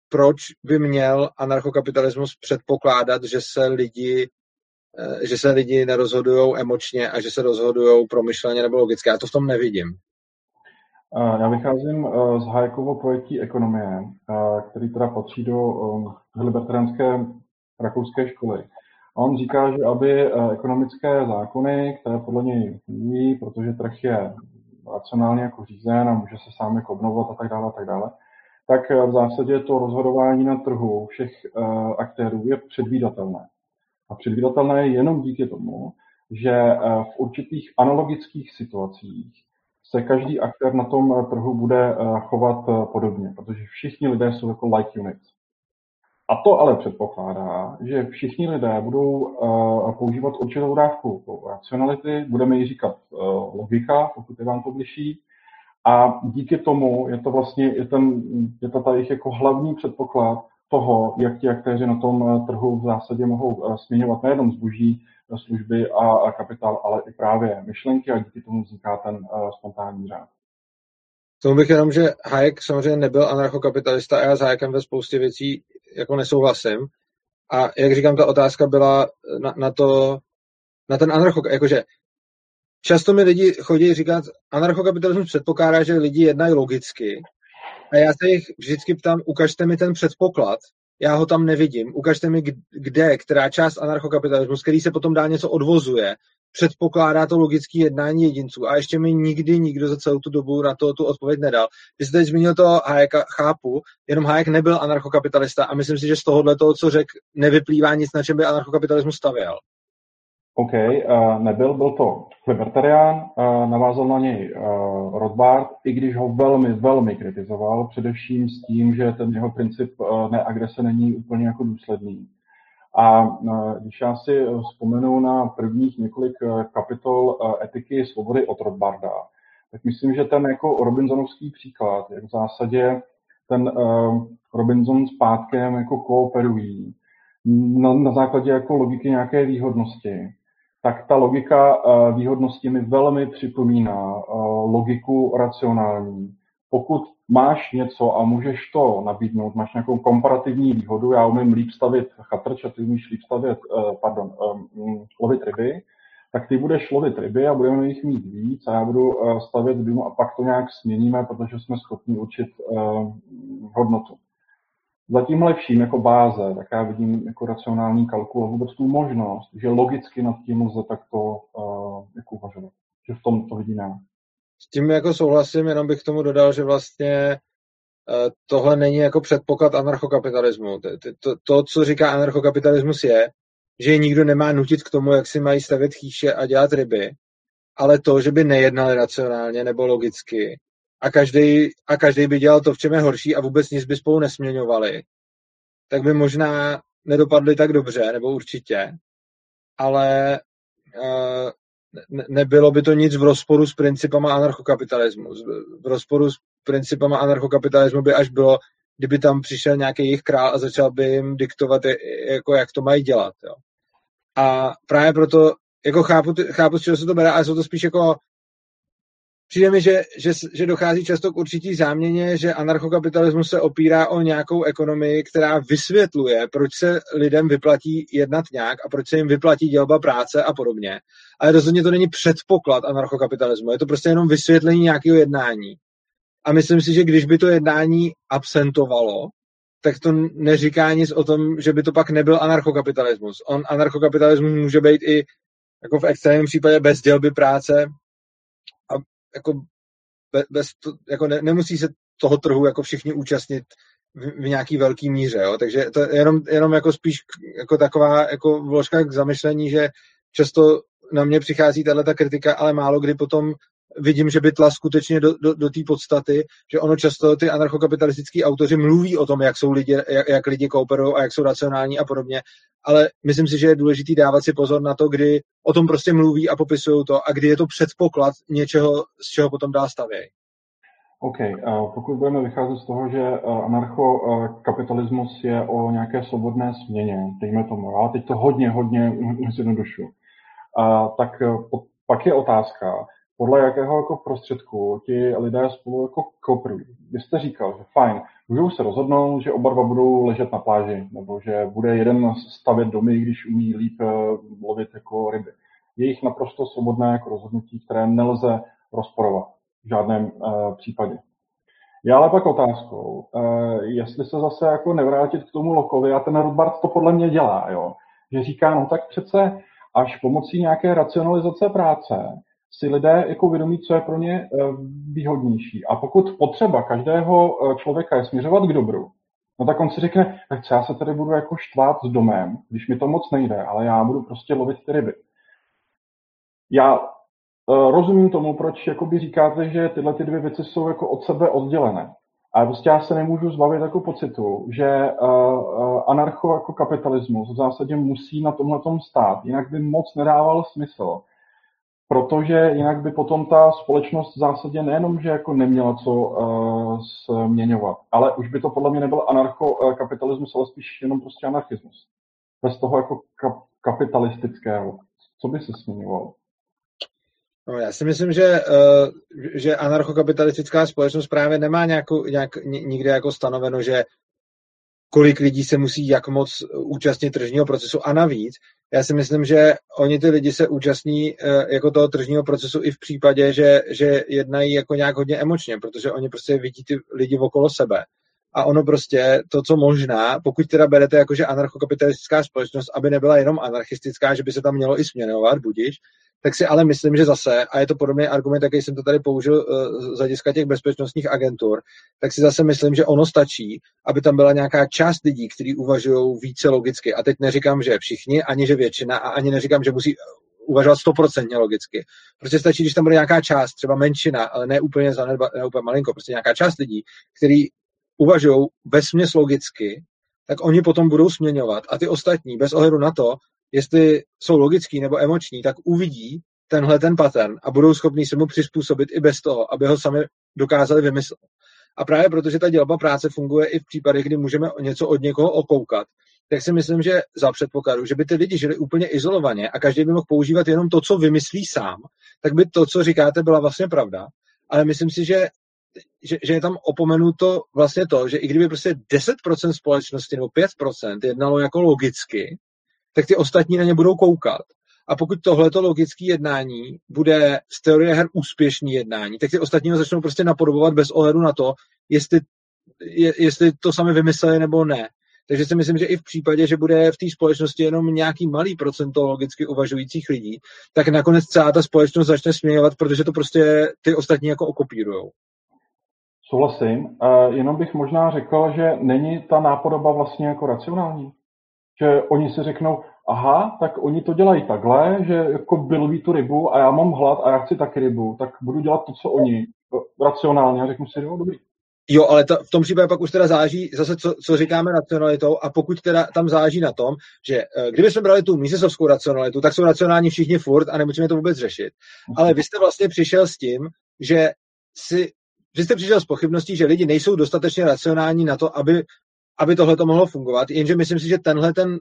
proč by měl anarchokapitalismus předpokládat, že se lidi že se lidi nerozhodují emočně a že se rozhodují promyšleně nebo logicky. Já to v tom nevidím. Já vycházím eh, z Hayekovo pojetí ekonomie, eh, který teda patří do libertariánské rakouské školy. A on říká, že aby ekonomické zákony, které podle něj fungují, protože trh je racionálně jako řízen a může se sám jako obnovovat a tak dále, a tak dále, tak v zásadě to rozhodování na trhu všech aktérů je předvídatelné. A předvídatelné je jenom díky tomu, že eh, v určitých analogických situacích se každý aktér na tom trhu bude chovat podobně, protože všichni lidé jsou jako like units. A to ale předpokládá, že všichni lidé budou používat určitou dávku racionality, budeme ji říkat logika, pokud je vám to bližší, a díky tomu je to vlastně je, ten, je to tady jako hlavní předpoklad toho, jak ti aktéři na tom trhu v zásadě mohou směňovat nejenom zboží, služby a, kapitál, ale i právě myšlenky a díky tomu vzniká ten spontánní řád. Tomu bych jenom, že Hayek samozřejmě nebyl anarchokapitalista a já s Hayekem ve spoustě věcí jako nesouhlasím. A jak říkám, ta otázka byla na, na to, na ten anarcho, jakože často mi lidi chodí říkat, anarchokapitalismus předpokládá, že lidi jednají logicky a já se jich vždycky ptám, ukažte mi ten předpoklad, já ho tam nevidím, ukažte mi, kde, která část anarchokapitalismu, z který se potom dá něco odvozuje, předpokládá to logické jednání jedinců. A ještě mi nikdy nikdo za celou tu dobu na to tu odpověď nedal. Vy jste teď zmínil to Hayeka, chápu, jenom Hayek nebyl anarchokapitalista a myslím si, že z tohohle toho, co řekl, nevyplývá nic, na čem by anarchokapitalismus stavěl. OK, uh, nebyl, byl to libertarián, uh, navázal na něj uh, Rothbard, i když ho velmi, velmi kritizoval, především s tím, že ten jeho princip uh, neagrese není úplně jako důsledný. A e, když já si vzpomenu na prvních několik e, kapitol e, etiky svobody od Rothbarda, tak myslím, že ten jako Robinsonovský příklad, jak v zásadě ten Robinson s pátkem jako kooperují na, na základě jako logiky nějaké výhodnosti, tak ta logika výhodnosti mi velmi připomíná logiku racionální. Pokud máš něco a můžeš to nabídnout, máš nějakou komparativní výhodu, já umím líp stavit chatrč a ty umíš líp stavět, uh, pardon, um, lovit ryby, tak ty budeš lovit ryby a budeme jich mít víc a já budu stavět dům a pak to nějak směníme, protože jsme schopni určit uh, hodnotu. Za tím lepším jako báze, tak já vidím jako racionální kalkul a vůbec tu možnost, že logicky nad tím lze takto uh, jako uvažovat. Že v tom to vidíme. S tím jako souhlasím, jenom bych k tomu dodal, že vlastně eh, tohle není jako předpoklad anarchokapitalismu. To, to, to, co říká anarchokapitalismus je, že nikdo nemá nutit k tomu, jak si mají stavět chýše a dělat ryby, ale to, že by nejednali racionálně nebo logicky a každý, a každý by dělal to, v čem je horší a vůbec nic by spolu nesměňovali, tak by možná nedopadli tak dobře, nebo určitě, ale uh, ne, nebylo by to nic v rozporu s principama anarchokapitalismu. V rozporu s principama anarchokapitalismu by až bylo, kdyby tam přišel nějaký jejich král a začal by jim diktovat, jako jak to mají dělat. Jo. A právě proto jako chápu, chápu, z čeho se to bere, ale jsou to spíš jako Přijde mi, že, že, že dochází často k určitý záměně, že anarchokapitalismus se opírá o nějakou ekonomii, která vysvětluje, proč se lidem vyplatí jednat nějak a proč se jim vyplatí dělba práce a podobně. Ale rozhodně to není předpoklad anarchokapitalismu, je to prostě jenom vysvětlení nějakého jednání. A myslím si, že když by to jednání absentovalo, tak to neříká nic o tom, že by to pak nebyl anarchokapitalismus. On anarchokapitalismus může být i jako v extrémním případě bez dělby práce, jako, bez, to, jako ne, nemusí se toho trhu jako všichni účastnit v, v nějaký velký míře, jo? takže to je jenom, jenom jako spíš jako taková jako vložka k zamyšlení, že často na mě přichází tahle kritika, ale málo kdy potom vidím, že by tla skutečně do, do, do té podstaty, že ono často ty anarchokapitalistický autoři mluví o tom, jak jsou lidi, jak, jak lidi kooperují a jak jsou racionální a podobně, ale myslím si, že je důležité dávat si pozor na to, kdy o tom prostě mluví a popisují to a kdy je to předpoklad něčeho, z čeho potom dál stavějí. OK, pokud budeme vycházet z toho, že anarchokapitalismus je o nějaké svobodné směně, dejme tomu, já teď to hodně, hodně zjednodušu, tak pak je otázka, podle jakého jako prostředku ti lidé spolu jako kooperují. Vy jste říkal, že fajn, můžou se rozhodnout, že oba dva budou ležet na pláži, nebo že bude jeden stavět domy, když umí líp eh, lovit jako ryby. Je jich naprosto svobodné jako rozhodnutí, které nelze rozporovat v žádném uh, případě. Je ale pak otázkou, uh, jestli se zase jako nevrátit k tomu Lokovi, a ten Rothbard to podle mě dělá, jo? že říká, no tak přece až pomocí nějaké racionalizace práce si lidé jako uvědomí, co je pro ně eh, výhodnější. A pokud potřeba každého eh, člověka je směřovat k dobru, No tak on si řekne, tak co já se tady budu jako štvát s domem, když mi to moc nejde, ale já budu prostě lovit ty ryby. Já uh, rozumím tomu, proč jakoby říkáte, že tyhle ty dvě věci jsou jako od sebe oddělené. Ale prostě já se nemůžu zbavit jako pocitu, že anarcho jako kapitalismus v zásadě musí na tomhle stát, jinak by moc nedával smysl. Protože jinak by potom ta společnost v zásadě nejenom, že jako neměla co uh, změňovat, ale už by to podle mě nebyl anarcho-kapitalismus, ale spíš jenom prostě anarchismus. Bez toho jako kap- kapitalistického. Co by se změňovalo? No, já si myslím, že, uh, že anarchokapitalistická společnost právě nemá nějakou, nějak, nikde jako stanoveno, že kolik lidí se musí jak moc účastnit tržního procesu a navíc. Já si myslím, že oni ty lidi se účastní uh, jako toho tržního procesu i v případě, že, že jednají jako nějak hodně emočně, protože oni prostě vidí ty lidi okolo sebe. A ono prostě to, co možná, pokud teda berete jako, že anarchokapitalistická společnost, aby nebyla jenom anarchistická, že by se tam mělo i směnovat, budíš, tak si ale myslím, že zase, a je to podobný argument, jaký jsem to tady použil uh, z hlediska těch bezpečnostních agentur, tak si zase myslím, že ono stačí, aby tam byla nějaká část lidí, kteří uvažují více logicky. A teď neříkám, že všichni, ani že většina, a ani neříkám, že musí uvažovat stoprocentně logicky. Prostě stačí, když tam bude nějaká část, třeba menšina, ale ne úplně zanedba, ne úplně malinko, prostě nějaká část lidí, kteří uvažují vesměs logicky, tak oni potom budou směňovat a ty ostatní, bez ohledu na to, jestli jsou logický nebo emoční, tak uvidí tenhle ten pattern a budou schopní se mu přizpůsobit i bez toho, aby ho sami dokázali vymyslet. A právě protože ta dělba práce funguje i v případech, kdy můžeme něco od někoho okoukat, tak si myslím, že za předpokladu, že by ty lidi žili úplně izolovaně a každý by mohl používat jenom to, co vymyslí sám, tak by to, co říkáte, byla vlastně pravda. Ale myslím si, že, že, že je tam opomenuto vlastně to, že i kdyby prostě 10% společnosti nebo 5% jednalo jako logicky, tak ty ostatní na ně budou koukat. A pokud tohleto logické jednání bude z teorie her úspěšný jednání, tak ty ostatní ho začnou prostě napodobovat bez ohledu na to, jestli, je, jestli to sami vymysleli nebo ne. Takže si myslím, že i v případě, že bude v té společnosti jenom nějaký malý procento logicky uvažujících lidí, tak nakonec celá ta společnost začne směňovat, protože to prostě ty ostatní jako okopírujou. Souhlasím. Uh, jenom bych možná řekl, že není ta nápodoba vlastně jako racionální že oni si řeknou, aha, tak oni to dělají takhle, že jako by tu rybu a já mám hlad a já chci taky rybu, tak budu dělat to, co oni, racionálně a řeknu si, jo, dobrý. Jo, ale to, v tom případě pak už teda záží zase, co, co říkáme racionalitou a pokud teda tam záží na tom, že eh, kdybychom brali tu mísesovskou racionalitu, tak jsou racionální všichni furt a nemusíme to vůbec řešit. Ale vy jste vlastně přišel s tím, že si vy jste přišel s pochybností, že lidi nejsou dostatečně racionální na to, aby aby tohle to mohlo fungovat. Jenže myslím si, že tenhle ten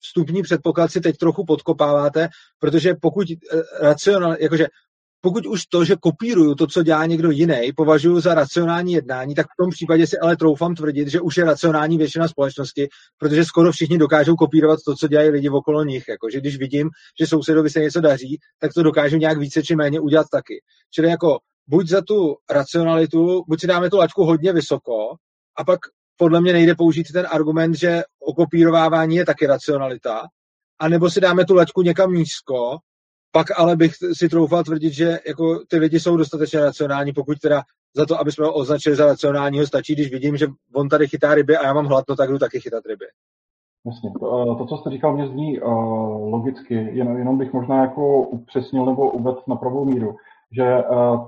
vstupní předpoklad si teď trochu podkopáváte, protože pokud eh, racionál, jakože pokud už to, že kopíruju to, co dělá někdo jiný, považuji za racionální jednání, tak v tom případě si ale troufám tvrdit, že už je racionální většina společnosti, protože skoro všichni dokážou kopírovat to, co dělají lidi okolo nich. Jako, že když vidím, že sousedovi se něco daří, tak to dokážu nějak více či méně udělat taky. Čili jako buď za tu racionalitu, buď si dáme tu laťku hodně vysoko, a pak podle mě nejde použít ten argument, že okopírovávání je taky racionalita, anebo si dáme tu laťku někam nízko, pak ale bych si troufal tvrdit, že jako ty lidi jsou dostatečně racionální, pokud teda za to, aby jsme ho označili za racionálního, stačí, když vidím, že on tady chytá ryby a já mám hlad, no tak jdu taky chytat ryby. Jasně. To, eh, to co jste říkal, mě zní uh, logicky, jen, jenom bych možná jako upřesnil nebo uvedl na pravou míru, že uh,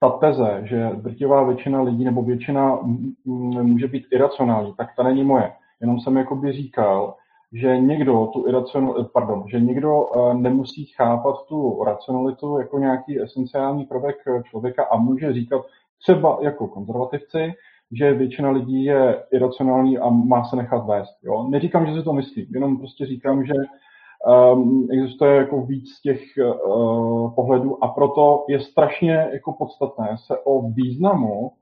ta teze, že drtivá většina lidí nebo většina může být iracionální, tak ta není moje. Jenom jsem jakoby říkal, že někdo tu iracionalitu, pardon, že někdo eh, nemusí chápat tu racionalitu jako nějaký esenciální prvek člověka a může říkat třeba jako konzervativci, že většina lidí je iracionální a má se nechat vést. Jo? Neříkám, že si to myslím, jenom prostě říkám, že um, existuje jako víc těch uh, pohledů a proto je strašně jako podstatné se o významu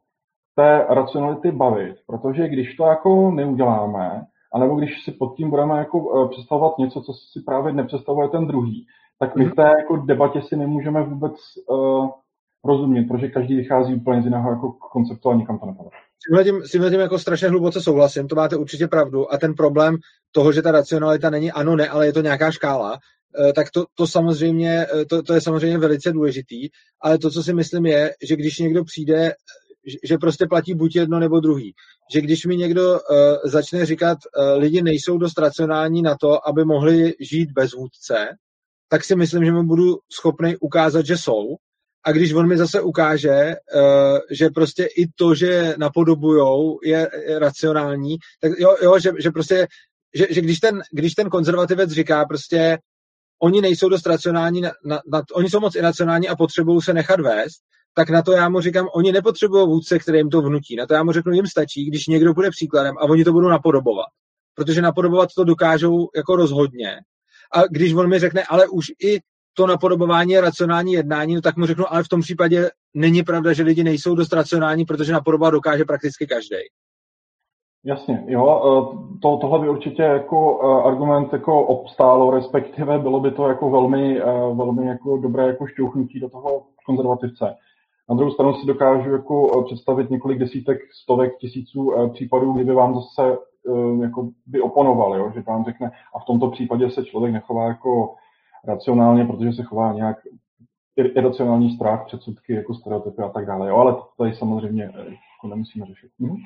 té racionality bavit, protože když to jako neuděláme, anebo když si pod tím budeme jako uh, představovat něco, co si právě nepředstavuje ten druhý, tak my v té jako debatě si nemůžeme vůbec uh, rozumět, protože každý vychází úplně z jiného jako konceptu a nikam to nepadá. S tímhle tím jako strašně hluboce souhlasím, to máte určitě pravdu a ten problém toho, že ta racionalita není ano, ne, ale je to nějaká škála, eh, tak to, to samozřejmě, eh, to, to je samozřejmě velice důležitý, ale to, co si myslím je, že když někdo přijde že prostě platí buď jedno nebo druhý. Že když mi někdo uh, začne říkat, uh, lidi nejsou dost racionální na to, aby mohli žít bez vůdce, tak si myslím, že mu budu schopný ukázat, že jsou. A když on mi zase ukáže, uh, že prostě i to, že napodobujou, je, je racionální, tak jo, jo že, že prostě, že, že když, ten, když ten konzervativec říká prostě, oni nejsou dost racionální, na, na, na, oni jsou moc iracionální a potřebují se nechat vést, tak na to já mu říkám, oni nepotřebují vůdce, který jim to vnutí. Na to já mu řeknu, jim stačí, když někdo bude příkladem a oni to budou napodobovat. Protože napodobovat to dokážou jako rozhodně. A když on mi řekne, ale už i to napodobování je racionální jednání, no tak mu řeknu, ale v tom případě není pravda, že lidi nejsou dost racionální, protože napodobovat dokáže prakticky každý. Jasně, jo, e, to, tohle by určitě jako e, argument jako obstálo, respektive bylo by to jako velmi, e, velmi jako dobré jako šťouchnutí do toho konzervativce. Na druhou stranu si dokážu jako představit několik desítek, stovek, tisíců případů, kdyby vám zase jako by oponoval, jo? že vám řekne, a v tomto případě se člověk nechová jako racionálně, protože se chová nějak iracionální strach, předsudky, jako stereotypy a tak dále. Jo? Ale to tady samozřejmě jako nemusíme řešit. Mhm.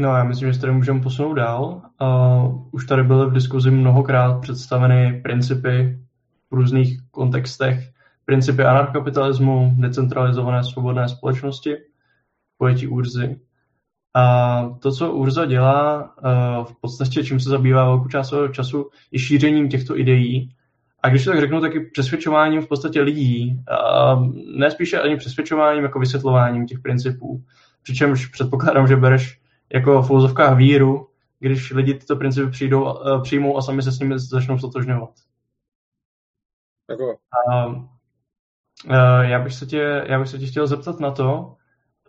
No já myslím, že se tady můžeme posunout dál. Uh, už tady byly v diskuzi mnohokrát představeny principy v různých kontextech, principy anarchokapitalismu, decentralizované svobodné společnosti, pojetí Urzy. A to, co Urza dělá, uh, v podstatě čím se zabývá velkou část svého času, je šířením těchto ideí. A když to tak řeknu, tak i přesvědčováním v podstatě lidí. Uh, ne spíše ani přesvědčováním, jako vysvětlováním těch principů. Přičemž předpokládám, že bereš jako v filozofkách víru, když lidi tyto principy přijdou, uh, přijmou a sami se s nimi začnou stotožňovat. Jako. A, uh, já, bych se tě, já bych se tě chtěl zeptat na to,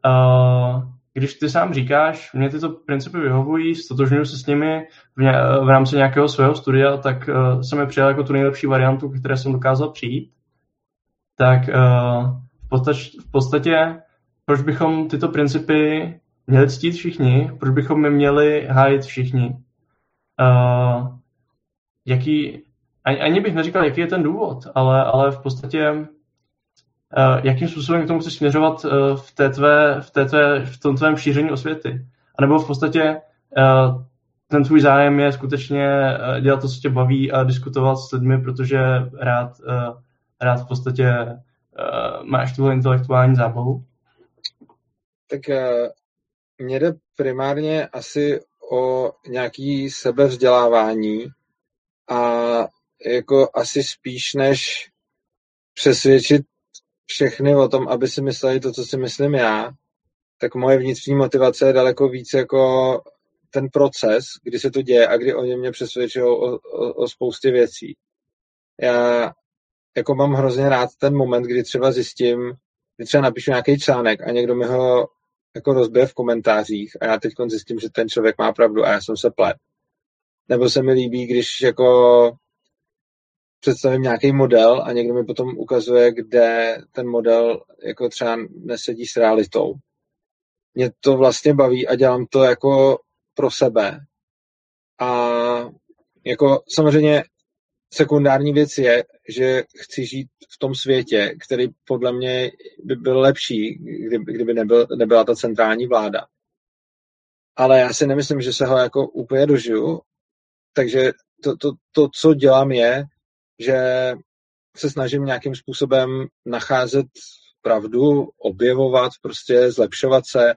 uh, když ty sám říkáš, mě tyto principy vyhovují, stotožňuji se s nimi v, ně, v rámci nějakého svého studia, tak uh, jsem je přijal jako tu nejlepší variantu, které jsem dokázal přijít. Tak uh, v, podstatě, v podstatě, proč bychom tyto principy měli ctít všichni, proč bychom je měli hájit všichni. Uh, jaký, ani, ani bych neříkal, jaký je ten důvod, ale, ale v podstatě jakým způsobem k tomu chceš směřovat uh, v, té tvé, v, té tvé, v tom tvém šíření osvěty. A nebo v podstatě uh, ten tvůj zájem je skutečně dělat to, co tě baví a diskutovat s lidmi, protože rád, rád v podstatě máš tuhle intelektuální zábavu? Tak mně jde primárně asi o nějaký sebevzdělávání a jako asi spíš než přesvědčit všechny o tom, aby si mysleli to, co si myslím já, tak moje vnitřní motivace je daleko víc jako ten proces, kdy se to děje a kdy oni mě přesvědčují o, o, o spoustě věcí. Já jako mám hrozně rád ten moment, kdy třeba zjistím, kdy třeba napíšu nějaký článek a někdo mi ho jako rozbije v komentářích a já teď zjistím, že ten člověk má pravdu a já jsem se plet. Nebo se mi líbí, když jako představím nějaký model a někdo mi potom ukazuje, kde ten model jako třeba nesedí s realitou. Mě to vlastně baví a dělám to jako pro sebe. A jako samozřejmě sekundární věc je, že chci žít v tom světě, který podle mě by byl lepší, kdyby, kdyby nebyl, nebyla ta centrální vláda. Ale já si nemyslím, že se ho jako úplně dožiju, takže to, to, to co dělám je, že se snažím nějakým způsobem nacházet pravdu, objevovat, prostě zlepšovat se,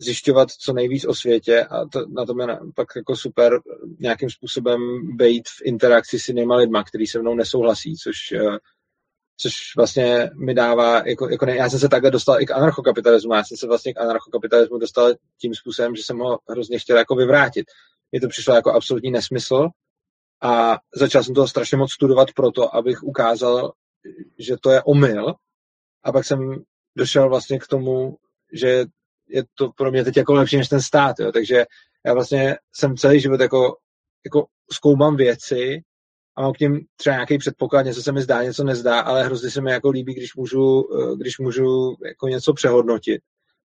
zjišťovat co nejvíc o světě a to, na tom je pak jako super nějakým způsobem být v interakci s jinýma lidma, který se mnou nesouhlasí, což, eh, což vlastně mi dává, jako, jako ne, já jsem se takhle dostal i k anarchokapitalismu, já jsem se vlastně k anarchokapitalismu dostal tím způsobem, že jsem ho hrozně chtěl jako vyvrátit. Mně to přišlo jako absolutní nesmysl a začal jsem toho strašně moc studovat proto, abych ukázal, že to je omyl a pak jsem došel vlastně k tomu, že je to pro mě teď jako lepší než ten stát, jo. takže já vlastně jsem celý život jako, jako zkoumám věci a mám k ním třeba nějaký předpoklad, něco se mi zdá, něco nezdá, ale hrozně se mi jako líbí, když můžu, eh, když můžu jako něco přehodnotit.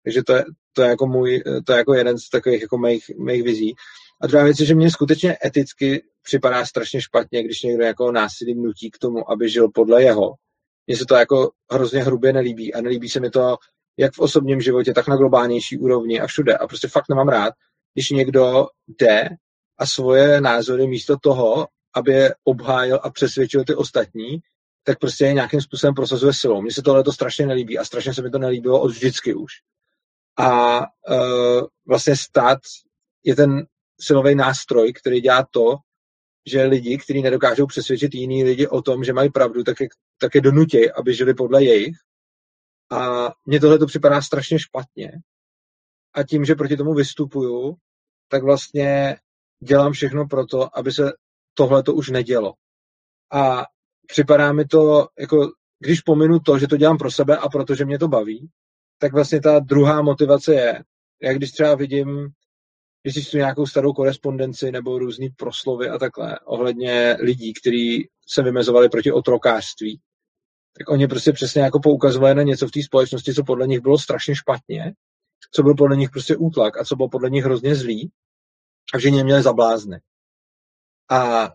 Takže to je, to je jako můj, to je jako jeden z takových jako mých, mých vizí. A druhá věc je, že mě skutečně eticky připadá strašně špatně, když někdo jako násilím nutí k tomu, aby žil podle jeho. mně se to jako hrozně hrubě nelíbí a nelíbí se mi to jak v osobním životě, tak na globálnější úrovni a všude. A prostě fakt nemám rád, když někdo jde a svoje názory místo toho, aby je obhájil a přesvědčil ty ostatní, tak prostě je nějakým způsobem prosazuje silou. Mně se tohle to strašně nelíbí a strašně se mi to nelíbilo od vždycky už. A uh, vlastně stát je ten silový nástroj, který dělá to, že lidi, kteří nedokážou přesvědčit jiný lidi o tom, že mají pravdu, tak je, tak je donutěj, aby žili podle jejich. A mně tohle to připadá strašně špatně. A tím, že proti tomu vystupuju, tak vlastně dělám všechno pro to, aby se tohle to už nedělo. A připadá mi to, jako když pominu to, že to dělám pro sebe a protože mě to baví, tak vlastně ta druhá motivace je, jak když třeba vidím, když si čtu nějakou starou korespondenci nebo různý proslovy a takhle ohledně lidí, kteří se vymezovali proti otrokářství, tak oni prostě přesně jako poukazovali na něco v té společnosti, co podle nich bylo strašně špatně, co byl podle nich prostě útlak a co bylo podle nich hrozně zlý a že mě měli zablázny. A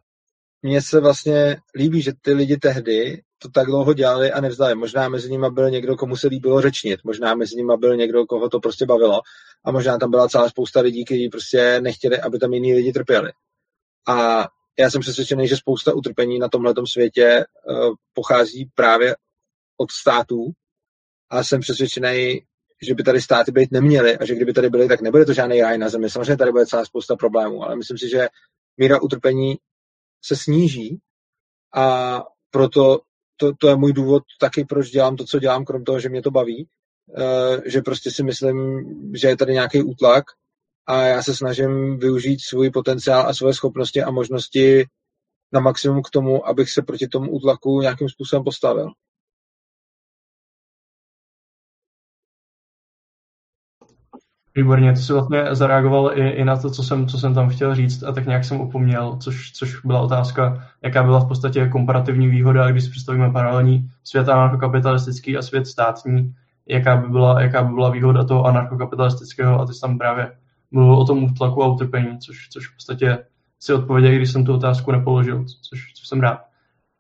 mně se vlastně líbí, že ty lidi tehdy to tak dlouho dělali a nevzdali. Možná mezi nimi byl někdo, komu se líbilo řečnit, možná mezi nimi byl někdo, koho to prostě bavilo a možná tam byla celá spousta lidí, kteří prostě nechtěli, aby tam jiní lidi trpěli. A já jsem přesvědčený, že spousta utrpení na tomhle světě uh, pochází právě od států a jsem přesvědčený, že by tady státy být neměly a že kdyby tady byly, tak nebude to žádný ráj na zemi. Samozřejmě tady bude celá spousta problémů, ale myslím si, že míra utrpení se sníží a proto to, to je můj důvod taky, proč dělám to, co dělám, krom toho, že mě to baví, uh, že prostě si myslím, že je tady nějaký útlak a já se snažím využít svůj potenciál a svoje schopnosti a možnosti na maximum k tomu, abych se proti tomu útlaku nějakým způsobem postavil. Výborně, ty jsi vlastně zareagoval i, i na to, co jsem, co jsem tam chtěl říct a tak nějak jsem upomněl, což, což byla otázka, jaká byla v podstatě komparativní výhoda, když si představíme paralelní svět anarchokapitalistický a svět státní, jaká by byla, jaká by byla výhoda toho anarchokapitalistického a ty jsi tam právě mluvil o tom útlaku a utrpení, což, což v podstatě si odpověděl, když jsem tu otázku nepoložil, což, což jsem rád.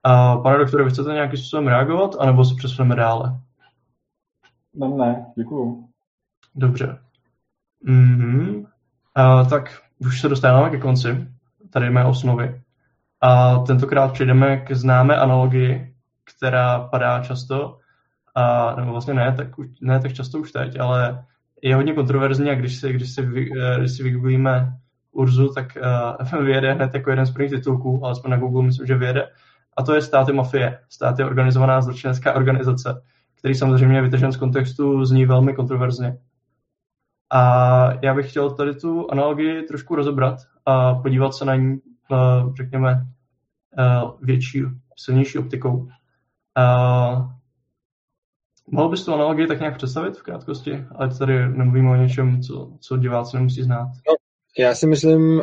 A pane doktore, vy chcete nějakým způsobem reagovat, anebo se přesuneme dále? Ne, ne, děkuju. Dobře. Mm-hmm. A, tak už se dostáváme ke konci tady mé osnovy. A tentokrát přejdeme k známé analogii, která padá často, a, nebo vlastně ne tak, ne tak často už teď, ale je hodně kontroverzní a když si, když si, eh, když si vygooglíme Urzu, tak uh, <laughs> vyjede hned jako jeden z prvních titulků, alespoň na Google myslím, že vyjede. A to je státy mafie. Stát je organizovaná zločinecká organizace, který samozřejmě vytažen z kontextu zní velmi kontroverzně. A já bych chtěl tady tu analogii trošku rozebrat a podívat se na ní, uh, řekněme, uh, větší, silnější optikou. Uh, Mohl bys tu analogii tak nějak představit v krátkosti? Ale tady nemluvíme o něčem, co, co diváci nemusí znát. No, já si myslím,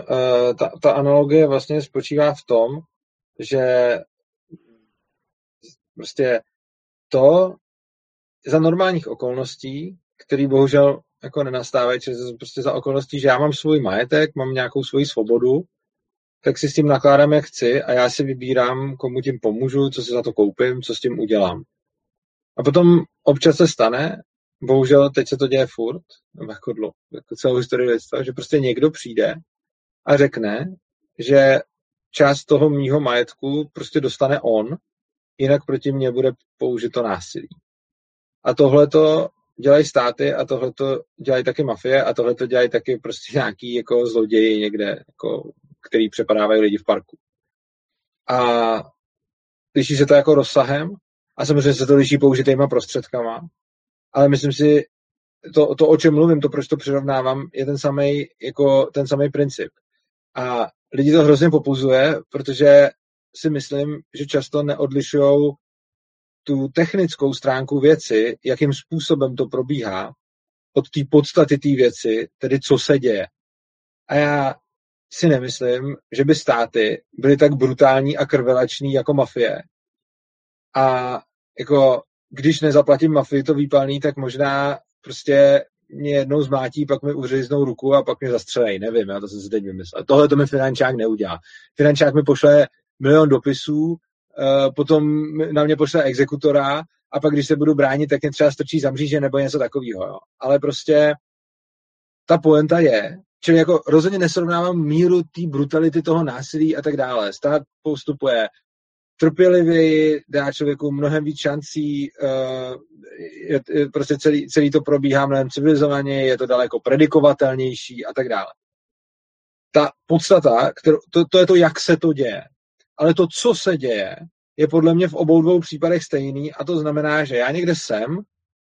ta, ta analogie vlastně spočívá v tom, že prostě to za normálních okolností, který bohužel jako nenastávají, že prostě za okolností, že já mám svůj majetek, mám nějakou svoji svobodu, tak si s tím nakládám, jak chci a já si vybírám, komu tím pomůžu, co si za to koupím, co s tím udělám. A potom občas se stane, bohužel teď se to děje furt, jako, dlo, jako celou historii lidstva, že prostě někdo přijde a řekne, že část toho mýho majetku prostě dostane on, jinak proti mně bude použito násilí. A tohle to dělají státy a tohle to dělají taky mafie a tohle to dělají taky prostě nějaký jako zloději někde, jako, který přepadávají lidi v parku. A liší se to jako rozsahem a samozřejmě se to liší použitýma prostředkama, ale myslím si, to, to, o čem mluvím, to, proč to přirovnávám, je ten samý jako ten samý princip. A lidi to hrozně popuzuje, protože si myslím, že často neodlišují tu technickou stránku věci, jakým způsobem to probíhá, od té podstaty té věci, tedy co se děje. A já si nemyslím, že by státy byly tak brutální a krvelační jako mafie. A jako, když nezaplatím mafii to výpalný, tak možná prostě mě jednou zmátí, pak mi uříznou ruku a pak mě zastřelej. Nevím, já to jsem si teď vymyslel. Tohle to mi finančák neudělá. Finančák mi pošle milion dopisů, potom na mě pošle exekutora a pak, když se budu bránit, tak mě třeba strčí za mříže nebo něco takového. Ale prostě ta poenta je, čili jako rozhodně nesrovnávám míru té brutality toho násilí a tak dále. Stát postupuje trpělivěji, dá člověku mnohem víc šancí, je, prostě celý, celý to probíhá mnohem civilizovaně, je to daleko predikovatelnější a tak dále. Ta podstata, kterou, to, to je to, jak se to děje. Ale to, co se děje, je podle mě v obou dvou případech stejný a to znamená, že já někde jsem,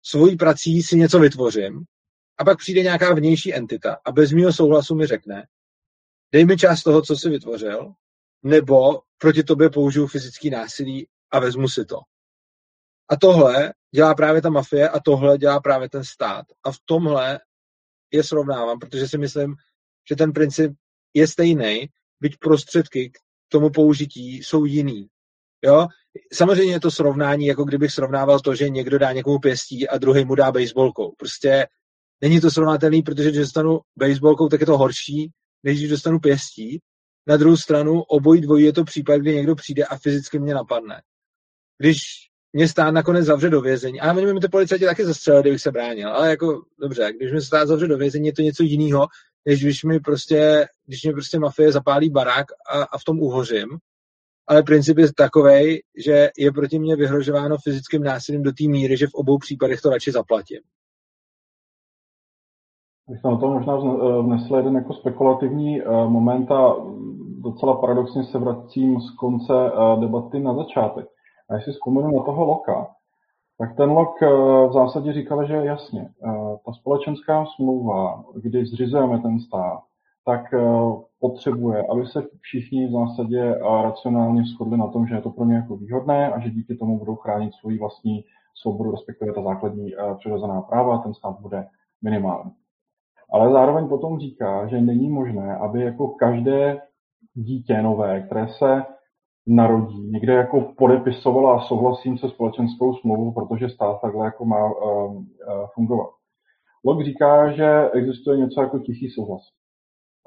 svojí prací si něco vytvořím a pak přijde nějaká vnější entita a bez mého souhlasu mi řekne, dej mi část toho, co jsi vytvořil, nebo proti tobě použiju fyzický násilí a vezmu si to. A tohle dělá právě ta mafie a tohle dělá právě ten stát. A v tomhle je srovnávám, protože si myslím, že ten princip je stejný, byť prostředky tomu použití jsou jiný. Jo? Samozřejmě je to srovnání, jako kdybych srovnával to, že někdo dá někomu pěstí a druhý mu dá baseballkou. Prostě není to srovnatelný, protože když dostanu baseballkou, tak je to horší, než když dostanu pěstí. Na druhou stranu obojí dvojí je to případ, kdy někdo přijde a fyzicky mě napadne. Když mě stát nakonec zavře do vězení, a mě mi ty policajti taky zastřelili, kdybych se bránil, ale jako dobře, když mi stát zavře do vězení, je to něco jiného, než když mi prostě, když mi prostě mafie zapálí barák a, a v tom uhořím, ale princip je takový, že je proti mně vyhrožováno fyzickým násilím do té míry, že v obou případech to radši zaplatím. Bych na to možná vnesl jeden jako spekulativní eh, moment a docela paradoxně se vracím z konce eh, debaty na začátek. A jestli vzpomenu na toho Loka, tak ten Lok eh, v zásadě říkal, že jasně, ta společenská smlouva, kdy zřizujeme ten stát, tak potřebuje, aby se všichni v zásadě racionálně shodli na tom, že je to pro ně jako výhodné a že díky tomu budou chránit svoji vlastní svobodu, respektive ta základní přirozená práva, ten stát bude minimální. Ale zároveň potom říká, že není možné, aby jako každé dítě nové, které se narodí, někde jako podepisovala a souhlasím se společenskou smlouvou, protože stát takhle jako má uh, uh, fungovat. Lok říká, že existuje něco jako tichý souhlas.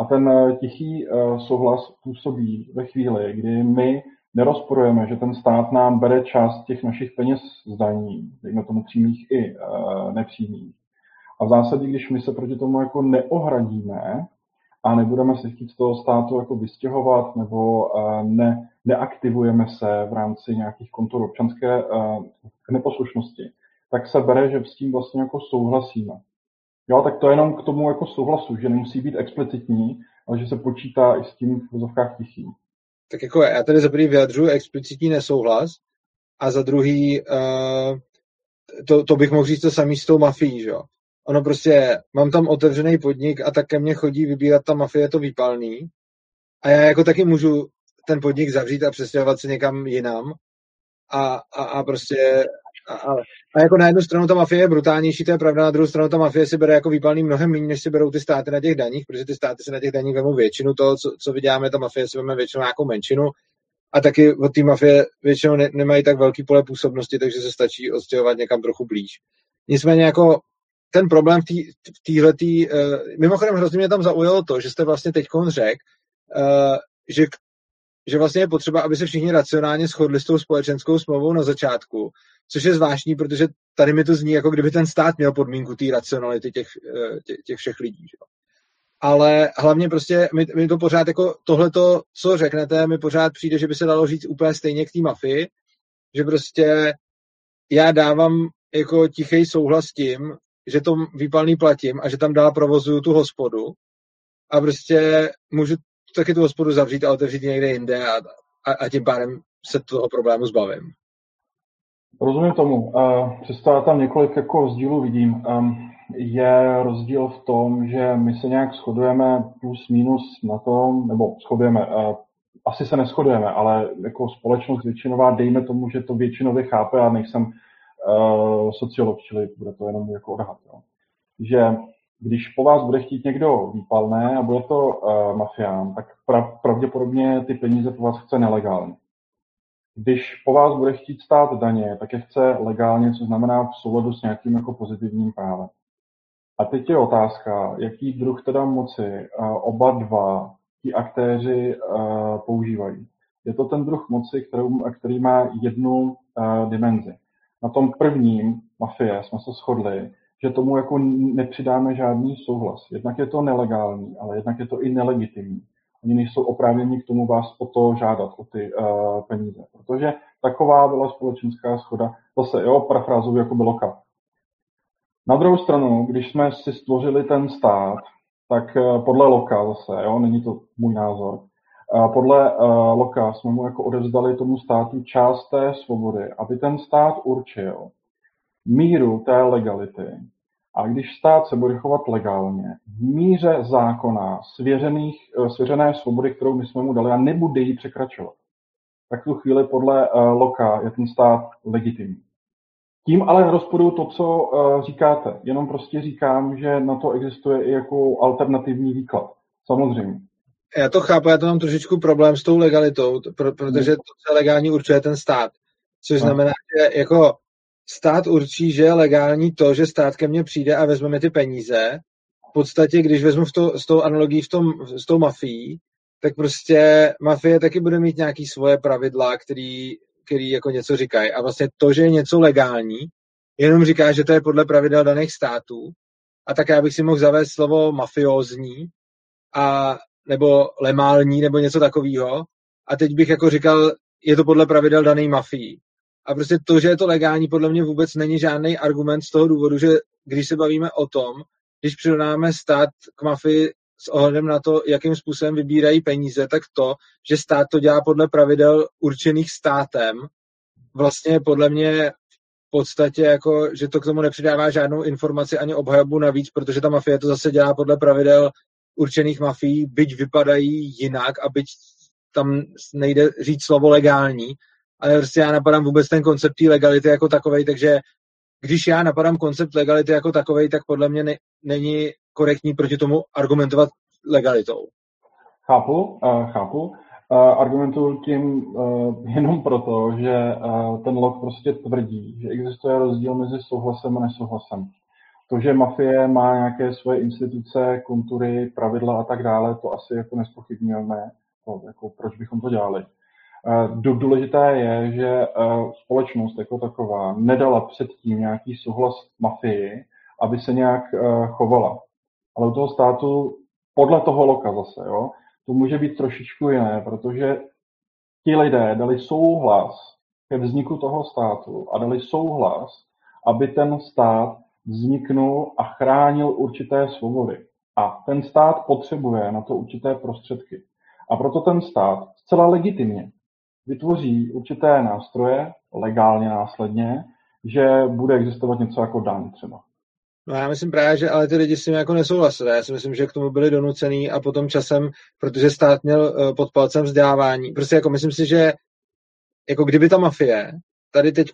A ten uh, tichý uh, souhlas působí ve chvíli, kdy my nerozporujeme, že ten stát nám bere část těch našich peněz z daní, dejme tomu přímých i nepřímých, a v zásadě, když my se proti tomu jako neohradíme a nebudeme se chtít z toho státu jako vystěhovat nebo eh, ne, neaktivujeme se v rámci nějakých kontur občanské uh, neposlušnosti, tak se bere, že s tím vlastně jako souhlasíme. Jo, tak to je jenom k tomu jako souhlasu, že nemusí být explicitní, ale že se počítá i s tím v vozovkách tichým. Tak jako já tady za prvý vyjadřuji explicitní nesouhlas a za druhý uh, to, to bych mohl říct to samý s tou mafií, že jo ono prostě, mám tam otevřený podnik a tak ke mně chodí vybírat ta mafie to výpalný a já jako taky můžu ten podnik zavřít a přestěhovat se někam jinam a, a, a prostě a, a, a, jako na jednu stranu ta mafie je brutálnější, to je pravda, na druhou stranu ta mafie si bere jako výpalný mnohem méně, než si berou ty státy na těch daních, protože ty státy si na těch daních vemou většinu toho, co, co vyděláme, ta mafie si veme většinou nějakou menšinu a taky od té mafie většinou ne, nemají tak velký pole působnosti, takže se stačí odstěhovat někam trochu blíž. Nicméně jako ten problém v téhletý, uh, mimochodem hrozně mě tam zaujalo to, že jste vlastně teď řekl, uh, že, že vlastně je potřeba, aby se všichni racionálně shodli s tou společenskou smlouvou na začátku, což je zvláštní, protože tady mi to zní, jako kdyby ten stát měl podmínku té racionality těch, uh, těch, těch všech lidí. Že? Ale hlavně prostě mi, mi to pořád jako tohleto, co řeknete, mi pořád přijde, že by se dalo říct úplně stejně k té mafii, že prostě já dávám jako tichý souhlas tím, že to výpalný platím a že tam dál provozuju tu hospodu a prostě můžu taky tu hospodu zavřít a otevřít někde jinde a, a, a tím pádem se toho problému zbavím. Rozumím tomu. Přesto tam několik jako rozdílů vidím. Je rozdíl v tom, že my se nějak shodujeme plus minus na tom, nebo shodujeme, asi se neschodujeme, ale jako společnost většinová, dejme tomu, že to většinově chápe a nejsem uh, sociolog, čili bude to jenom jako odhad. Že když po vás bude chtít někdo výpalné a bude to uh, mafián, tak pra- pravděpodobně ty peníze po vás chce nelegálně. Když po vás bude chtít stát daně, tak je chce legálně, co znamená v souladu s nějakým jako pozitivním právem. A teď je otázka, jaký druh teda moci uh, oba dva ti aktéři uh, používají. Je to ten druh moci, kterou, který má jednu uh, dimenzi. Na tom prvním mafie jsme se shodli, že tomu jako nepřidáme žádný souhlas. Jednak je to nelegální, ale jednak je to i nelegitimní. Oni nejsou oprávněni k tomu vás o to žádat, o ty uh, peníze. Protože taková byla společenská schoda. Zase, jo, parafrázuju jako Beloka. Na druhou stranu, když jsme si stvořili ten stát, tak uh, podle Loka zase, jo, není to můj názor, uh, podle Loka jsme mu jako odevzdali tomu státu část té svobody, aby ten stát určil míru té legality, a když stát se bude chovat legálně, v míře zákona svěřených, eh, svěřené svobody, kterou my jsme mu dali, a nebude ji překračovat, tak tu chvíli podle uh, Loka je ten stát legitimní. Tím ale rozporuju to, co uh, říkáte. Jenom prostě říkám, že na to existuje i jako alternativní výklad. Samozřejmě. Já to chápu, já to mám trošičku problém s tou legalitou, protože to, co legální, určuje ten stát. Což znamená, že jako stát určí, že je legální to, že stát ke mně přijde a vezme mi ty peníze. V podstatě, když vezmu v to, s tou analogií v tom, s tou mafií, tak prostě mafie taky bude mít nějaký svoje pravidla, který, který jako něco říkají. A vlastně to, že je něco legální, jenom říká, že to je podle pravidel daných států. A tak já bych si mohl zavést slovo mafiózní a nebo lemální nebo něco takového. A teď bych jako říkal, je to podle pravidel daný mafií. A prostě to, že je to legální, podle mě vůbec není žádný argument z toho důvodu, že když se bavíme o tom, když přirovnáme stát k mafii s ohledem na to, jakým způsobem vybírají peníze, tak to, že stát to dělá podle pravidel určených státem, vlastně podle mě v podstatě jako, že to k tomu nepřidává žádnou informaci ani obhajobu navíc, protože ta mafie to zase dělá podle pravidel určených mafií, byť vypadají jinak a byť tam nejde říct slovo legální, ale prostě já napadám vůbec ten koncept legality jako takovej, takže když já napadám koncept legality jako takovej, tak podle mě ne, není korektní proti tomu argumentovat legalitou. Chápu, uh, chápu. Uh, argumentuju tím uh, jenom proto, že uh, ten log prostě tvrdí, že existuje rozdíl mezi souhlasem a nesouhlasem. To, že mafie má nějaké svoje instituce, kontury, pravidla a tak dále, to asi jako nespochybňujeme. To, jako, proč bychom to dělali? Důležité je, že e, společnost jako taková nedala předtím nějaký souhlas mafii, aby se nějak e, chovala. Ale u toho státu, podle toho loka zase, jo, to může být trošičku jiné, protože ti lidé dali souhlas ke vzniku toho státu a dali souhlas, aby ten stát vzniknul a chránil určité svobody. A ten stát potřebuje na to určité prostředky. A proto ten stát zcela legitimně vytvoří určité nástroje, legálně následně, že bude existovat něco jako daň třeba. No já myslím právě, že ale ty lidi s tím jako nesouhlasili. Já si myslím, že k tomu byli donucený a potom časem, protože stát měl eh, pod palcem vzdělávání. Prostě jako myslím si, že jako kdyby ta mafie tady teď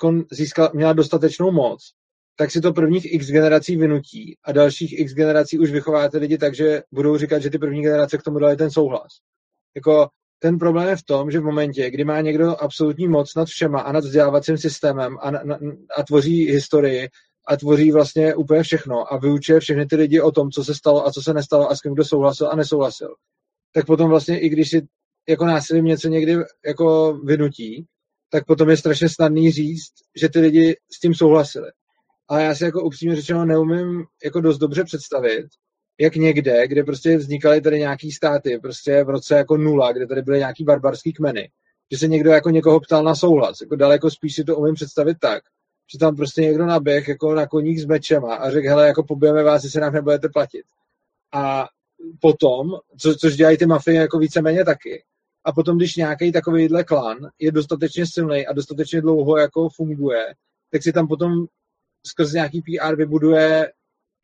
měla dostatečnou moc, tak si to prvních x generací vynutí a dalších x generací už vychováte lidi tak, že budou říkat, že ty první generace k tomu dali ten souhlas. Jako ten problém je v tom, že v momentě, kdy má někdo absolutní moc nad všema a nad vzdělávacím systémem a, na, a tvoří historii a tvoří vlastně úplně všechno a vyučuje všechny ty lidi o tom, co se stalo a co se nestalo a s kým kdo souhlasil a nesouhlasil, tak potom vlastně i když si jako násilím něco někdy jako vynutí, tak potom je strašně snadný říct, že ty lidi s tím souhlasili. Ale já si jako upřímně řečeno neumím jako dost dobře představit, jak někde, kde prostě vznikaly tady nějaký státy, prostě v roce jako nula, kde tady byly nějaký barbarský kmeny, že se někdo jako někoho ptal na souhlas. Jako daleko spíš si to umím představit tak, že tam prostě někdo naběh jako na koník s mečema a řekl, hele, jako pobijeme vás, jestli nám nebudete platit. A potom, co, což dělají ty mafie jako víceméně taky, a potom, když nějaký takovýhle klan je dostatečně silný a dostatečně dlouho jako funguje, tak si tam potom skrz nějaký PR vybuduje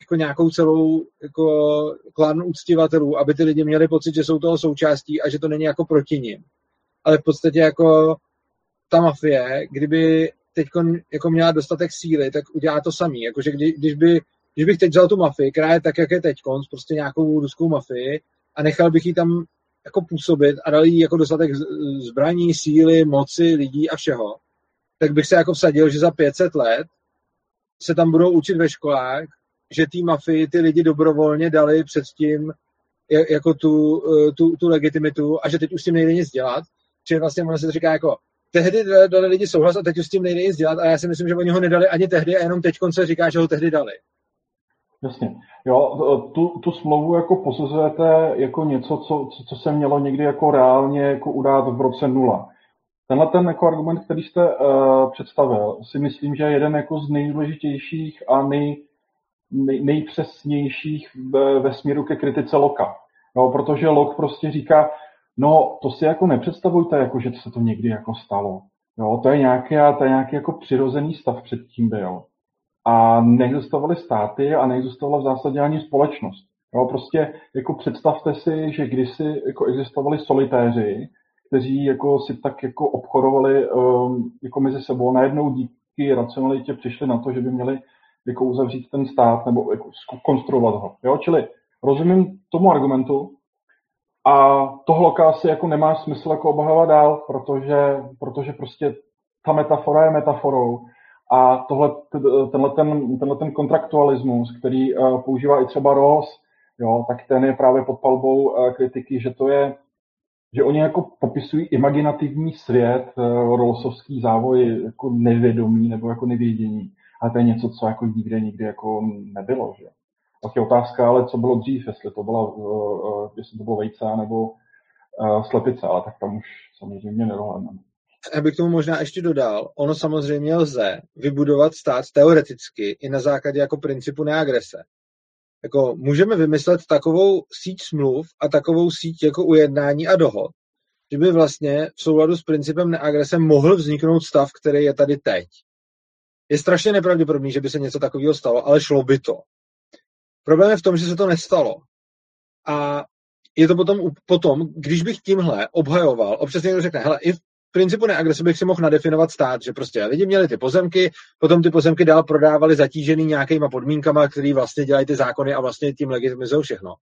jako nějakou celou jako klan úctivatelů, aby ty lidi měli pocit, že jsou toho součástí a že to není jako proti ním. Ale v podstatě jako ta mafie, kdyby teď jako měla dostatek síly, tak udělá to samý. Jakože kdy, když, by, když bych teď vzal tu mafii, která je tak, jak je teď, prostě nějakou ruskou mafii a nechal bych ji tam jako působit a dal jí jako dostatek zbraní, síly, moci, lidí a všeho, tak bych se jako vsadil, že za 500 let se tam budou učit ve školách že té mafii ty lidi dobrovolně dali předtím jako tu, eh, tu, tu legitimitu a že teď už s tím nejde nic dělat Že vlastně ono se říká jako, tehdy dali lidi souhlas a teď už s tím nejde nic dělat a já si myslím, že oni ho nedali ani tehdy a jenom teď se říká, že ho tehdy dali. Jasně. Jo, tu, tu smlouvu jako posuzujete jako něco, co, co se mělo někdy jako reálně jako udát v roce nula. Tenhle ten jako argument, který jste uh, představil, si myslím, že je jeden jako z nejdůležitějších a nej, nej, nejpřesnějších ve, ve směru ke kritice Loka. No, protože Lok prostě říká, no to si jako nepředstavujte, jako že se to někdy jako stalo. Jo, to je nějaký, to je nějaký jako přirozený stav předtím byl. A neexistovaly státy a neexistovala v zásadě ani společnost. Jo, prostě jako představte si, že kdysi jako existovali solitéři, kteří jako si tak jako obchodovali um, jako mezi sebou. Najednou díky racionalitě přišli na to, že by měli jako uzavřít ten stát nebo jako konstruovat ho. Jo? Čili rozumím tomu argumentu a tohle asi jako nemá smysl jako obhajovat dál, protože, protože prostě ta metafora je metaforou a tohle, tenhle, ten, tenhle ten kontraktualismus, který uh, používá i třeba Ross, jo, tak ten je právě pod palbou uh, kritiky, že to je že oni jako popisují imaginativní svět, uh, rolosovský závoj jako nevědomí nebo jako nevědění, ale to je něco, co jako nikde nikdy jako nebylo, že? Pak je otázka, ale co bylo dřív, jestli to bylo, uh, jestli to bylo vejce nebo uh, slepice, ale tak tam už samozřejmě nedohledneme. Já bych tomu možná ještě dodal, ono samozřejmě lze vybudovat stát teoreticky i na základě jako principu neagrese. Jako můžeme vymyslet takovou síť smluv a takovou síť jako ujednání a dohod, že by vlastně v souladu s principem neagrese mohl vzniknout stav, který je tady teď. Je strašně nepravděpodobný, že by se něco takového stalo, ale šlo by to. Problém je v tom, že se to nestalo. A je to potom, potom když bych tímhle obhajoval, občas někdo řekne, hele, i v principu neagrese bych si mohl nadefinovat stát, že prostě lidi měli ty pozemky, potom ty pozemky dál prodávali zatížený nějakýma podmínkama, který vlastně dělají ty zákony a vlastně tím legitimizují všechno.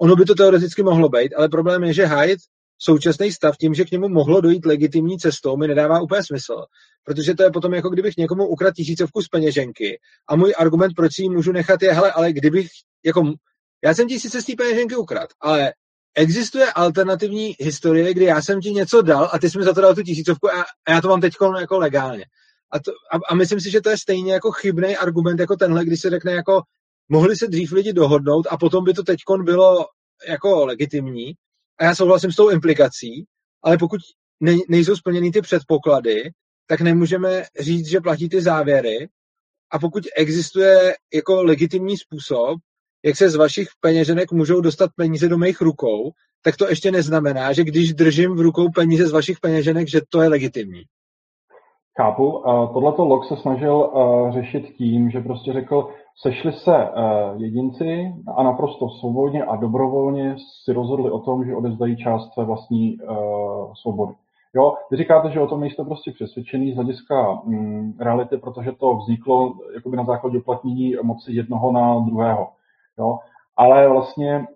Ono by to teoreticky mohlo být, ale problém je, že hájit současný stav tím, že k němu mohlo dojít legitimní cestou, mi nedává úplně smysl. Protože to je potom jako kdybych někomu ukradl tisícovku z peněženky a můj argument, proč si ji můžu nechat, je, hele, ale kdybych, jako, já jsem ti sice z té peněženky ukrad, ale existuje alternativní historie, kdy já jsem ti něco dal a ty jsi mi za to dal tu tisícovku a, a já to mám teď jako legálně. A, to, a, a myslím si, že to je stejně jako chybný argument jako tenhle, když se řekne jako mohli se dřív lidi dohodnout a potom by to teď bylo jako legitimní. A já souhlasím s tou implikací, ale pokud ne, nejsou splněny ty předpoklady, tak nemůžeme říct, že platí ty závěry. A pokud existuje jako legitimní způsob, jak se z vašich peněženek můžou dostat peníze do mých rukou, tak to ještě neznamená, že když držím v rukou peníze z vašich peněženek, že to je legitimní. Chápu. Tohleto log se snažil řešit tím, že prostě řekl, sešli se jedinci a naprosto svobodně a dobrovolně si rozhodli o tom, že odezdají část své vlastní svobody. Jo, vy říkáte, že o tom nejste prostě přesvědčený z hlediska mm, reality, protože to vzniklo jakoby na základě uplatnění moci jednoho na druhého. Jo? Ale vlastně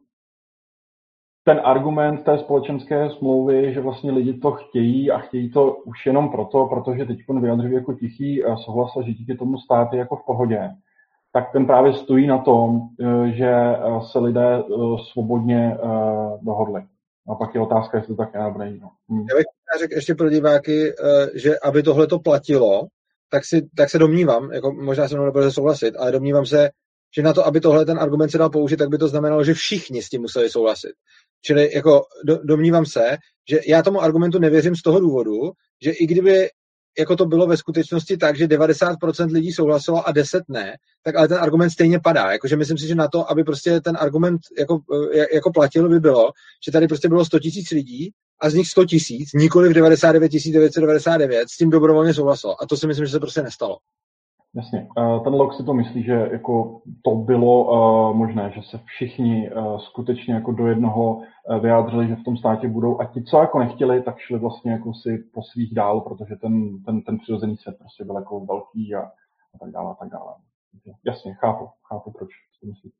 ten argument té společenské smlouvy, že vlastně lidi to chtějí a chtějí to už jenom proto, protože teď vyjadřují jako tichý souhlas a že díky tomu stát je jako v pohodě, tak ten právě stojí na tom, eh, že eh, se lidé eh, svobodně dohodli. A pak je otázka, jestli to tak je. No. Hm. Já bych řekl ještě pro diváky, že aby tohle to platilo, tak, si, tak se domnívám, jako možná se mnou nebude souhlasit, ale domnívám se, že na to, aby tohle ten argument se dal použít, tak by to znamenalo, že všichni s tím museli souhlasit. Čili jako do, domnívám se, že já tomu argumentu nevěřím z toho důvodu, že i kdyby jako to bylo ve skutečnosti tak, že 90% lidí souhlasilo a 10 ne, tak ale ten argument stejně padá. Jakože myslím si, že na to, aby prostě ten argument jako, jako platil, by bylo, že tady prostě bylo 100 tisíc lidí a z nich 100 tisíc, nikoli v 99 999, s tím dobrovolně souhlasilo. A to si myslím, že se prostě nestalo. Jasně. Ten log si to myslí, že jako to bylo uh, možné, že se všichni uh, skutečně jako do jednoho vyjádřili, že v tom státě budou a ti, co jako nechtěli, tak šli vlastně jako si po svých dál, protože ten, ten, ten přirozený svět prostě byl jako velký a, a tak dále a tak dále. Jasně, chápu, chápu, proč si myslíte.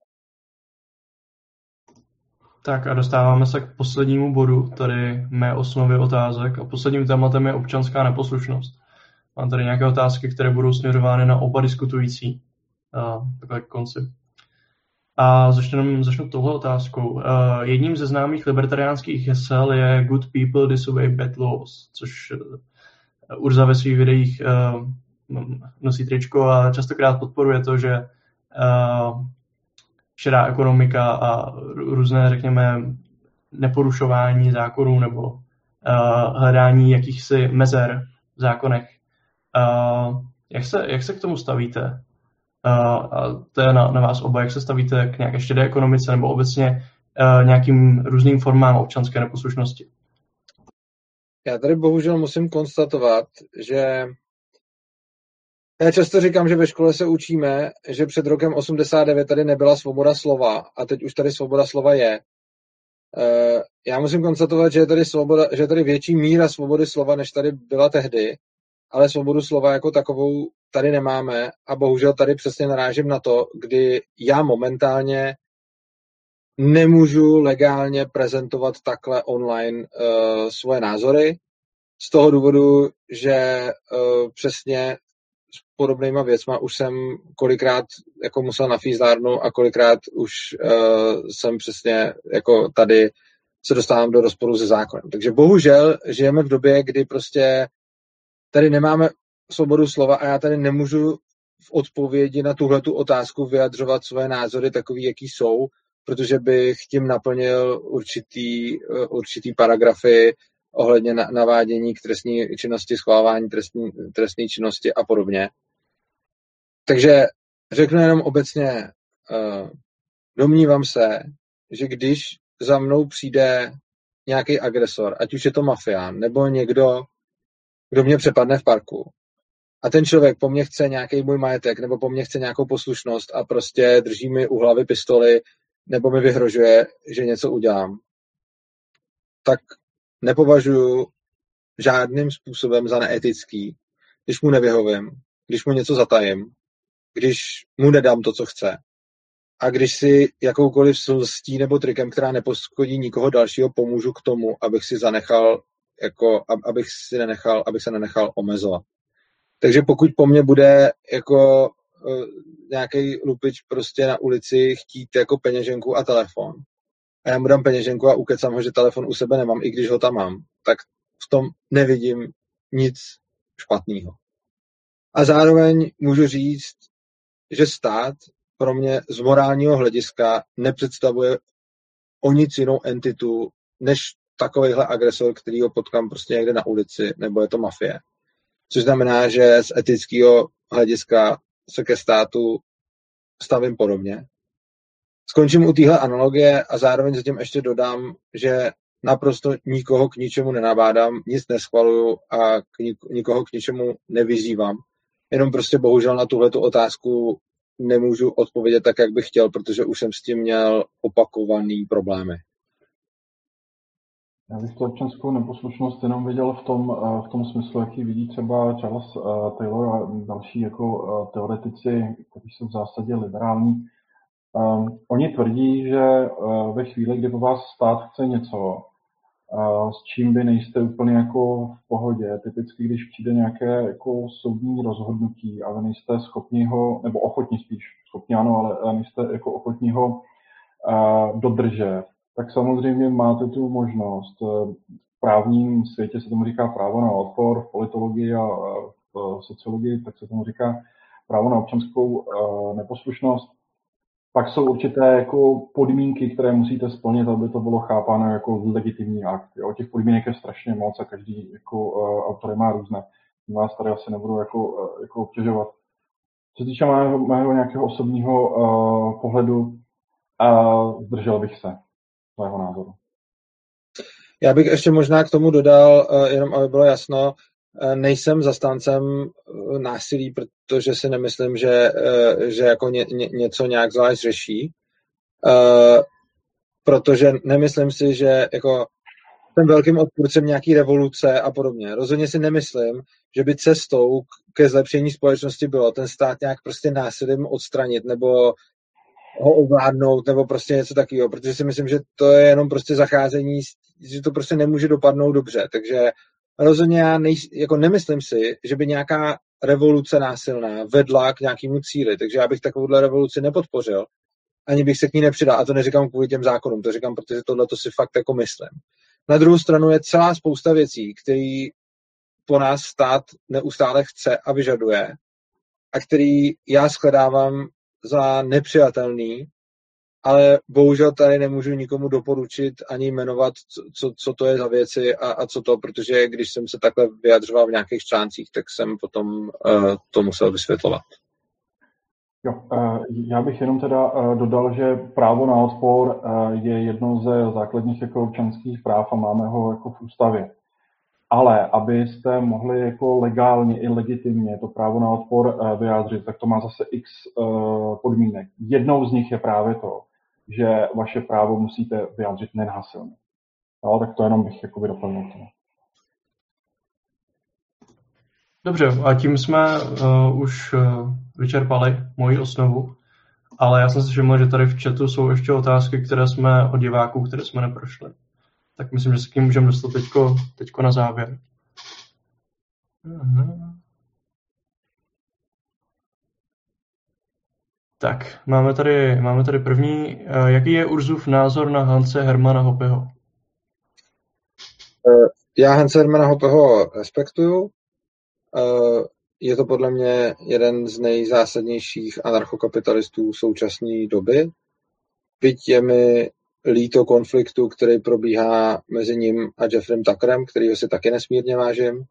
Tak a dostáváme se k poslednímu bodu, tady mé osnovy otázek a posledním tématem je občanská neposlušnost. Mám tady nějaké otázky, které budou směřovány na oba diskutující. Takhle k konci. A začnu, začnu tohle otázkou. Uh, jedním ze známých libertariánských hesel je Good people disobey bad laws, což uh, Urza ve svých videích uh, nosí tričko a častokrát podporuje to, že uh, šedá ekonomika a různé, řekněme, neporušování zákonů nebo uh, hledání jakýchsi mezer v zákonech. Uh, jak, se, jak se k tomu stavíte? a to je na, na vás oba, jak se stavíte k nějaké štědé ekonomice nebo obecně nějakým různým formám občanské neposlušnosti. Já tady bohužel musím konstatovat, že já často říkám, že ve škole se učíme, že před rokem 89 tady nebyla svoboda slova a teď už tady svoboda slova je. E, já musím konstatovat, že je tady, svoboda, že je tady větší míra svobody slova, než tady byla tehdy, ale svobodu slova jako takovou tady nemáme a bohužel tady přesně narážím na to, kdy já momentálně nemůžu legálně prezentovat takhle online uh, svoje názory, z toho důvodu, že uh, přesně s podobnýma věcma už jsem kolikrát jako musel na fízlárnu a kolikrát už uh, jsem přesně jako tady se dostávám do rozporu se zákonem. Takže bohužel žijeme v době, kdy prostě tady nemáme svobodu slova a já tady nemůžu v odpovědi na tuhle tu otázku vyjadřovat svoje názory takový, jaký jsou, protože bych tím naplnil určitý, eh, určitý paragrafy ohledně navádění k trestní činnosti, schválání trestní, trestní činnosti a podobně. Takže řeknu jenom obecně, uh, domnívám se, že když za mnou přijde nějaký agresor, ať už je to mafián, nebo někdo, kdo mě přepadne v parku, a ten člověk po mně chce nějaký můj majetek, nebo po mně chce nějakou poslušnost a prostě drží mi u hlavy pistoli, nebo mi vyhrožuje, že něco udělám, tak nepovažuji žádným způsobem za neetický, když mu nevyhovím, když mu něco zatajím, když mu nedám to, co chce. A když si jakoukoliv slstí nebo trikem, která neposkodí nikoho dalšího, pomůžu k tomu, abych si zanechal, jako, abych si nenechal, abych se nenechal omezovat. Takže pokud po mně bude jako uh, nějaký lupič prostě na ulici chtít jako peněženku a telefon, a já mu dám peněženku a ukecám ho, že telefon u sebe nemám, i když ho tam mám, tak v tom nevidím nic špatného. A zároveň můžu říct, že stát pro mě z morálního hlediska nepředstavuje o nic jinou entitu, než takovýhle agresor, který ho potkám prostě někde na ulici, nebo je to mafie. Což znamená, že z etického hlediska se ke státu stavím podobně. Skončím u téhle analogie a zároveň zatím ještě dodám, že naprosto nikoho k ničemu nenabádám, nic neschvaluju a k nikoho k ničemu nevyzývám. Jenom prostě bohužel na tuhle otázku nemůžu odpovědět tak, jak bych chtěl, protože už jsem s tím měl opakovaný problémy. Já bych tu občanskou neposlušnost jenom viděl v tom, eh, v tom smyslu, jaký vidí třeba Charles eh, Taylor a další jako eh, teoretici, kteří jsou v zásadě liberální. Um, oni tvrdí, že ve chvíli, kdy po vás stát chce něco, s čím by nejste úplně jako v pohodě, typicky když přijde nějaké jako soudní rozhodnutí a vy nejste schopni ho, nebo ochotni spíš, schopni ano, ale nejste jako ochotni ho dodržet, tak samozřejmě máte tu možnost. V právním světě se tomu říká právo na odpor, v politologii a v sociologii, tak se tomu říká právo na občanskou neposlušnost pak jsou určité jako podmínky, které musíte splnit, aby to bylo chápáno jako legitimní akt. Jo. Těch podmínek je strašně moc a každý jako, autor má různé. Vás tady asi nebudu jako, jako obtěžovat. Co se týče mého, mého nějakého osobního uh, pohledu, uh, zdržel bych se svého názoru. Já bych ještě možná k tomu dodal, uh, jenom aby bylo jasno, Eh, nejsem zastáncem eh, násilí, protože si nemyslím, že, eh, že jako ně, ně, něco nějak zvlášť řeší. Protože nemyslím si, že jako jsem velkým odpůrcem nějaký revoluce a podobně. Rozhodně si nemyslím, že by cestou ke zlepšení společnosti bylo ten stát nějak prostě násilím odstranit nebo ho ovládnout nebo prostě něco takového, protože si myslím, že to je jenom prostě zacházení, že to prostě nemůže dopadnout dobře. Takže rozhodně já nej, jako nemyslím si, že by nějaká revoluce násilná vedla k nějakému cíli, takže já bych takovouhle revoluci nepodpořil. ani bych se k ní nepřidal. A to neříkám kvůli těm zákonům, to říkám, protože tohle to si fakt jako myslím. Na druhou stranu je celá spousta věcí, které po nás stát neustále chce a vyžaduje a který já shledávám za nepřijatelný, ale bohužel tady nemůžu nikomu doporučit ani jmenovat, co, co to je za věci a, a co to, protože když jsem se takhle vyjadřoval v nějakých článcích, tak jsem potom uh, to musel vysvětlovat. Jo, eh, já bych jenom teda eh, dodal, že právo na odpor je jedno ze základních jako občanských práv a máme ho jako v ústavě. Ale abyste mohli jako legálně i legitimně to právo na odpor vyjádřit, tak to má zase x podmínek. Jednou z nich je právě to, že vaše právo musíte vyjádřit nenásilně. Jo, tak to jenom bych jako doplnil. Dobře, a tím jsme uh, už vyčerpali moji osnovu, ale já jsem si všiml, že tady v chatu jsou ještě otázky, které jsme od diváků, které jsme neprošli. Tak myslím, že se k tím můžeme dostat teďko, teďko na závěr. Uh-huh. Tak, máme tady, máme tady první. Eh, jaký je Urzův názor na Hanse Hermana Hopeho? Eh, já Hanse Hermana Hopeho respektuju. Eh, je to podle mě jeden z nejzásadnějších anarchokapitalistů současné doby. Byť je mi líto konfliktu, který probíhá mezi ním a Jeffrem Tuckerem, kterýho si taky nesmírně vážím.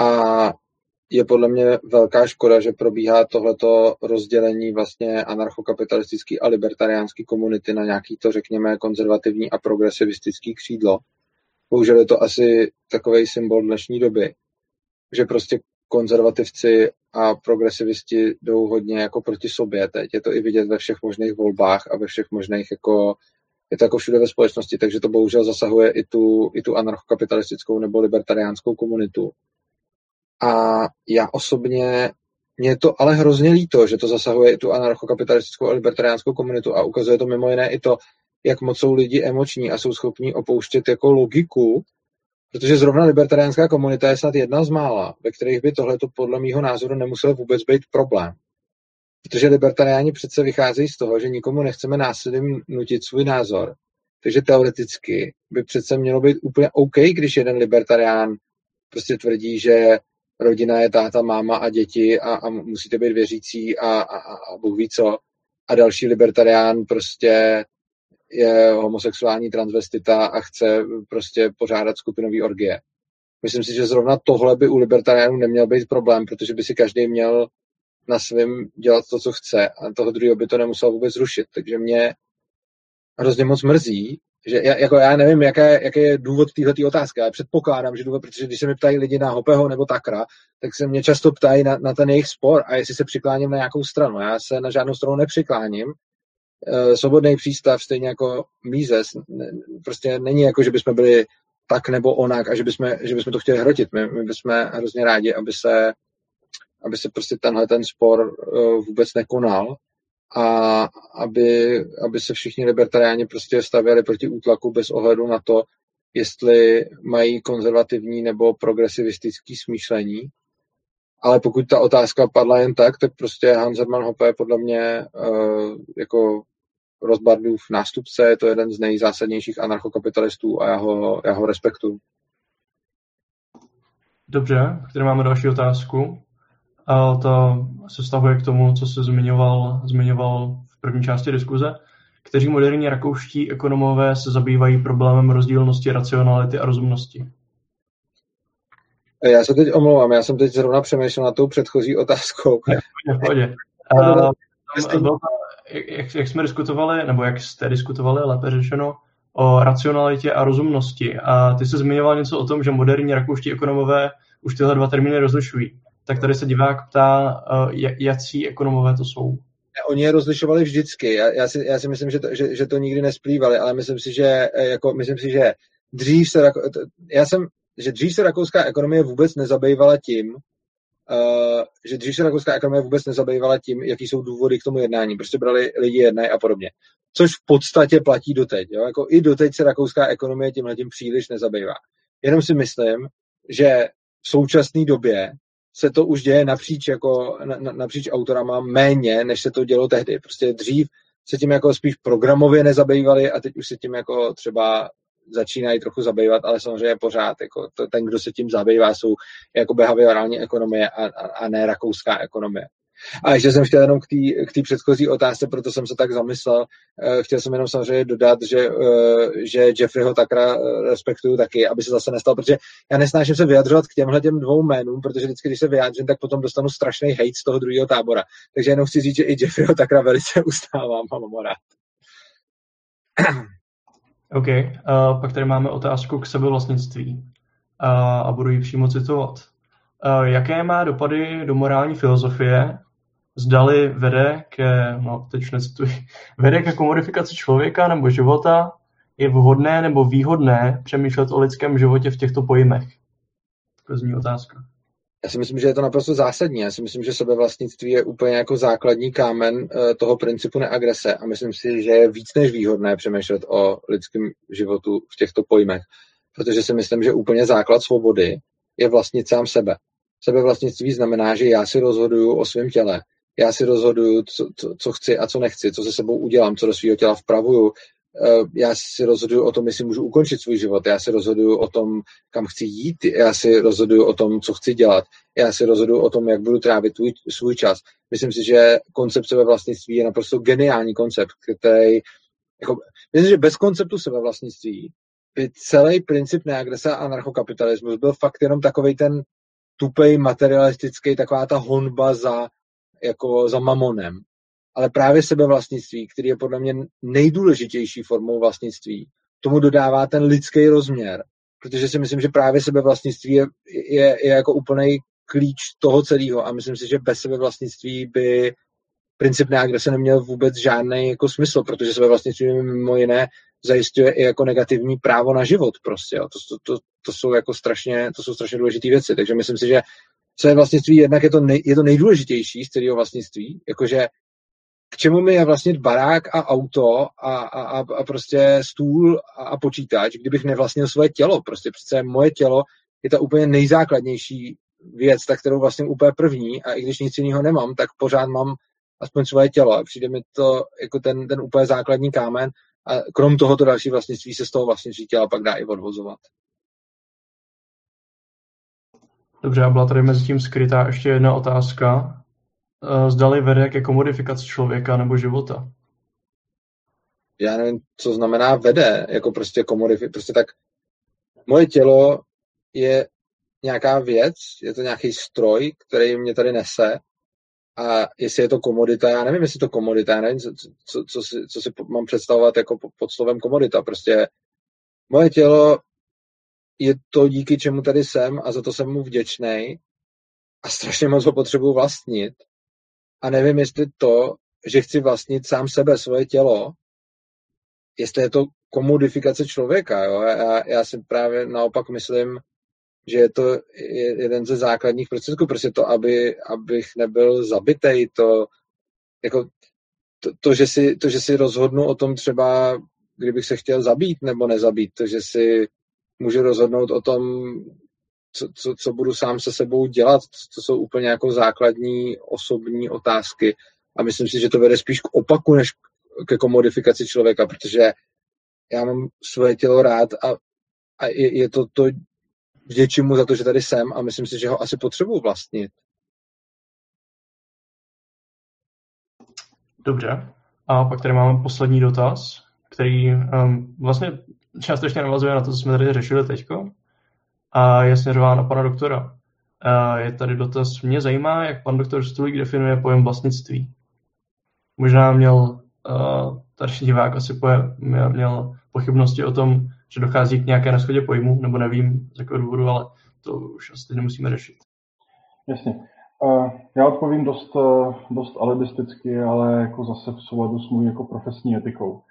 A je podle mě velká škoda, že probíhá tohleto rozdělení vlastně anarchokapitalistický a libertariánský komunity na nějaký to, řekněme, konzervativní a progresivistický křídlo. Bohužel je to asi takový symbol dnešní doby, že prostě konzervativci a progresivisti jdou hodně jako proti sobě teď. Je to i vidět ve všech možných volbách a ve všech možných jako je to jako všude ve společnosti, takže to bohužel zasahuje i tu, i tu anarchokapitalistickou nebo libertariánskou komunitu. A já osobně, mě to ale hrozně líto, že to zasahuje i tu anarchokapitalistickou a libertariánskou komunitu a ukazuje to mimo jiné i to, jak moc jsou lidi emoční a jsou schopní opouštět jako logiku, protože zrovna libertariánská komunita je snad jedna z mála, ve kterých by tohleto podle mýho názoru nemusel vůbec být problém. Protože libertariáni přece vycházejí z toho, že nikomu nechceme násilím nutit svůj názor. Takže teoreticky by přece mělo být úplně OK, když jeden libertarián prostě tvrdí, že rodina je táta, máma a děti a, a musíte být věřící a, a, a Bůh ví co. A další libertarián prostě je homosexuální transvestita a chce prostě pořádat skupinový orgie. Myslím si, že zrovna tohle by u libertariánů neměl být problém, protože by si každý měl na svém dělat to, co chce a toho druhého by to nemusel vůbec zrušit. Takže mě hrozně moc mrzí, že já, jako já nevím, jaké, jaký je důvod této otázky, ale předpokládám, že důvod, protože když se mi ptají lidi na Hopeho nebo Takra, tak se mě často ptají na, na ten jejich spor a jestli se přikláním na nějakou stranu. Já se na žádnou stranu nepřikláním. E, svobodný přístav, stejně jako Mízes, prostě není jako, že bychom byli tak nebo onak a že bychom, že bychom to chtěli hrotit. My, my bychom hrozně rádi, aby se, aby se prostě tenhle ten spor uh, vůbec nekonal a aby, aby se všichni libertariáni prostě stavěli proti útlaku bez ohledu na to, jestli mají konzervativní nebo progresivistický smýšlení. Ale pokud ta otázka padla jen tak, tak prostě Hans Hermann Hoppe je podle mě uh, jako Rozbardův nástupce, je to jeden z nejzásadnějších anarchokapitalistů a já ho, já ho respektuju. Dobře, tady máme další otázku. A to se vztahuje k tomu, co se zmiňoval, zmiňoval v první části diskuze. Kteří moderní rakouští ekonomové se zabývají problémem rozdílnosti, racionality a rozumnosti? Já se teď omlouvám, já jsem teď zrovna přemýšlel na tou předchozí otázkou. <laughs> V pohodě. jak, jak jsme diskutovali, nebo jak jste diskutovali, lépe řečeno, o racionalitě a rozumnosti. A ty se zmiňoval něco o tom, že moderní rakouští ekonomové už tyhle dva termíny rozlišují tak tady se divák ptá, uh, jací ekonomové to jsou. Oni je rozlišovali vždycky. Já, já, si, já si myslím, že to, že, že to nikdy nesplývali, ale myslím si, že eh, jako, myslím si, že dřív se, já jsem, že dřív se rakouská ekonomie vůbec nezabývala tím, uh, že dřív se rakouská ekonomie vůbec nezabývala tím, jaký jsou důvody k tomu jednání. Prostě brali lidi jednají a podobně. Což v podstatě platí doteď. Jo? Jako I doteď se rakouská ekonomie tímhle tím příliš nezabývá. Jenom si myslím, že v současné době se to už děje napříč, jako, na, napříč autorama méně, než se to dělo tehdy. Prostě dřív se tím jako spíš programově nezabývali a teď už se tím jako třeba začínají trochu zabývat, ale samozřejmě pořád jako to, ten, kdo se tím zabývá, jsou jako behaviorální ekonomie a, a, a ne rakouská ekonomie. A ještě jsem chtěl jenom k té předchozí otázce, proto jsem se tak zamyslel. Eh, chtěl jsem jenom samozřejmě dodat, že, eh, že Jeffreyho Takra eh, respektuju taky, aby se zase nestal, protože já nesnáším se vyjadřovat k těmhle těm dvou jménům, protože vždycky, když se vyjádřím, tak potom dostanu strašný hate z toho druhého tábora. Takže jenom chci říct, že i Jeffreyho Takra velice <laughs> ustávám a mám rád. <clears throat> OK, uh, pak tady máme otázku k sebevlastnictví uh, a budu ji přímo citovat. Uh, jaké má dopady do morální filozofie zdali vede ke, no teď necituji, <laughs> vede ke komodifikaci člověka nebo života, je vhodné nebo výhodné přemýšlet o lidském životě v těchto pojmech? To zní otázka. Já si myslím, že je to naprosto zásadní. Já si myslím, že sebevlastnictví je úplně jako základní kámen eh, toho principu neagrese a myslím si, že je víc než výhodné přemýšlet o lidském životu v těchto pojmech, protože si myslím, že úplně základ svobody je vlastnit sám sebe. Sebevlastnictví znamená, že já si rozhoduju o svém těle já si rozhoduju, co, co, co chci a co nechci, co se sebou udělám, co do svého těla vpravuju. Eh, já si rozhoduju o tom, jestli můžu ukončit svůj život. Já si rozhoduju o tom, kam chci jít. Já si rozhoduju o tom, co chci dělat. Já si rozhoduju o tom, jak budu trávit tvůj, svůj čas. Myslím si, že koncept sebevlastnictví je naprosto geniální koncept, který jako, myslím, že bez konceptu sebevlastnictví by celý princip neagrese a anarchokapitalismus byl fakt jenom takový ten tupej materialistický, taková ta honba za jako za mamonem, ale právě sebevlastnictví, který je podle mě nejdůležitější formou vlastnictví, tomu dodává ten lidský rozměr, protože si myslím, že právě sebevlastnictví je, je, je jako úplný klíč toho celého. A myslím si, že bez sebevlastnictví by princip neagrese neměl vůbec žádný jako smysl, protože sebevlastnictví mimo jiné zajišťuje i jako negativní právo na život prostě. To, to, to, to, jsou jako strašně, to jsou strašně důležité věci, takže myslím si, že co je vlastnictví, jednak je to, nej, je to nejdůležitější z celého vlastnictví, jakože k čemu mi je vlastnit barák a auto a, a, a prostě stůl a, a počítač, kdybych nevlastnil svoje tělo. Prostě přece moje tělo je ta úplně nejzákladnější věc, tak kterou vlastně úplně první a i když nic jiného nemám, tak pořád mám aspoň svoje tělo a přijde mi to jako ten, ten úplně základní kámen a krom tohoto další vlastnictví se z toho vlastnictví těla pak dá i odvozovat. Dobře, a byla tady mezi tím skrytá ještě jedna otázka. Eh, zdali vede ke komodifikaci člověka nebo života? Já nevím, co znamená vede, jako prostě komodifikace. Prostě tak moje tělo je nějaká věc, je to nějaký stroj, který mě tady nese a jestli je to komodita, já nevím, jestli to komodita, já nevím, co, co, co, si, co si mám představovat jako pod slovem komodita. Prostě moje tělo je to díky čemu tady jsem a za to jsem mu vděčný a strašně moc ho potřebuji vlastnit. A nevím, jestli to, že chci vlastnit sám sebe, svoje tělo, jestli je to komodifikace člověka. Jo? Já, já si právě naopak myslím, že je to jeden ze základních prostředků, prostě to, aby, abych nebyl zabitej, to, jako, to, to, že si, to, že si rozhodnu o tom třeba, kdybych se chtěl zabít nebo nezabít, to, že si můžu rozhodnout o tom, co, co, co budu sám se sebou dělat, to jsou úplně jako základní osobní otázky a myslím si, že to vede spíš k opaku, než ke komodifikaci člověka, protože já mám svoje tělo rád a, a je, je to to vděčím mu za to, že tady jsem a myslím si, že ho asi potřebuji vlastnit. Dobře. A pak tady máme poslední dotaz, který um, vlastně částečně navazuje na to, co jsme tady řešili teď. A je směřován na pana doktora. A je tady dotaz. Mě zajímá, jak pan doktor Stulík definuje pojem vlastnictví. Možná měl uh, starší divák asi pojem, měl, pochybnosti o tom, že dochází k nějaké neschodě pojmu, nebo nevím z jakého důvodu, ale to už asi nemusíme řešit. Jasně. Já odpovím dost, dost alibisticky, ale jako zase v souladu s mojí jako profesní etikou.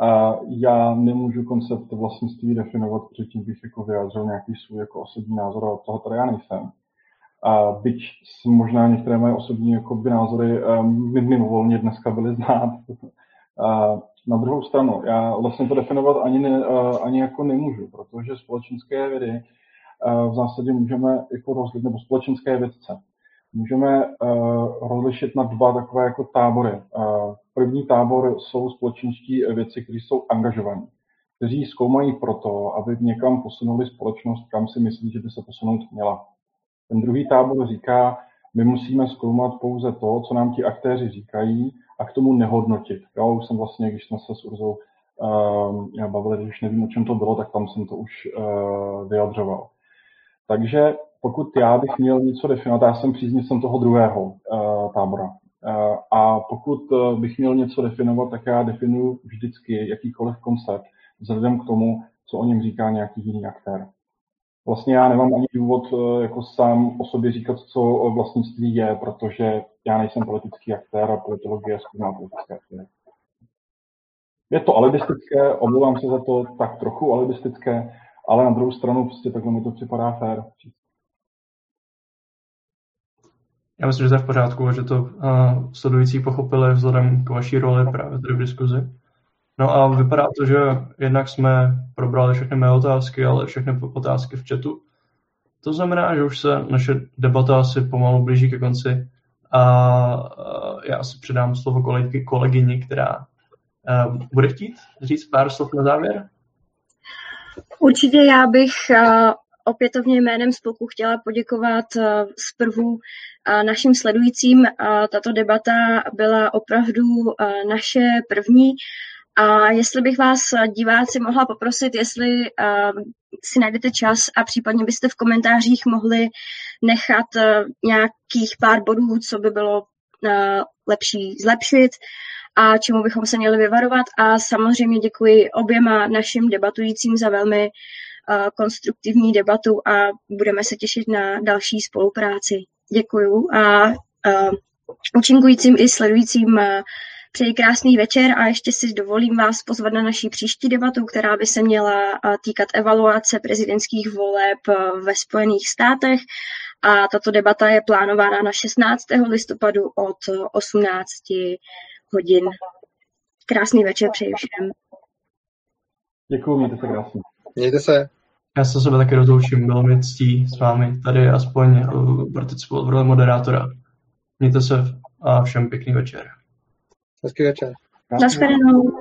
A já nemůžu koncept vlastnictví definovat, předtím bych jako vyjádřil nějaký svůj jako osobní názor, a toho tady já nejsem. A byť možná některé moje osobní jako názory um, mimovolně dneska byly znát. <laughs> A na druhou stranu, já vlastně to definovat ani, ne, ani jako nemůžu, protože společenské vědy v zásadě můžeme jako rozdělit, nebo společenské vědce, můžeme uh, rozlišit na dva takové jako tábory. Uh, první tábor jsou společenští věci, kteří jsou angažovaní, kteří zkoumají proto, aby někam posunuli společnost, kam si myslí, že by se posunout měla. Ten druhý tábor říká, my musíme zkoumat pouze to, co nám ti aktéři říkají a k tomu nehodnotit. Jo, už jsem vlastně, když jsme se s Urzou uh, bavili, když nevím, o čem to bylo, tak tam jsem to už uh, vyjadřoval. Takže pokud já bych měl něco definovat, já jsem příznivcem toho druhého uh, tábora. Uh, a pokud uh, bych měl něco definovat, tak já definuji vždycky jakýkoliv koncept vzhledem k tomu, co o něm říká nějaký jiný aktér. Vlastně já nemám ani důvod jako sám o sobě říkat, co vlastnictví je, protože já nejsem politický aktér a politologie zkoumá politické aktéry. Je to alibistické, omlouvám se za to, tak trochu alibistické, ale na druhou stranu prostě takhle mi to připadá fér. Já myslím, že to je v pořádku, že to uh, sledující pochopili vzhledem k vaší roli právě tady v diskuzi. No a vypadá to, že jednak jsme probrali všechny mé otázky, ale všechny otázky v chatu. To znamená, že už se naše debata asi pomalu blíží ke konci a já si předám slovo kolegy, kolegyni, která uh, bude chtít říct pár slov na závěr. Určitě já bych uh, opětovně jménem spolku chtěla poděkovat zprvu našim sledujícím. Tato debata byla opravdu naše první. A jestli bych vás, diváci, mohla poprosit, jestli si najdete čas a případně byste v komentářích mohli nechat nějakých pár bodů, co by bylo lepší zlepšit a čemu bychom se měli vyvarovat. A samozřejmě děkuji oběma našim debatujícím za velmi konstruktivní debatu a budeme se těšit na další spolupráci. Děkuju a účinkujícím i sledujícím přeji krásný večer a ještě si dovolím vás pozvat na naší příští debatu, která by se měla týkat evaluace prezidentských voleb ve Spojených státech a tato debata je plánována na 16. listopadu od 18 hodin. Krásný večer přeji všem. Děkuji, mějte se krásně. Mějte se. Já se sebe taky rozloučím, bylo mi ctí s vámi tady aspoň eh, participovat v roli moderátora. Mějte se a všem pěkný večer. Hezký večer. Naschledanou.